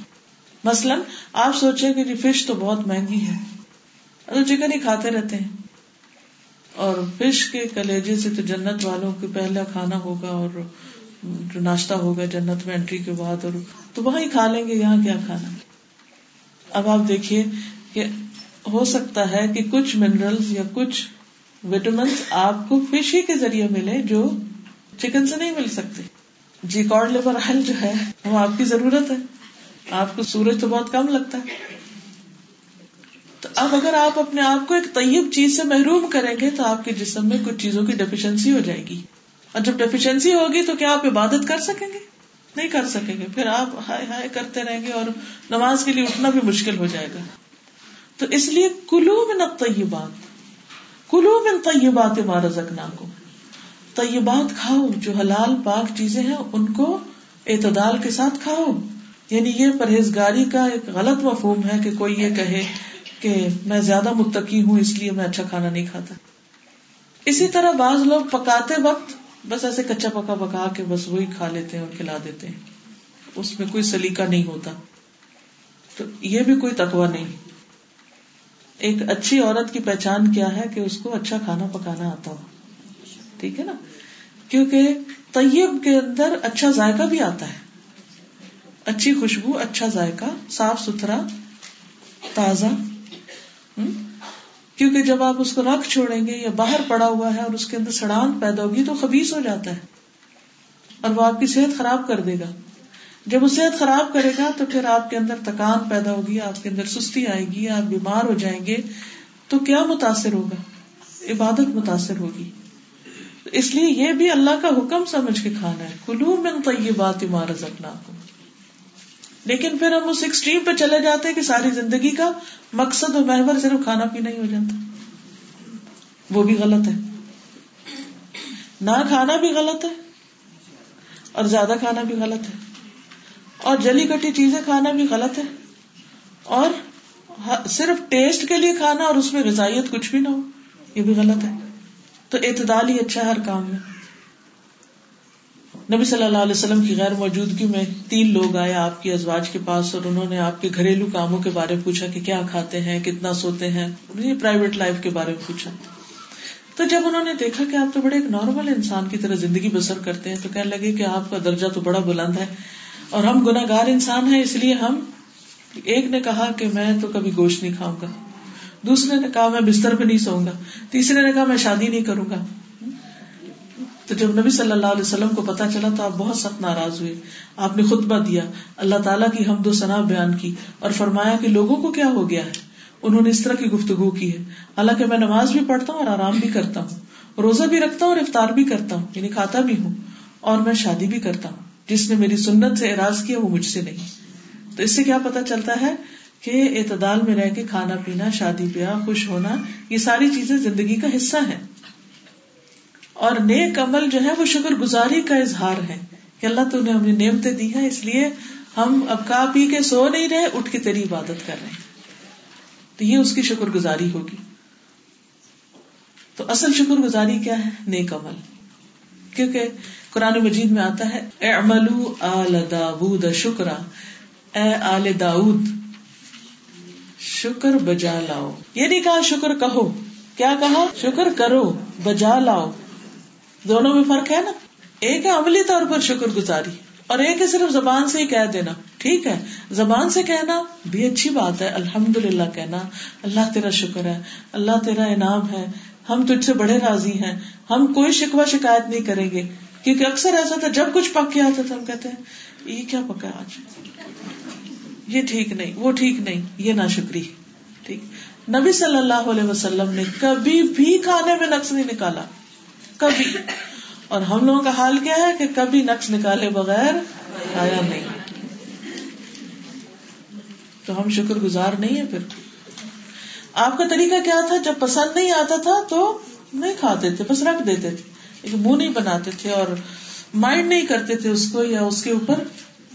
S1: مثلاً، آپ سوچے کہ فش تو بہت مہنگی ہے۔ چکن ہی کھاتے رہتے ہیں۔ اور فش کے کلیجے سے تو جنت والوں کے پہلا کھانا ہوگا اور جو ناشتہ ہوگا جنت میں انٹری کے بعد اور تو وہاں ہی کھا لیں گے، یہاں کیا کھانا؟ اب آپ دیکھیے کہ ہو سکتا ہے کہ کچھ منرل یا کچھ وٹامنس آپ کو فش ہی کے ذریعے ملے جو چکن سے نہیں مل سکتے۔ جی کارڈ لیبر آئل جو ہے، وہ آپ کی ضرورت ہے۔ آپ کو سورج تو بہت کم لگتا ہے۔ تو اب اگر آپ اپنے آپ کو ایک طیب چیز سے محروم کریں گے تو آپ کے جسم میں کچھ چیزوں کی ڈیفیشنسی ہو جائے گی۔ اور جب ڈیفیشنسی ہوگی تو کیا آپ عبادت کر سکیں گے؟ نہیں کر سکیں گے۔ پھر آپ ہائے ہائے کرتے رہیں گے اور نماز کے لیے اٹھنا بھی مشکل ہو جائے گا۔ تو اس لیے کلو میں نہ طیبات کلو میں طیبات مارا زکنا کو طیبات کھاؤ، جو حلال پاک چیزیں ہیں، ان کو اعتدال کے ساتھ کھاؤ۔ یعنی یہ پرہیزگاری کا ایک غلط مفہوم ہے کہ کوئی یہ کہے کہ میں زیادہ متقی ہوں، اس لیے میں اچھا کھانا نہیں کھاتا۔ اسی طرح بعض لوگ پکاتے وقت بس ایسے کچا پکا پکا کے بس وہی کھا لیتے ہیں اور کھلا دیتے ہیں۔ اس میں کوئی سلیقہ نہیں ہوتا۔ تو یہ بھی کوئی تقوی نہیں۔ ایک اچھی عورت کی پہچان کیا ہے کہ اس کو اچھا کھانا پکانا آتا ہو۔ ٹھیک ہے نا؟ کیونکہ طیب کے اندر اچھا ذائقہ بھی آتا ہے۔ اچھی خوشبو اچھا ذائقہ، صاف ستھرا، تازہ۔ کیونکہ جب آپ اس کو رکھ چھوڑیں گے یا باہر پڑا ہوا ہے اور اس کے اندر سڑان پیدا ہوگی تو خبیص ہو جاتا ہے اور وہ آپ کی صحت خراب کر دے گا۔ جب وہ صحت خراب کرے گا تو پھر آپ کے اندر تکان پیدا ہوگی، آپ کے اندر سستی آئے گی، آپ بیمار ہو جائیں گے۔ تو کیا متاثر ہوگا؟ عبادت متاثر ہوگی۔ اس لیے یہ بھی اللہ کا حکم سمجھ کے کھانا ہے۔ کلو میں یہ بات عمارت اپنا لیکن پھر ہم اس ایکسٹریم پہ چلے جاتے ہیں کہ ساری زندگی کا مقصد اور محور صرف کھانا پینا ہی ہو جاتا۔ وہ بھی غلط ہے۔ نہ کھانا بھی غلط ہے اور زیادہ کھانا بھی غلط ہے۔ اور جلی کٹی چیزیں کھانا بھی غلط ہے۔ اور صرف ٹیسٹ کے لیے کھانا اور اس میں غذائیت کچھ بھی نہ ہو، یہ بھی غلط ہے۔ تو اعتدال ہی اچھا ہر کام میں۔ نبی صلی اللہ علیہ وسلم کی غیر موجودگی میں تین لوگ آئے آپ کی ازواج کے پاس اور انہوں نے آپ کے گھریلو کاموں کے بارے میں پوچھا کہ کیا کھاتے ہیں، کتنا سوتے ہیں۔ پرائیویٹ لائف کے بارے میں پوچھا۔ تو جب انہوں نے دیکھا کہ آپ تو بڑے ایک نارمل انسان کی طرح زندگی بسر کرتے ہیں تو کہنے لگے کہ آپ کا درجہ تو بڑا بلند ہے۔ اور ہم گناگار انسان ہیں، اس لیے ہم ایک نے کہا کہ میں تو کبھی گوشت نہیں کھاؤں گا۔ دوسرے نے کہا میں بستر پہ نہیں سوؤں گا۔ تیسرے نے کہا میں شادی نہیں کروں گا۔ تو جب نبی صلی اللہ علیہ وسلم کو پتا چلا تو آپ بہت سخت ناراض ہوئے۔ آپ نے خطبہ دیا، اللہ تعالیٰ کی ہم دو سنا بیان کی اور فرمایا کہ لوگوں کو کیا ہو گیا ہے؟ انہوں نے اس طرح کی گفتگو کی ہے۔ حالانکہ میں نماز بھی پڑھتا ہوں اور آرام بھی کرتا ہوں۔ روزہ بھی رکھتا ہوں اور افطار بھی کرتا ہوں یعنی کھاتا بھی ہوں اور میں شادی بھی کرتا ہوں۔ جس نے میری سنت سے اراض کیا وہ مجھ سے نہیں۔ تو اس سے کیا پتا چلتا ہے کہ اعتدال میں رہ کے کھانا پینا، شادی بیاہ، خوش ہونا، یہ ساری چیزیں زندگی کا حصہ ہے اور نیک عمل جو ہے وہ شکر گزاری کا اظہار ہے کہ اللہ تو نے ہمیں نعمتیں دی ہے اس لیے ہم اب کا پی کے سو نہیں رہے، اٹھ کے تیری عبادت کر رہے ہیں۔ تو یہ اس کی شکر گزاری ہوگی۔ تو اصل شکر گزاری کیا ہے؟ نیک عمل۔ کیونکہ قرآن مجید میں آتا ہے اے آل داود شکرا۔ اے آل داود، شکر بجا لاؤ۔ یہ نہیں کہا شکر کہو، کیا کہا؟ شکر کرو، بجا لاؤ۔ دونوں میں فرق ہے نا؟ ایک ہے عملی طور پر شکر گزاری، اور ایک ہے صرف زبان سے ہی کہہ دینا۔ ٹھیک ہے، زبان سے کہنا بھی اچھی بات ہے الحمد للہ کہنا۔ اللہ تیرا شکر ہے، اللہ تیرا انعام ہے۔ ہم تجھ سے بڑے راضی ہیں، ہم کوئی شکوا شکایت نہیں کریں گے۔ کیونکہ اکثر ایسا تھا، جب کچھ پک کے آتا تھا ہم کہتے ہیں، یہ کیا پکا آج؟ یہ ٹھیک نہیں، وہ ٹھیک نہیں، یہ نہ شکری ٹھیک۔ نبی صلی اللہ علیہ وسلم نے کبھی بھی کھانے میں نقص نہیں نکالا۔ کبھی۔ اور ہم لوگوں کا حال کیا ہے کہ کبھی نقص نکالے بغیر کھایا نہیں۔ تو ہم شکر گزار نہیں ہے پھر۔ آپ کا طریقہ کیا تھا؟ جب پسند نہیں آتا تھا تو نہیں کھاتے تھے، بس رکھ دیتے تھے۔ منہ نہیں بناتے تھے اور مائنڈ نہیں کرتے تھے اس کو یا اس کے اوپر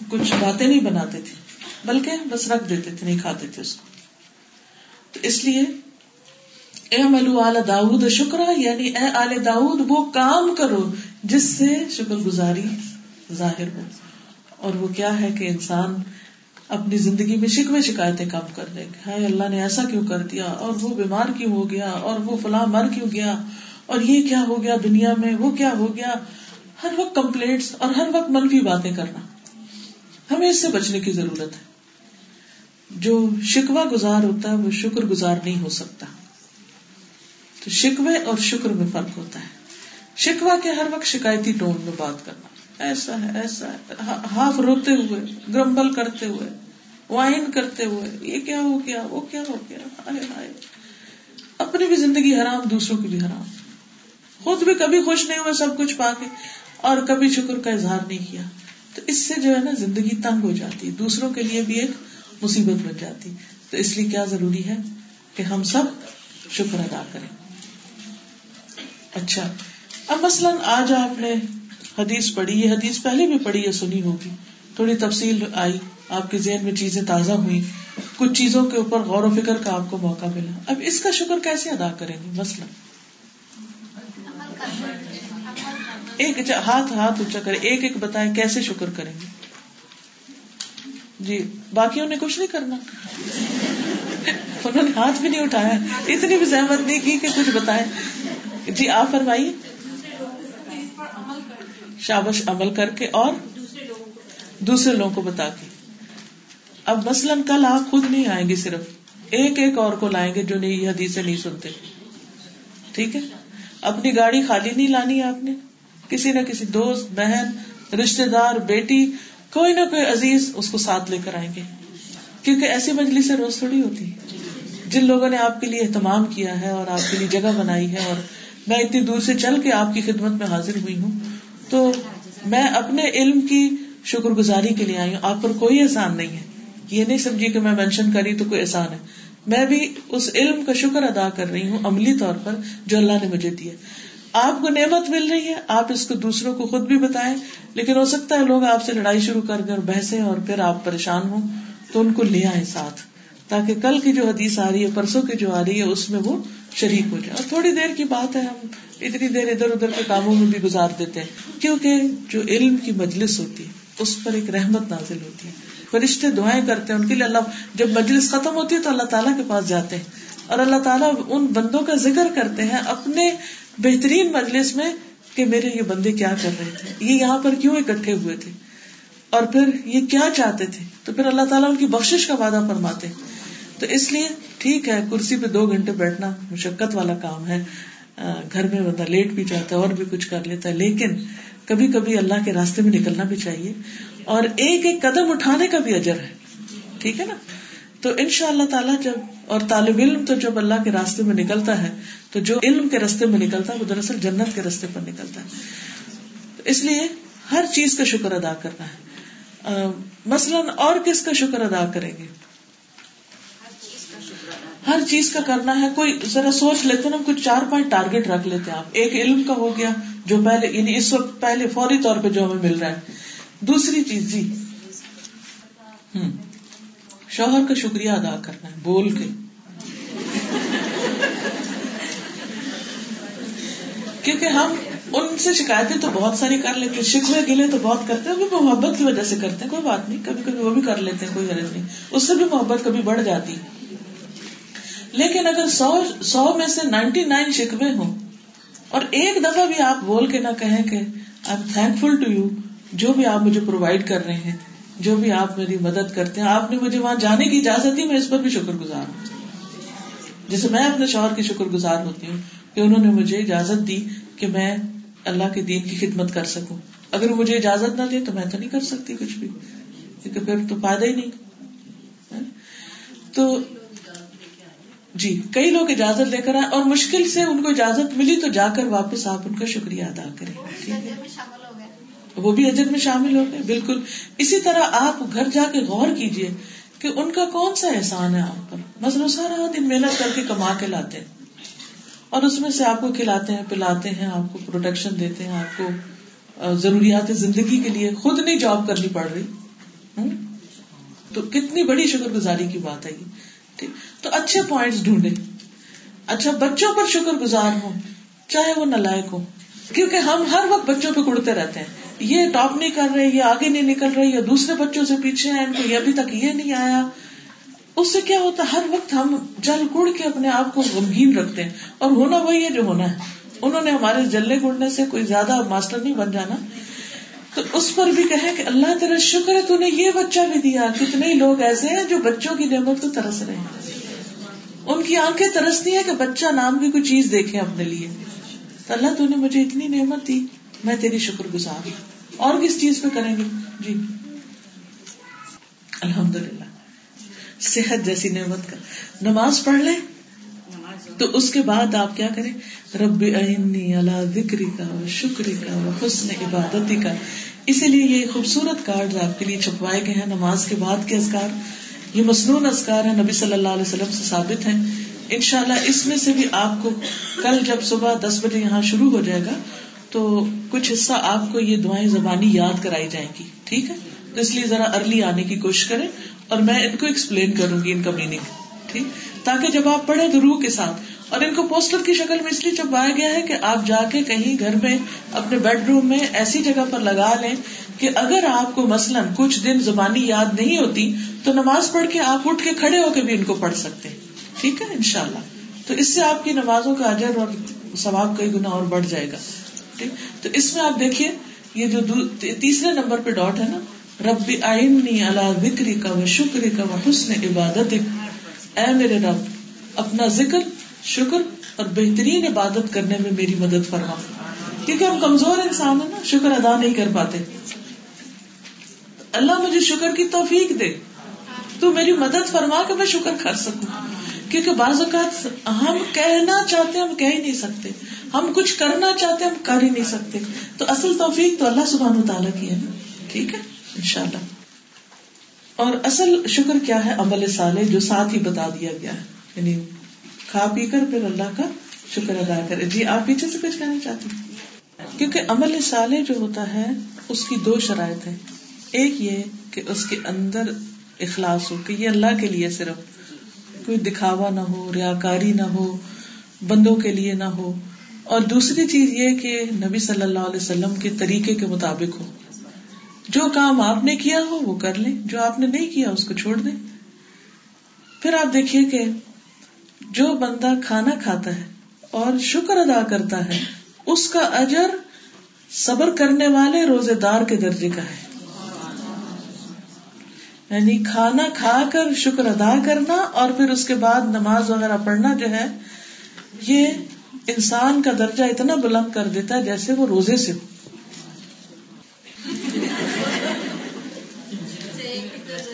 S1: کچھ باتیں نہیں بناتے تھے، بلکہ بس رکھ دیتے تھے، نہیں کھاتے تھے اس کو۔ تو اس لیے اے ملو اعلی داود شکرا یعنی اے آل داود وہ کام کرو جس سے شکر گزاری ظاہر ہو۔ اور وہ کیا ہے کہ انسان اپنی زندگی میں شکوے شکایتیں کم کر دے ہائے، اللہ نے ایسا کیوں کر دیا؟ اور وہ بیمار کیوں ہو گیا؟ اور وہ فلاں مر کیوں گیا؟ اور یہ کیا ہو گیا دنیا میں، وہ کیا ہو گیا؟ ہر وقت کمپلیٹ اور ہر وقت منفی باتیں کرنا۔ ہمیں اس سے بچنے کی ضرورت ہے۔ جو شکوا گزار ہوتا ہے، وہ شکر گزار نہیں ہو سکتا۔ تو شکوے اور شکر میں فرق ہوتا ہے۔ شکوا کے ہر وقت شکایتی ٹون میں بات کرنا۔ ایسا ہے ایسا ہے۔ ہاف روتے ہوئے، گرمبل کرتے ہوئے، وائن کرتے ہوئے، یہ کیا ہو گیا، وہ کیا ہو گیا؟ ہائے ہائے۔ اپنی بھی زندگی حرام، دوسروں کی بھی حرام۔ خود بھی کبھی خوش نہیں ہوئے، سب کچھ پا کے، اور کبھی شکر کا اظہار نہیں کیا۔ تو اس سے جو ہے نا، زندگی تنگ ہو جاتی۔ دوسروں کے لیے بھی ایک مصیبت بن جاتی۔ تو اس لیے کیا ضروری ہے کہ ہم سب شکر ادا کریں۔ اچھا۔ اب مثلاً آج آپ نے حدیث پڑھی یہ حدیث پہلے بھی پڑھی یا سنی ہوگی۔ تھوڑی تفصیل آئی۔ آپ کے ذہن میں چیزیں تازہ ہوئی کچھ چیزوں کے اوپر غور و فکر کا آپ کو موقع ملا۔ اب اس کا شکر کیسے ادا کریں گے؟ مثلاً۔ ایک ہاتھ ہاتھ اونچا کرے، ایک ایک بتائیں کیسے شکر کریں گے؟ جی باقیوں نے کچھ نہیں کرنا۔ انہوں نے ہاتھ بھی نہیں اٹھایا۔ اتنی بھی زحمت نہیں کی کہ کچھ بتائیں۔ جی آپ فرمائیے۔ شابش عمل کر کے اور دوسرے لوگوں کو بتا کے۔ اب مثلاً کل آپ خود نہیں آئیں گے صرف، ایک ایک اور کو لائیں گے جو نہیں یہ حدیث نہیں سنتے۔ ٹھیک ہے؟ اپنی گاڑی خالی نہیں لانی ہے آپ نے۔ کسی نہ کسی دوست، بہن رشتے دار، بیٹی، کوئی نہ کوئی عزیز اس کو ساتھ لے کر آئیں گے۔ کیونکہ ایسی مجلی سے روز تھوڑی ہوتی جن لوگوں نے آپ کے لیے اہتمام کیا ہے اور آپ کے لیے جگہ بنائی ہے اور میں اتنی دور سے چل کے آپ کی خدمت میں حاضر ہوئی ہوں، تو میں اپنے علم کی شکر گزاری کے لیے آئی ہوں۔ آپ پر کوئی احسان نہیں ہے۔ یہ نہیں سمجھی کہ میں مینشن کری تو کوئی احسان ہے۔ میں بھی اس علم کا شکر ادا کر رہی ہوں عملی طور پر جو اللہ نے مجھے دیا۔ آپ کو نعمت مل رہی ہے، آپ اس کو دوسروں کو خود بھی بتائیں، لیکن ہو سکتا ہے لوگ آپ سے لڑائی شروع کر کر بحثیں اور پھر آپ پریشان ہوں تو ان کو لے آئے ساتھ، تاکہ کل کی جو حدیث آ رہی ہے، پرسوں کی جو آ رہی ہے، اس میں وہ شریک ہو جائے۔ اور تھوڑی دیر کی بات ہے، ہم اتنی دیر ادھر ادھر کے کاموں میں بھی گزار دیتے ہیں، کیونکہ جو علم کی مجلس ہوتی ہے، اس پر ایک رحمت نازل ہوتی ہے۔ فرشتے دعائیں کرتے ہیں، ان کے لیے اللہ، جب مجلس ختم ہوتی ہے تو اللہ تعالیٰ کے پاس جاتے ہیں۔ اور اللہ تعالیٰ ان بندوں کا ذکر کرتے ہیں اپنے بہترین مجلس میں کہ میرے یہ بندے کیا کر رہے تھے۔ یہ یہاں پر کیوں اکٹھے ہوئے تھے؟ اور پھر یہ کیا چاہتے تھے؟ تو پھر اللہ تعالیٰ ان کی بخش کا وعدہ فرماتے تو اس لیے ٹھیک ہے، کرسی پہ دو گھنٹے بیٹھنا مشقت والا کام ہے۔ گھر میں بندہ لیٹ بھی جاتا ہے، اور بھی کچھ کر لیتا ہے، لیکن کبھی کبھی اللہ کے راستے میں نکلنا بھی چاہیے۔ اور ایک ایک قدم اٹھانے کا بھی اجر ہے۔ ٹھیک ہے نا؟ تو ان شاء اللہ تعالیٰ جب، اور طالب علم تو جب اللہ کے راستے میں نکلتا ہے، تو جو علم کے راستے میں نکلتا ہے، وہ دراصل جنت کے راستے پر نکلتا ہے۔ اس لیے ہر چیز کا شکر ادا کرنا ہے۔ مثلاً اور کس کا شکر ادا کریں گے؟ ہر چیز کا کرنا ہے۔ کوئی ذرا سوچ لیتے نا، کچھ چار پانچ ٹارگیٹ رکھ لیتے آپ۔ ایک علم کا ہو گیا، جو پہلے یعنی اس وقت پہلے فوری طور پہ جو ہمیں مل رہا ہے۔ دوسری چیز جی۔ ہوں شوہر کا شکریہ ادا کرنا ہے، بول کے۔ کیونکہ ہم ان سے شکایتیں تو بہت ساری کر لیتے شکوے گلے تو بہت کرتے ہیں محبت کی وجہ سے کرتے ہیں، کوئی بات نہیں کبھی کبھی وہ بھی کر لیتے ہیں، کوئی غرض نہیں۔ اس سے بھی محبت کبھی بڑھ جاتی۔ لیکن اگر سو سو میں سے نائنٹی نائن شکوے ہوں، اور ایک دفعہ بھی آپ بول کے نہ کہیں کہ I am thank full to you جو بھی آپ مجھے پرووائڈ کر رہے ہیں، جو بھی آپ میری مدد کرتے ہیں، آپ نے مجھے وہاں جانے کی اجازت دی میں اس پر بھی شکر گزار ہوں۔ جیسے میں اپنے شوہر کی شکر گزار ہوتی ہوں کہ انہوں نے مجھے اجازت دی کہ میں اللہ کے دین کی خدمت کر سکوں۔ اگر مجھے اجازت نہ دے تو میں تو نہیں کر سکتی کچھ بھی۔ کیونکہ پھر تو فائدہ ہی نہیں۔ ہاں؟ تو جی کئی لوگ اجازت لے کر آئے اور مشکل سے ان کو اجازت ملی تو جا کر واپس آپ ان کا شکریہ ادا کریں۔ ٹھیک ہے؟ وہ بھی اجر میں شامل ہو گئے۔ بالکل۔ اسی طرح آپ گھر جا کے غور کیجیے کہ ان کا کون سا احسان ہے آپ پر۔ مثلاً سارا دن محنت کر کے کما کے لاتے ہیں۔ اور اس میں سے آپ کو کھلاتے ہیں، پلاتے ہیں، آپ کو پروٹیکشن دیتے ہیں، آپ کو ضروریات زندگی کے لیے خود نہیں جاب کرنی پڑ رہی۔ تو کتنی بڑی شکر گزاری کی بات ہے یہ۔ ٹھیک۔ تو اچھے پوائنٹس ڈھونڈے اچھا بچوں پر شکر گزار ہوں، چاہے وہ نلائک ہو کیونکہ ہم ہر وقت بچوں پہ کڑتے رہتے ہیں۔ یہ ٹاپ نہیں کر رہے، یہ آگے نہیں نکل رہے، یا دوسرے بچوں سے پیچھے ہیں، ان کو ابھی تک یہ نہیں آیا۔ اس سے کیا ہوتا، ہر وقت ہم جل گڑ کے اپنے آپ کو غمگین رکھتے ہیں۔ اور ہونا وہی ہے جو ہونا ہے۔ انہوں نے ہمارے جلنے گڑنے سے کوئی زیادہ ماسٹر نہیں بن جانا۔ تو اس پر بھی کہے کہ اللہ تیرا شکر ہے تو نے یہ بچہ بھی دیا۔ کتنے لوگ ایسے ہیں جو بچوں کی نعمت کو ترس رہے ہیں۔ ان کی آنکھیں ترستی ہیں کہ بچہ نام کی کوئی چیز دیکھے اپنے لیے۔ تو اللہ تو نے مجھے اتنی نعمت دی۔ میں تیری شکر گزار ہوں۔ اور کس چیز پہ کریں گے؟ جی۔ الحمد للہ صحت جیسی نعمت کا۔ نماز پڑھ لیں۔ تو اس کے بعد آپ کیا کریں؟ رب اللہ ذکری کا شکری کا حسن عبادتی کا اسی لیے یہ خوبصورت کارڈ آپ کے لیے چھپوائے گئے ہیں، نماز کے بعد کے ازکار یہ مصنون ازکار ہے نبی صلی اللہ علیہ وسلم سے ثابت ہے ان شاء اللہ اس میں سے بھی آپ کو کل جب صبح دس بجے یہاں شروع ہو جائے گا تو کچھ حصہ آپ کو یہ دعائیں زبانی یاد کرائی جائیں گی، ٹھیک ہے؟ تو اس لیے ذرا ارلی آنے کی کوشش کریں اور میں ان کو ایکسپلین کروں گی ان کا میننگ ٹھیک؟ تاکہ جب آپ پڑھے تو روح کے ساتھ، اور ان کو پوسٹر کی شکل میں اس لیے چھپایا گیا ہے کہ آپ جا کے کہیں گھر میں اپنے بیڈ روم میں ایسی جگہ پر لگا لیں کہ اگر آپ کو مثلاً کچھ دن زبانی یاد نہیں ہوتی تو نماز پڑھ کے آپ اٹھ کے کھڑے ہو کے بھی ان کو پڑھ سکتے ٹھیک ہے؟ ان شاء اللہ تو اس سے آپ کی نمازوں کا اجر اور ثواب کئی گنا اور بڑھ جائے گا۔ تو اس میں آپ دیکھیے، یہ جو تیسرے نمبر پہ ڈاٹ ہے نا، ربی آئنی اللہ بکری کا و شکری کا و حسن عبادت اے میرے رب، اپنا ذکر، شکر اور بہترین عبادت کرنے میں میری مدد فرما۔ کیونکہ ہم کمزور انسان ہیں نا، شکر ادا نہیں کر پاتے۔ اللہ مجھے شکر کی توفیق دے۔ تو میری مدد فرما کہ میں شکر کر سکوں۔ کیونکہ بعض اوقات ہم کہنا چاہتے ہم کہہ ہی نہیں سکتے۔ ہم کچھ کرنا چاہتے ہم کر ہی نہیں سکتے۔ تو اصل توفیق تو اللہ سبحانہ تعالیٰ کی ہے نا؟ ٹھیک ہے؟ ان شاء اللہ اور اصل شکر کیا ہے؟ عمل صالح جو ساتھ ہی بتا دیا گیا ہے۔ یعنی کھا پی کر پھر اللہ کا شکر ادا کرے۔ جی آپ پیچھے سے کچھ کہنا چاہتے ہیں؟ کیونکہ عمل صالح جو ہوتا ہے، اس کی دو شرائط ہے ایک یہ کہ اس کے اندر اخلاص ہو، کہ یہ اللہ کے لیے صرف کوئی دکھاوا نہ ہو ریا کاری نہ ہو، بندوں کے لیے نہ ہو۔ اور دوسری چیز یہ کہ نبی صلی اللہ علیہ وسلم کے طریقے کے مطابق ہو۔ جو کام آپ نے کیا ہو، وہ کر لیں۔ جو آپ نے نہیں کیا، اس کو چھوڑ دیں۔ پھر آپ دیکھیے کہ جو بندہ کھانا کھاتا ہے اور شکر ادا کرتا ہے، اس کا اجر صبر کرنے والے روزے دار کے درجے کا ہے۔ یعنی کھانا کھا کر شکر ادا کرنا اور پھر اس کے بعد نماز وغیرہ پڑھنا جو ہے، یہ انسان کا درجہ اتنا بلند کر دیتا ہے جیسے وہ روزے سے۔ ہو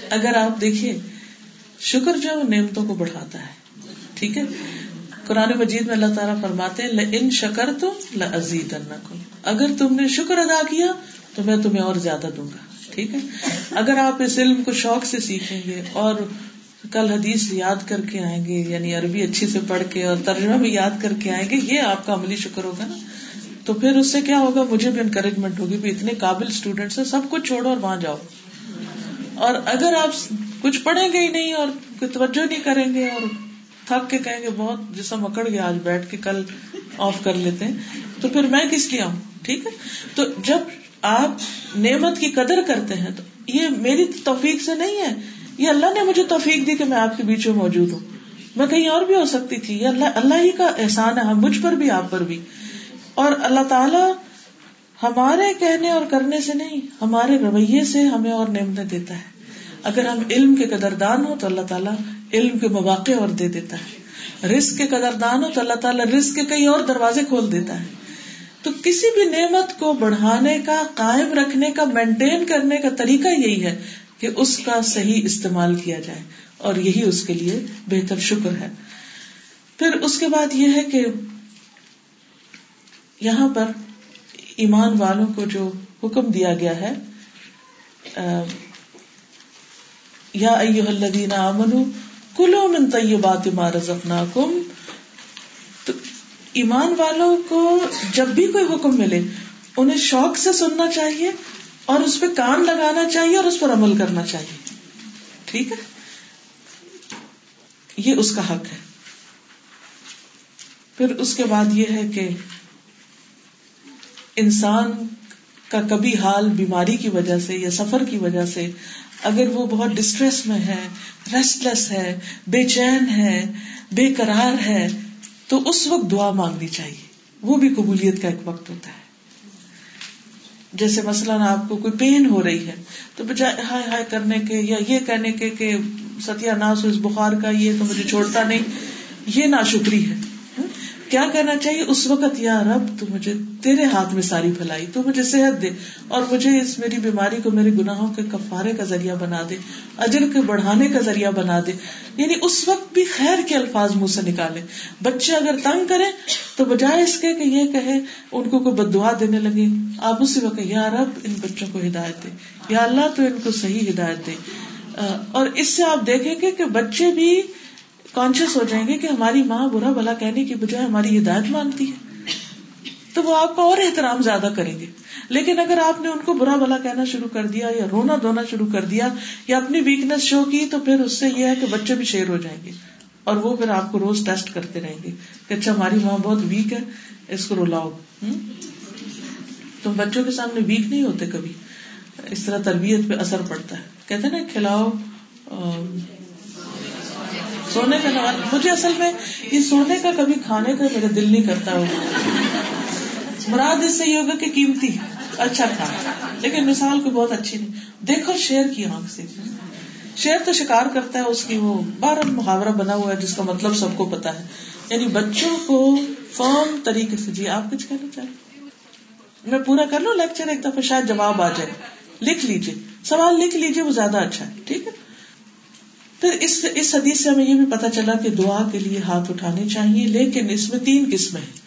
S1: اگر آپ دیکھیے، شکر جو ہے وہ نعمتوں کو بڑھاتا ہے۔ ٹھیک ہے؟ قرآن مجید میں اللہ تعالیٰ فرماتے ان شکر تم لزیز اگر تم نے شکر ادا کیا تو میں تمہیں اور زیادہ دوں گا۔ ٹھیک ہے؟ اگر آپ اس علم کو شوق سے سیکھیں گے اور کل حدیث یاد کر کے آئیں گے یعنی عربی اچھی سے پڑھ کے اور ترجمہ بھی یاد کر کے آئیں گے، یہ آپ کا عملی شکر ہوگا نا؟ تو پھر اس سے کیا ہوگا؟ مجھے بھی انکریجمنٹ ہوگی بھی اتنے قابل اسٹوڈینٹس ہیں، سب کچھ چھوڑو اور وہاں جاؤ۔ اور اگر آپ کچھ پڑھیں گے ہی نہیں اور کوئی توجہ نہیں کریں گے اور تھک کے کہیں گے، بہت جسم اکڑ گیا آج بیٹھ کے کل آف کر لیتے ہیں، تو پھر میں کس لیے آؤں؟ ٹھیک ہے؟ تو جب آپ نعمت کی قدر کرتے ہیں، تو یہ میری توفیق سے نہیں ہے۔ یہ اللہ نے مجھے توفیق دی کہ میں آپ کے بیچ میں موجود ہوں۔ میں کہیں اور بھی ہو سکتی تھی۔ یہ اللہ اللہ ہی کا احسان ہے مجھ پر بھی، آپ پر بھی۔ اور اللہ تعالی ہمارے کہنے اور کرنے سے نہیں، ہمارے رویے سے ہمیں اور نعمتیں دیتا ہے۔ اگر ہم علم کے قدردان ہو تو اللہ تعالیٰ علم کے مواقع اور دے دیتا ہے۔ رسک کے قدردان ہو تو اللہ تعالیٰ رسک کے کئی اور دروازے کھول دیتا ہے۔ تو کسی بھی نعمت کو بڑھانے کا، قائم رکھنے کا مینٹین کرنے کا طریقہ یہی ہے کہ اس کا صحیح استعمال کیا جائے۔ اور یہی اس کے لیے بہتر شکر ہے۔ پھر اس کے بعد یہ ہے کہ یہاں پر ایمان والوں کو جو حکم دیا گیا ہے یا الذین آمنو کلو من طیبات ما رزقناکم ایمان والوں کو جب بھی کوئی حکم ملے، انہیں شوق سے سننا چاہیے اور اس پہ کان لگانا چاہیے اور اس پر عمل کرنا چاہیے۔ ٹھیک ہے؟ یہ اس کا حق ہے۔ پھر اس کے بعد یہ ہے کہ انسان کا کبھی حال بیماری کی وجہ سے یا سفر کی وجہ سے اگر وہ بہت ڈسٹریس میں ہے ریسٹ لیس ہے، بے چین ہے، بے قرار ہے تو اس وقت دعا مانگنی چاہیے۔ وہ بھی قبولیت کا ایک وقت ہوتا ہے۔ جیسے مثلاً آپ کو کوئی پین ہو رہی ہے، تو بجائے ہائے ہائے کرنے کے یا یہ کہنے کے کہ ستیہ ناس اس بخار کا، یہ تو مجھے چھوڑتا نہیں، یہ ناشکری ہے۔ کیا کہنا چاہیے؟ اس وقت یا رب، تو مجھے تیرے ہاتھ میں ساری پھیلائی تو مجھے صحت دے اور مجھے اس میری بیماری کو میرے گناہوں کے کفارے کا ذریعہ بنا دے، اجر کے بڑھانے کا ذریعہ بنا دے۔ یعنی اس وقت بھی خیر کے الفاظ منہ سے نکالے۔ بچے اگر تنگ کرے تو بجائے اس کے کہ یہ کہے، ان کو کوئی بدعا دینے لگے۔ آپ اسی وقت یا رب ان بچوں کو ہدایت دے، یا اللہ تو ان کو صحیح ہدایت دے۔ اور اس سے آپ دیکھیں گے کہ بچے بھی کانشیس ہو جائیں گے کہ ہماری ماں برا بلا کہنے کی بجائے ہماری ہدایت مانگتی ہے۔ تو وہ آپ کا اور احترام زیادہ کریں گے۔ لیکن اگر آپ نے ان کو برا بلا کہنا شروع کر دیا یا رونا دھونا شروع کر دیا یا اپنی ویکنیس شو کی، تو پھر اس سے یہ ہے کہ بچے بھی شیر ہو جائیں گے۔ اور وہ پھر آپ کو روز ٹیسٹ کرتے رہیں گے کہ اچھا ہماری ماں بہت ویک ہے، اس کو رولاؤ تم بچوں کے سامنے ویک نہیں ہوتے کبھی۔ اس طرح تربیت پہ اثر پڑتا ہے۔ کہتے نا، کھلاؤ سونے کا نواز مجھے اصل میں یہ سونے کا کبھی کھانے کا میرا دل نہیں کرتا ہوگا۔ مراد اس سے یہ ہوگا کہ قیمتی اچھا تھا۔ لیکن مثال کو بہت اچھی نہیں۔ دیکھو شیر کی آنکھ سے۔ شیر تو شکار کرتا ہے اس کی وہ بارہ محاورہ بنا ہوا ہے جس کا مطلب سب کو پتا ہے۔ یعنی بچوں کو فرم طریقے سے جی آپ کچھ کہنا چاہیں؟ میں پورا کر لوں لیکچر ایک دفعہ شاید جواب آ جائے۔ لکھ لیجیے سوال لکھ لیجیے وہ زیادہ اچھا ہے۔ ٹھیک ہے؟ تو اس اس حدیث سے ہمیں یہ بھی پتا چلا کہ دعا کے لیے ہاتھ اٹھانے چاہیے، لیکن اس میں تین قسمیں ہیں۔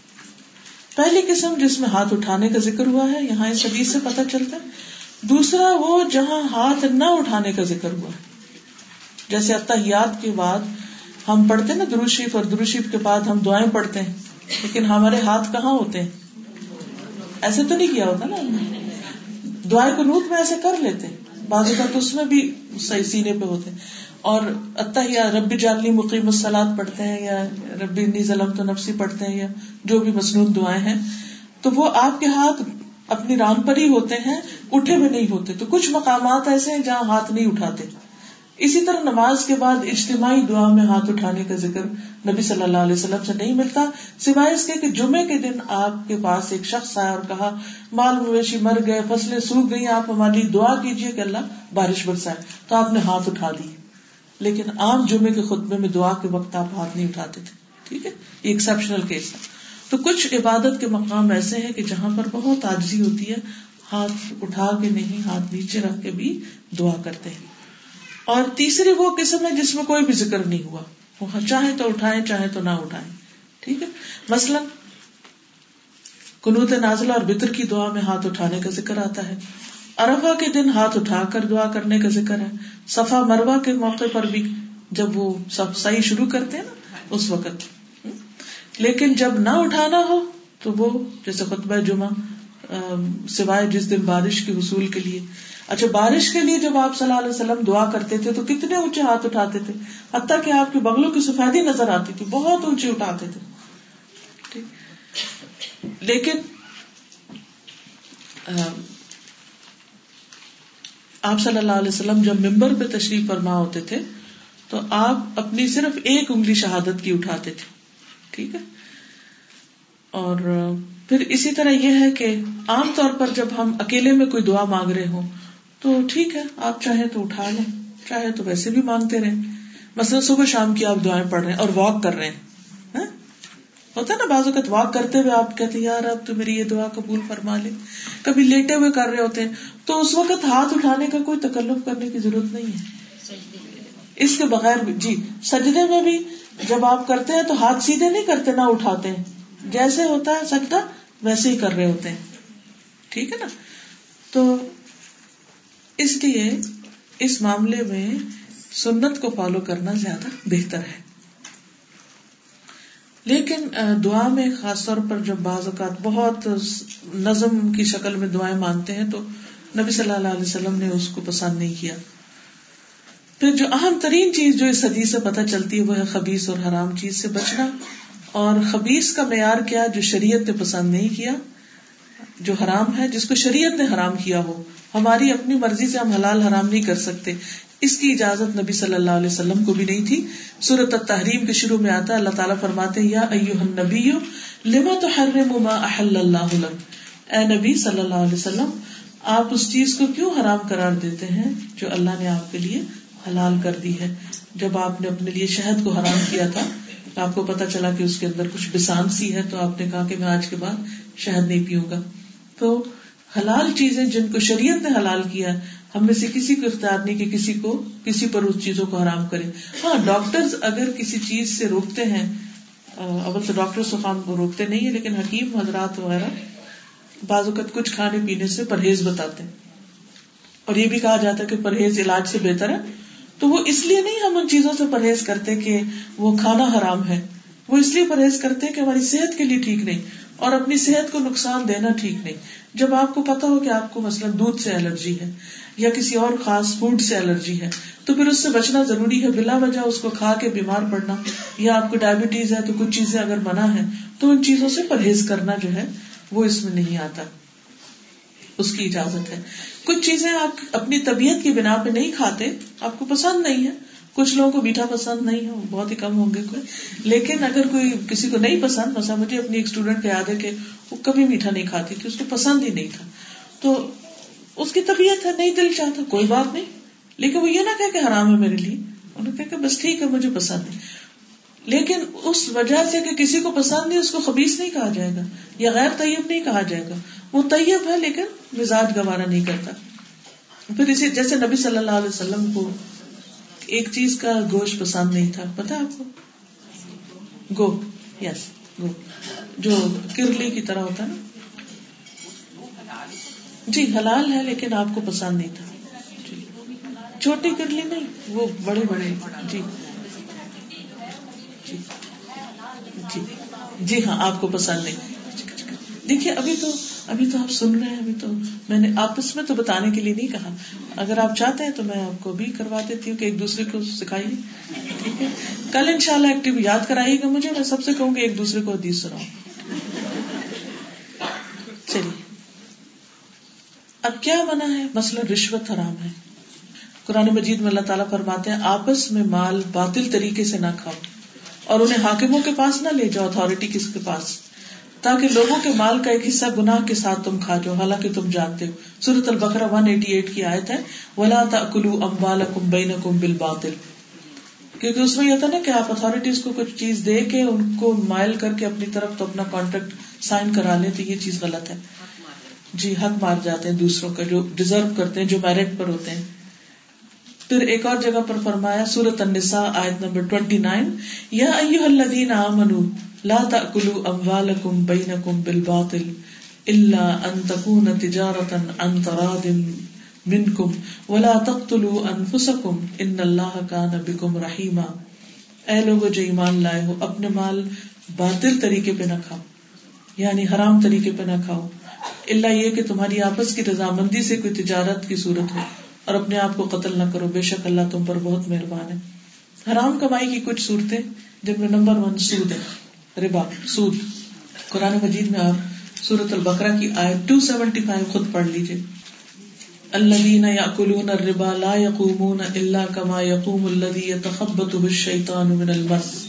S1: پہلی قسم جس میں ہاتھ اٹھانے کا ذکر ہوا ہے، یہاں اس حدیث سے پتا چلتا ہے۔ دوسرا وہ جہاں ہاتھ نہ اٹھانے کا ذکر ہوا ہے۔ جیسے اتحیات کے بعد ہم پڑھتے نا دروشیف اور دروشیف کے بعد ہم دعائیں پڑھتے ہیں، لیکن ہمارے ہاتھ کہاں ہوتے ہیں؟ ایسے تو نہیں کیا ہوتا نا۔ دعائیں کو نوت میں ایسے کر لیتے بعض اوقات اس میں بھی صحیح سینے پہ ہوتے ہیں۔ اور اتہ یا ربی جالنی مقیم السلاد پڑھتے ہیں یا ربی انی ظلم تو نفسی پڑھتے ہیں یا جو بھی مصنون دعائیں ہیں، تو وہ آپ کے ہاتھ اپنی ران پر ہی ہوتے ہیں، اٹھے ہوئے نہیں ہوتے۔ تو کچھ مقامات ایسے ہیں جہاں ہاتھ نہیں اٹھاتے۔ اسی طرح نماز کے بعد اجتماعی دعا میں ہاتھ اٹھانے کا ذکر نبی صلی اللہ علیہ وسلم سے نہیں ملتا، سوائے اس کے کہ جمعے کے دن آپ کے پاس ایک شخص آیا اور کہا، مال مویشی مر گئے، فصلیں سوکھ گئی آپ ہماری دعا کیجیے کہ اللہ بارش برسائے۔ تو آپ نے ہاتھ اٹھا دی۔ لیکن عام جمعے کے خطبے میں دعا کے وقت آپ ہاتھ نہیں اٹھاتے تھے، ٹھیک ہے؟ یہ ایکسپشنل کیس ہے۔ تو کچھ عبادت کے مقام ایسے ہیں کہ جہاں پر بہت آجزی ہوتی ہے، ہاتھ اٹھا کے نہیں، ہاتھ نیچے رکھ کے بھی دعا کرتے ہیں۔ اور تیسری وہ قسم ہے جس میں کوئی بھی ذکر نہیں ہوا۔ وہ چاہے تو اٹھائے چاہے تو نہ اٹھائے ٹھیک ہے؟ مثلاً کنوت نازلہ اور بطر کی دعا میں ہاتھ اٹھانے کا ذکر آتا ہے۔ ارفا کے دن ہاتھ اٹھا کر دعا کرنے کا ذکر ہے۔ صفا مروا کے موقع پر بھی جب وہ سب صحیح شروع کرتے ہیں نا، اس وقت۔ لیکن جب نہ اٹھانا ہو تو وہ جیسے خطبہ جمعہ سوائے جس دن بارش کے حصول کے لیے۔ اچھا بارش کے لیے جب آپ صلی اللہ علیہ وسلم دعا کرتے تھے تو کتنے اونچے ہاتھ اٹھاتے تھے؟ حتیٰ کہ آپ کے بغلوں کی سفیدی نظر آتی تھی، بہت اونچی اٹھاتے تھے۔ لیکن آپ صلی اللہ علیہ وسلم جب ممبر پہ تشریف فرما ہوتے تھے، تو آپ اپنی صرف ایک انگلی شہادت کی اٹھاتے تھے، ٹھیک ہے؟ اور پھر اسی طرح یہ ہے کہ عام طور پر جب ہم اکیلے میں کوئی دعا مانگ رہے ہوں، تو ٹھیک ہے، آپ چاہے تو اٹھا لیں، چاہے تو ویسے بھی مانگتے رہیں۔ مثلاً صبح شام کی آپ دعائیں پڑھ رہے ہیں اور واک کر رہے ہیں۔ ہوتا ہے نا، بعض اوقات واک کرتے ہوئے آپ کہتے یار اب تو میری یہ دعا قبول فرما لے۔ کبھی لیٹے ہوئے کر رہے ہوتے ہیں، تو اس وقت ہاتھ اٹھانے کا کوئی تکلف کرنے کی ضرورت نہیں ہے۔ اس کے بغیر بھی جی سجدے میں بھی جب آپ کرتے ہیں تو ہاتھ سیدھے نہیں کرتے، نہ اٹھاتے ہیں۔ جیسے ہوتا ہے سجدہ، ویسے ہی کر رہے ہوتے ہیں۔ ٹھیک ہے نا؟ تو اس لیے اس معاملے میں سنت کو فالو کرنا زیادہ بہتر ہے۔ لیکن دعا میں خاص طور پر جب بعض اوقات بہت نظم کی شکل میں دعائیں مانگتے ہیں تو نبی صلی اللہ علیہ وسلم نے اس کو پسند نہیں کیا۔ پھر جو اہم ترین چیز جو اس حدیث سے پتہ چلتی ہے وہ ہے خبیص اور حرام چیز سے بچنا۔ اور خبیص کا معیار کیا جو شریعت نے پسند نہیں کیا، جو حرام ہے، جس کو شریعت نے حرام کیا ہو۔ ہماری اپنی مرضی سے ہم حلال حرام نہیں کر سکتے۔ اس کی اجازت نبی صلی اللہ علیہ وسلم کو بھی نہیں تھی۔ سورت تحریم کے شروع میں آتا اللہ تعالیٰ فرماتے یا نبی لما تو احل اللہ اے نبی صلی اللہ علیہ وسلم، آپ اس چیز کو کیوں حرام قرار دیتے ہیں جو اللہ نے آپ کے لیے حلال کر دی ہے؟ جب آپ نے اپنے لیے شہد کو حرام کیا تھا، آپ کو پتا چلا کہ اس کے اندر کچھ بسان سی ہے، تو آپ نے کہا کہ میں آج کے بعد شہد نہیں پیوں گا۔ تو حلال چیزیں جن کو شریعت نے حلال کیا ہم میں سے کسی کو اختیار نہیں کہ کسی کو کسی پر اس چیزوں کو حرام کرے ہاں ڈاکٹر اگر کسی چیز سے روکتے ہیں اول تو ڈاکٹر خام کو روکتے نہیں ہے لیکن حکیم، حضرات وغیرہ بعض اوقات کچھ کھانے پینے سے پرہیز بتاتے ہیں۔ اور یہ بھی کہا جاتا ہے کہ پرہیز علاج سے بہتر ہے۔ تو وہ اس لیے نہیں ہم ان چیزوں سے پرہیز کرتے کہ وہ کھانا حرام ہے۔ وہ اس لیے پرہیز کرتے کہ ہماری صحت کے لیے ٹھیک نہیں اور اپنی صحت کو نقصان دینا ٹھیک نہیں۔ جب آپ کو پتا ہو کہ آپ کو مثلاً دودھ سے الرجی ہے یا کسی اور خاص فوڈ سے الرجی ہے، تو پھر اس سے بچنا ضروری ہے، بلا وجہ اس کو کھا کے بیمار پڑنا، یا آپ کو ڈائبٹیز ہے تو کچھ چیزیں اگر منع ہے تو ان چیزوں سے پرہیز کرنا جو ہے، وہ اس میں نہیں آتا۔ اس کی اجازت ہے۔ کچھ چیزیں آپ اپنی طبیعت کی بنا پہ نہیں کھاتے، آپ کو پسند نہیں ہے۔ کچھ لوگوں کو میٹھا پسند نہیں ہے، بہت ہی کم ہوں گے کوئی۔ لیکن اگر کوئی کسی کو نہیں پسند، مثلا مجھے اپنی ایک اسٹوڈینٹ کا یاد ہے کہ وہ کبھی میٹھا نہیں کھاتی تھی اس کو پسند ہی نہیں تھا۔ تو اس کی طبیعت ہے، نہیں دل چاہتا، کوئی بات نہیں۔ لیکن وہ یہ نہ کہ حرام ہے میرے لیے۔ انہوں نے کہا کہ بس ٹھیک ہے، مجھے پسند ہے لیکن اس وجہ سے کہ کسی کو پسند نہیں، اس کو خبیص نہیں کہا جائے گا، یا غیر طیب نہیں کہا جائے گا۔ وہ طیب ہے لیکن مزاج گوارا نہیں کرتا۔ پھر اسی جیسے نبی صلی اللہ علیہ وسلم کو ایک چیز کا گوشت پسند نہیں تھا پتا آپ کو؟ گو یس گو جو کرلی کی طرح ہوتا ہے نا۔ جی حلال ہے لیکن آپ کو پسند نہیں تھا۔ چھوٹی کرلی نہیں، وہ بڑے بڑے۔ جی۔, جی۔ جی۔ جی۔ ہاں آپ کو پسند نہیں۔ دیکھیے، ابھی تو ابھی تو آپ سن رہے ہیں، ابھی تو میں نے آپس میں تو بتانے کے لیے نہیں کہا۔ اگر آپ چاہتے ہیں تو میں آپ کو بھی کروا دیتی ہوں کہ ایک دوسرے کو سکھائیے۔ ٹھیک ہے۔ کل ان شاء اللہ ایکٹیو یاد کرائیے گا مجھے، میں سب سے کہوں گی ایک دوسرے کو حدیث سناؤں چلیے۔ اب کیا منع ہے؟ مثلاً رشوت حرام ہے۔ قرآن مجید میں اللہ تعالیٰ فرماتے ہیں، آپس میں مال باطل طریقے سے نہ کھاؤ اور انہیں حاکموں کے پاس نہ لے جاؤ اتارٹی کس کے پاس؟ تاکہ لوگوں کے مال کا ایک حصہ گناہ کے ساتھ تم کھا جاؤ۔ حالانکہ تم جانتے ہو سورت البقرا ون ایٹی ایٹ کی آیت ہے، ولا تلو امبال کم بین کم بل باطل کیونکہ اس میں یہ تھا نا کہ آپ اتارٹیز کو کچھ چیز دے کے ان کو مائل کر کے اپنی طرف تو اپنا کانٹریکٹ سائن کرا لیں تو یہ چیز غلط ہے۔ جی حق مار جاتے ہیں دوسروں کا جو ڈیزرو کرتے ہیں، جو میرٹ پر ہوتے ہیں۔ پھر ایک اور جگہ پر فرمایا سورت النساء، آیت نمبر ٹوینٹی نائن یا ایوہ الذین آمنوا لا تأکلوا اموالکم بینکم بالباطل الا ان تکون تجارتا عن تراد منکم ولا تقتلوا انفسکم ان اللہ کان بکم رحیما۔ اے لوگو، جو ایمان لائے ہو، اپنے مال باطل طریقے پہ نہ کھاؤ یعنی حرام طریقے پہ نہ کھاؤ۔ اللہ یہ کہ تمہاری آپس کی رضامندی سے کوئی تجارت کی صورت ہو اور اپنے آپ کو قتل نہ کرو، بے شک اللہ تم پر بہت مہربان ہے۔ حرام کمائی کی کچھ صورتیں جن میں نمبر ون سود ہے، ربا، سود۔ قرآن مجید میں آپ سورت البکرا کی آئے ٹو سیونٹی فائیو خود پڑھ لیجیے اللہ یا کلون ربا لا یقومون اللہ کما یقوم الذی يتخبطه الشیطان من المس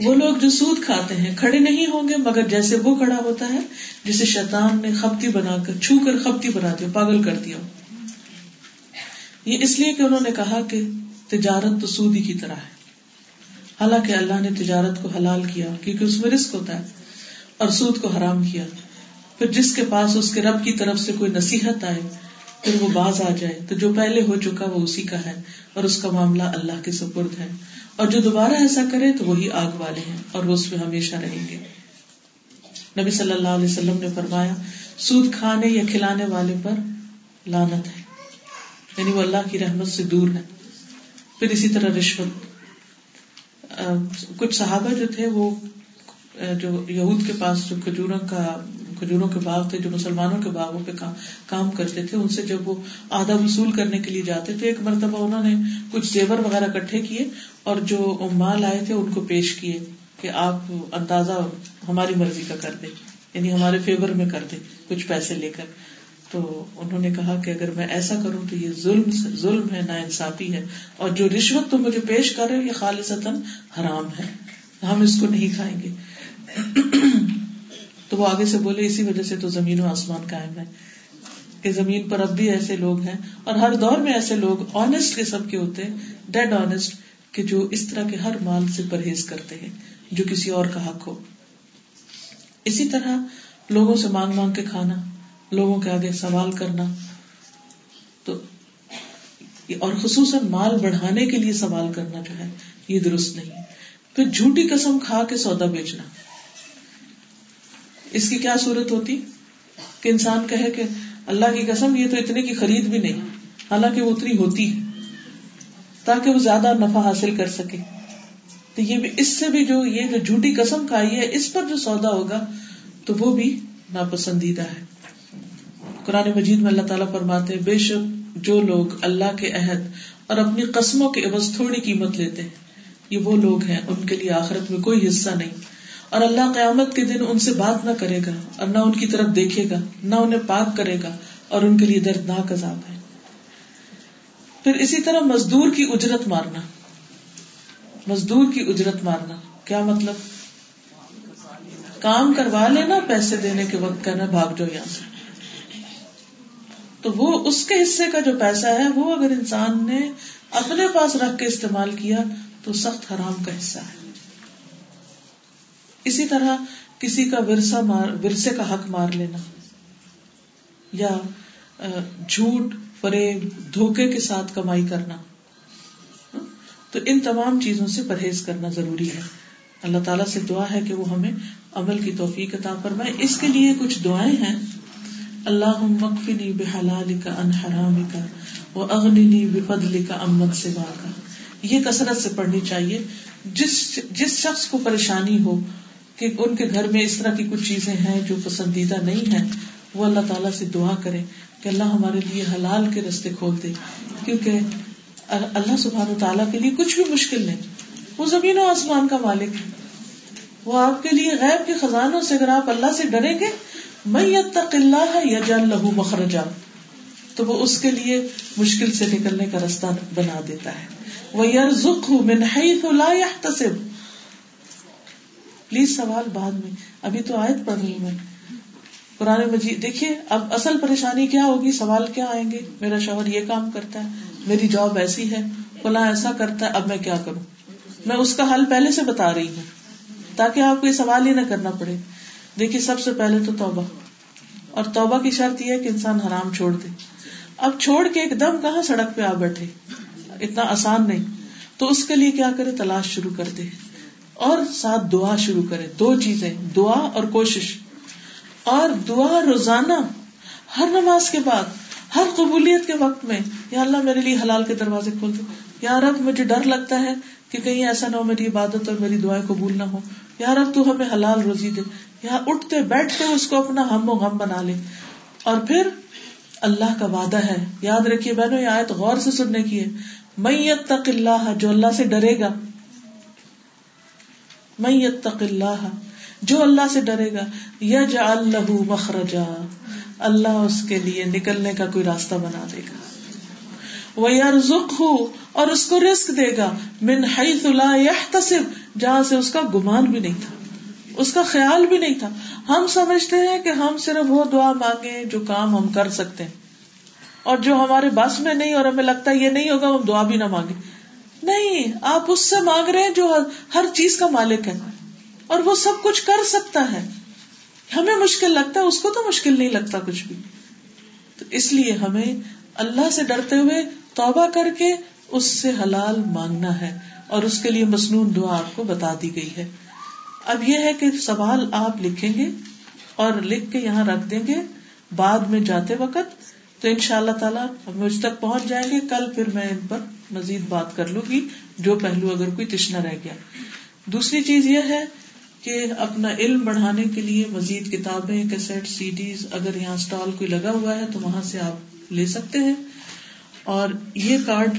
S1: وہ لوگ جو سود کھاتے ہیں، کھڑے نہیں ہوں گے، مگر جیسے وہ کھڑا ہوتا ہے، جسے شیطان نے خپتی بنا کر، چھو کر خپتی بنا دیا، پاگل کر دیا۔ یہ اس لیے کہ انہوں نے کہا کہ تجارت تو سودی کی طرح ہے۔ حالانکہ اللہ نے تجارت کو حلال کیا، کیونکہ اس میں رسک ہوتا ہے، اور سود کو حرام کیا۔ پھر جس کے پاس اس کے رب کی طرف سے کوئی نصیحت آئے، پھر وہ باز آ جائے۔ تو جو پہلے ہو چکا، وہ اسی کا ہے، اور اس کا معاملہ اللہ کے سپرد ہے۔ اور جو دوبارہ ایسا کرے تو وہی آگ والے ہیں اور وہ اس میں ہمیشہ رہیں گے۔ نبی صلی اللہ علیہ وسلم نے فرمایا، سود کھانے یا کھلانے والے پر لانت ہے۔ یعنی وہ اللہ کی رحمت سے دور ہے۔ پھر اسی طرح رشوت۔ کچھ صحابہ جو تھے وہ، جو یہود کے پاس جو کھجوروں کا کھجوروں کے باغ تھے، جو مسلمانوں کے باغوں پہ کام کرتے تھے، ان سے جب وہ آدھا وصول کرنے کے لیے جاتے تھے ایک مرتبہ انہوں نے کچھ زیور وغیرہ کٹھے کیے اور جو مال آئے تھے ان کو پیش کیے کہ آپ اندازہ ہماری مرضی کا کر دیں یعنی ہمارے فیور میں کر دیں کچھ پیسے لے کر۔ تو انہوں نے کہا کہ اگر میں ایسا کروں تو یہ ظلم ظلم ہے نا انصافی ہے اور جو رشوت تم مجھے پیش کر رہے یہ خالص حرام ہے۔ ہم اس کو نہیں کھائیں گے۔ تو وہ آگے سے بولے، اسی وجہ سے تو زمین و آسمان قائم ہے کہ زمین پر اب بھی ایسے لوگ ہیں اور ہر دور میں ایسے لوگ آنےسٹ قسم کے ہوتے ہیں ڈیڈ آنےسٹ کہ جو اس طرح کے ہر مال سے پرہیز کرتے ہیں، جو کسی اور کا حق ہو۔ اسی طرح لوگوں سے مانگ مانگ کے کھانا، لوگوں کے آگے سوال کرنا۔ تو اور خصوصاً مال بڑھانے کے لیے سوال کرنا جو ہے، یہ درست نہیں۔ پھر جھوٹی قسم کھا کے سودا بیچنا۔ اس کی کیا صورت ہوتی کہ انسان کہے کہ اللہ کی قسم، یہ تو اتنے کی خرید بھی نہیں، حالانکہ وہ اتنی ہوتی ہے، تاکہ وہ زیادہ نفع حاصل کر سکے۔ تو یہ بھی، اس سے بھی جو یہ جو جھوٹی قسم کھائی ہے، اس پر جو سودا ہوگا، تو وہ بھی ناپسندیدہ ہے۔ قرآن مجید میں اللہ تعالیٰ فرماتے ہیں، بے شک جو لوگ اللہ کے عہد اور اپنی قسموں کے عوض تھوڑی قیمت لیتے ہیں، یہ وہ لوگ ہیں، ان کے لیے آخرت میں کوئی حصہ نہیں۔ اور اللہ قیامت کے دن ان سے بات نہ کرے گا اور نہ ان کی طرف دیکھے گا، نہ انہیں پاک کرے گا اور ان کے لیے دردناک عذاب ہے۔ پھر اسی طرح مزدور کی اجرت مارنا۔ مزدور کی اجرت مارنا۔ کیا مطلب؟ کام کروا لینا، پیسے دینے کے وقت کہنا، بھاگ جاؤ یہاں سے۔ تو وہ اس کے حصے کا جو پیسہ ہے، وہ اگر انسان نے اپنے پاس رکھ کے استعمال کیا، تو سخت حرام کا حصہ ہے۔ اسی طرح کسی کا ورثہ مار ورثے کا حق مار لینا یا جھوٹ فریب دھوکے کے ساتھ کمائی کرنا۔ تو ان تمام چیزوں سے پرہیز کرنا ضروری ہے۔ اللہ تعالیٰ سے دعا ہے کہ وہ ہمیں عمل کی توفیق عطا فرمائے۔ اس کے لیے کچھ دعائیں ہیں۔ اللہ مکفنی بحلال کا ان حرام کا وہ اغنی بفضل کا امن سوا کا یہ کثرت سے پڑھنی چاہیے۔ جس جس شخص کو پریشانی ہو کہ ان کے گھر میں اس طرح کی کچھ چیزیں ہیں جو پسندیدہ نہیں ہے وہ اللہ تعالیٰ سے دعا کرے کہ اللہ ہمارے لیے حلال کے رستے کھول دے۔ کیونکہ اللہ سبحان تعالیٰ کے لیے کچھ بھی مشکل نہیں۔ وہ زمین و آسمان کا مالک ہے۔ وہ آپ کے لیے غیب کے خزانوں سے اگر آپ اللہ سے ڈریں گے میں تق اللہ یا جان لہو مخرجا۔ تو وہ اس کے لیے مشکل سے نکلنے کا راستہ بنا دیتا ہے۔ وہ یار زخ من حیث لا يحتسب۔ پلیز سوال بعد میں۔ ابھی تو آیت پڑھ رہی میں۔ قرآن مجید، دیکھیے، اب اصل پریشانی کیا ہوگی؟ سوال کیا آئیں گے؟ میرا شوہر یہ کام کرتا ہے، میری جاب ایسی ہے، فلاں ایسا کرتا ہے، اب میں کیا کروں؟ میں اس کا حل پہلے سے بتا رہی ہوں، تاکہ آپ کو یہ سوال ہی نہ کرنا پڑے۔ دیکھیے، سب سے پہلے تو توبہ۔ اور توبہ کی شرط یہ ہے کہ انسان حرام چھوڑ دے۔ اب چھوڑ کے ایک دم کہاں سڑک پہ آ بیٹھے؟ اتنا آسان نہیں۔ تو اس کے لیے کیا کرے؟ تلاش شروع کر دے۔ اور ساتھ دعا شروع کرے۔ دو چیزیں، دعا اور کوشش۔ اور دعا روزانہ، ہر نماز کے بعد، ہر قبولیت کے وقت میں، یا اللہ میرے لیے حلال کے دروازے کھول دو یا رب، مجھے ڈر لگتا ہے کہ کہیں ایسا نہ ہو میری عبادت اور میری دعائیں قبول نہ ہو یا رب، تو ہمیں حلال روزی دے۔ یا اٹھتے، بیٹھتے اس کو اپنا ہم و غم بنا لے۔ اور پھر اللہ کا وعدہ ہے۔ یاد رکھیے بہنوں، یہ آیت غور سے سننے کی ہے۔ میت تق اللہ، جو اللہ سے ڈرے گا میت اللہ، جو اللہ سے ڈرے گا یج اللہ مخرجا، اللہ اس کے لیے نکلنے کا کوئی راستہ بنا دے گا۔ وہ یار ہو اور اس کو رسک دے گا، من جہاں سے اس کا گمان بھی نہیں تھا، اس کا خیال بھی نہیں تھا۔ ہم سمجھتے ہیں کہ ہم صرف وہ دعا مانگے جو کام ہم کر سکتے ہیں، اور جو ہمارے بس میں نہیں اور ہمیں لگتا ہے یہ نہیں ہوگا، ہم دعا بھی نہ مانگے نہیں، آپ اس سے مانگ رہے ہیں جو ہر چیز کا مالک ہے۔ اور وہ سب کچھ کر سکتا ہے۔ ہمیں مشکل لگتا ہے، اس کو تو مشکل نہیں لگتا کچھ بھی۔ تو اس لیے ہمیں اللہ سے ڈرتے ہوئے توبہ کر کے اس سے حلال مانگنا ہے۔ اور اس کے لیے مصنون دعا آپ کو بتا دی گئی ہے۔ اب یہ ہے کہ سوال آپ لکھیں گے اور لکھ کے یہاں رکھ دیں گے۔ بعد میں جاتے وقت تو ان شاء اللہ تعالیٰ مجھ تک پہنچ جائیں گے۔ کل پھر میں ان پر مزید بات کر لوں گی، جو پہلو اگر کوئی تشنا رہ گیا۔ دوسری چیز یہ ہے کہ اپنا علم بڑھانے کے لیے مزید کتابیں کیسٹ سی ڈیز اگر یہاں اسٹال کوئی لگا ہوا ہے تو وہاں سے آپ لے سکتے ہیں۔ اور یہ کارڈ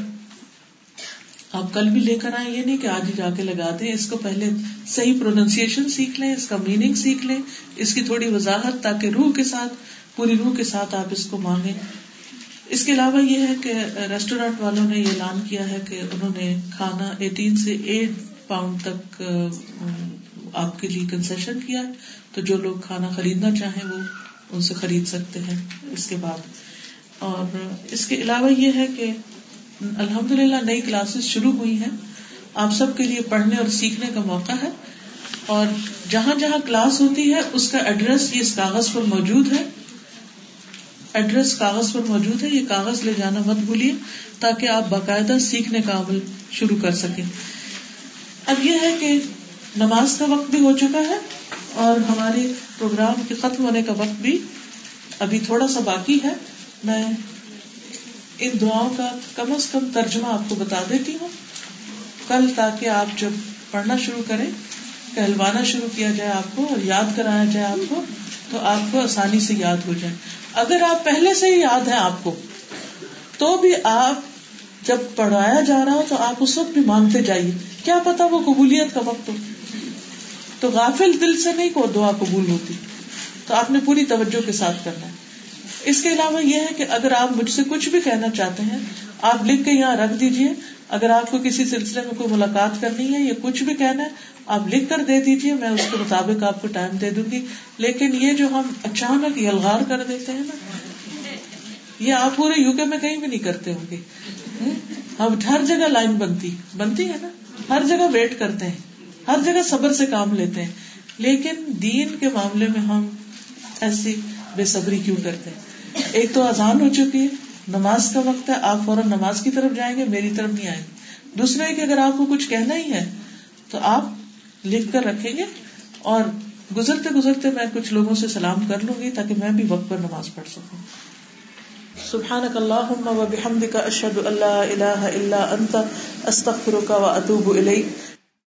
S1: آپ کل بھی لے کر آئے یہ نہیں کہ آج ہی جا کے لگا دیں، اس کو پہلے صحیح پروننسیشن سیکھ لیں، اس کا میننگ سیکھ لیں، اس کی تھوڑی وضاحت تاکہ روح کے ساتھ پوری روح کے ساتھ آپ اس کو مانگیں۔ اس کے علاوہ یہ ہے کہ ریسٹورینٹ والوں نے یہ اعلان کیا ہے کہ انہوں نے کھانا ایٹین سے ایٹ پاؤنڈ تک آپ کے لیے کنسیشن کیا ہے۔ تو جو لوگ کھانا خریدنا چاہیں وہ ان سے خرید سکتے ہیں۔ اس کے بعد۔ اور اس کے علاوہ یہ ہے کہ الحمد للہ نئی کلاسز شروع ہوئی ہیں۔ آپ سب کے لیے پڑھنے اور سیکھنے کا موقع ہے۔ اور جہاں جہاں کلاس ہوتی ہے، اس کا ایڈریس اس کاغذ پر موجود ہے۔ ایڈریس کاغذ پر موجود ہے، یہ کاغذ لے جانا مت بھولیے تاکہ آپ باقاعدہ سیکھنے کا عمل شروع کر سکیں۔ اب یہ ہے کہ نماز کا وقت بھی ہو چکا ہے اور ہمارے پروگرام کے ختم ہونے کا وقت بھی ابھی تھوڑا سا باقی ہے۔ میں ان دعاؤں کا کم از کم ترجمہ آپ کو بتا دیتی ہوں۔ کل تاکہ آپ جب پڑھنا شروع کریں کہلوانا شروع کیا جائے آپ کو اور یاد کرایا جائے آپ کو، تو آپ کو آسانی سے یاد ہو جائے۔ اگر آپ پہلے سے ہی یاد ہے آپ کو، تو بھی آپ جب پڑھایا جا رہا ہو تو آپ اس وقت بھی مانگتے جائیے۔ کیا پتا وہ قبولیت کا وقت ہو۔ تو غافل دل سے نہیں کو دعا قبول ہوتی۔ تو آپ نے پوری توجہ کے ساتھ کرنا۔ ہے اس کے علاوہ یہ ہے کہ اگر آپ مجھ سے کچھ بھی کہنا چاہتے ہیں آپ لکھ کے یہاں رکھ دیجیے اگر آپ کو کسی سلسلے میں کوئی ملاقات کرنی ہے یا کچھ بھی کہنا ہے، آپ لکھ کر دے دیجیے میں اس کے مطابق آپ کو ٹائم دے دوں گی۔ لیکن یہ جو ہم اچانک یلغار کر دیتے ہیں نا، یہ آپ پورے یو کے میں کہیں بھی نہیں کرتے ہوں گے۔ ہم ہر جگہ لائن بنتی بنتی ہے نا۔ ہر جگہ ویٹ کرتے ہیں، ہر جگہ صبر سے کام لیتے ہیں۔ لیکن دین کے معاملے میں ہم ایسی بے صبری کیوں کرتے ہیں؟ ایک تو آزان ہو چکی ہے۔ نماز کا وقت ہے، آپ فوراً نماز کی طرف جائیں گے، میری طرف نہیں آئیں گے۔ دوسرا ہے کہ اگر آپ کو کچھ کہنا ہی ہے، تو آپ لکھ کر رکھیں گے اور گزرتے گزرتے میں کچھ لوگوں سے سلام کر لوں گی تاکہ میں بھی وقت پر نماز پڑھ سکوں۔ سبحانك اللهم وبحمدك اشهد ان لا اله الا انت استغفرك واتوب اليك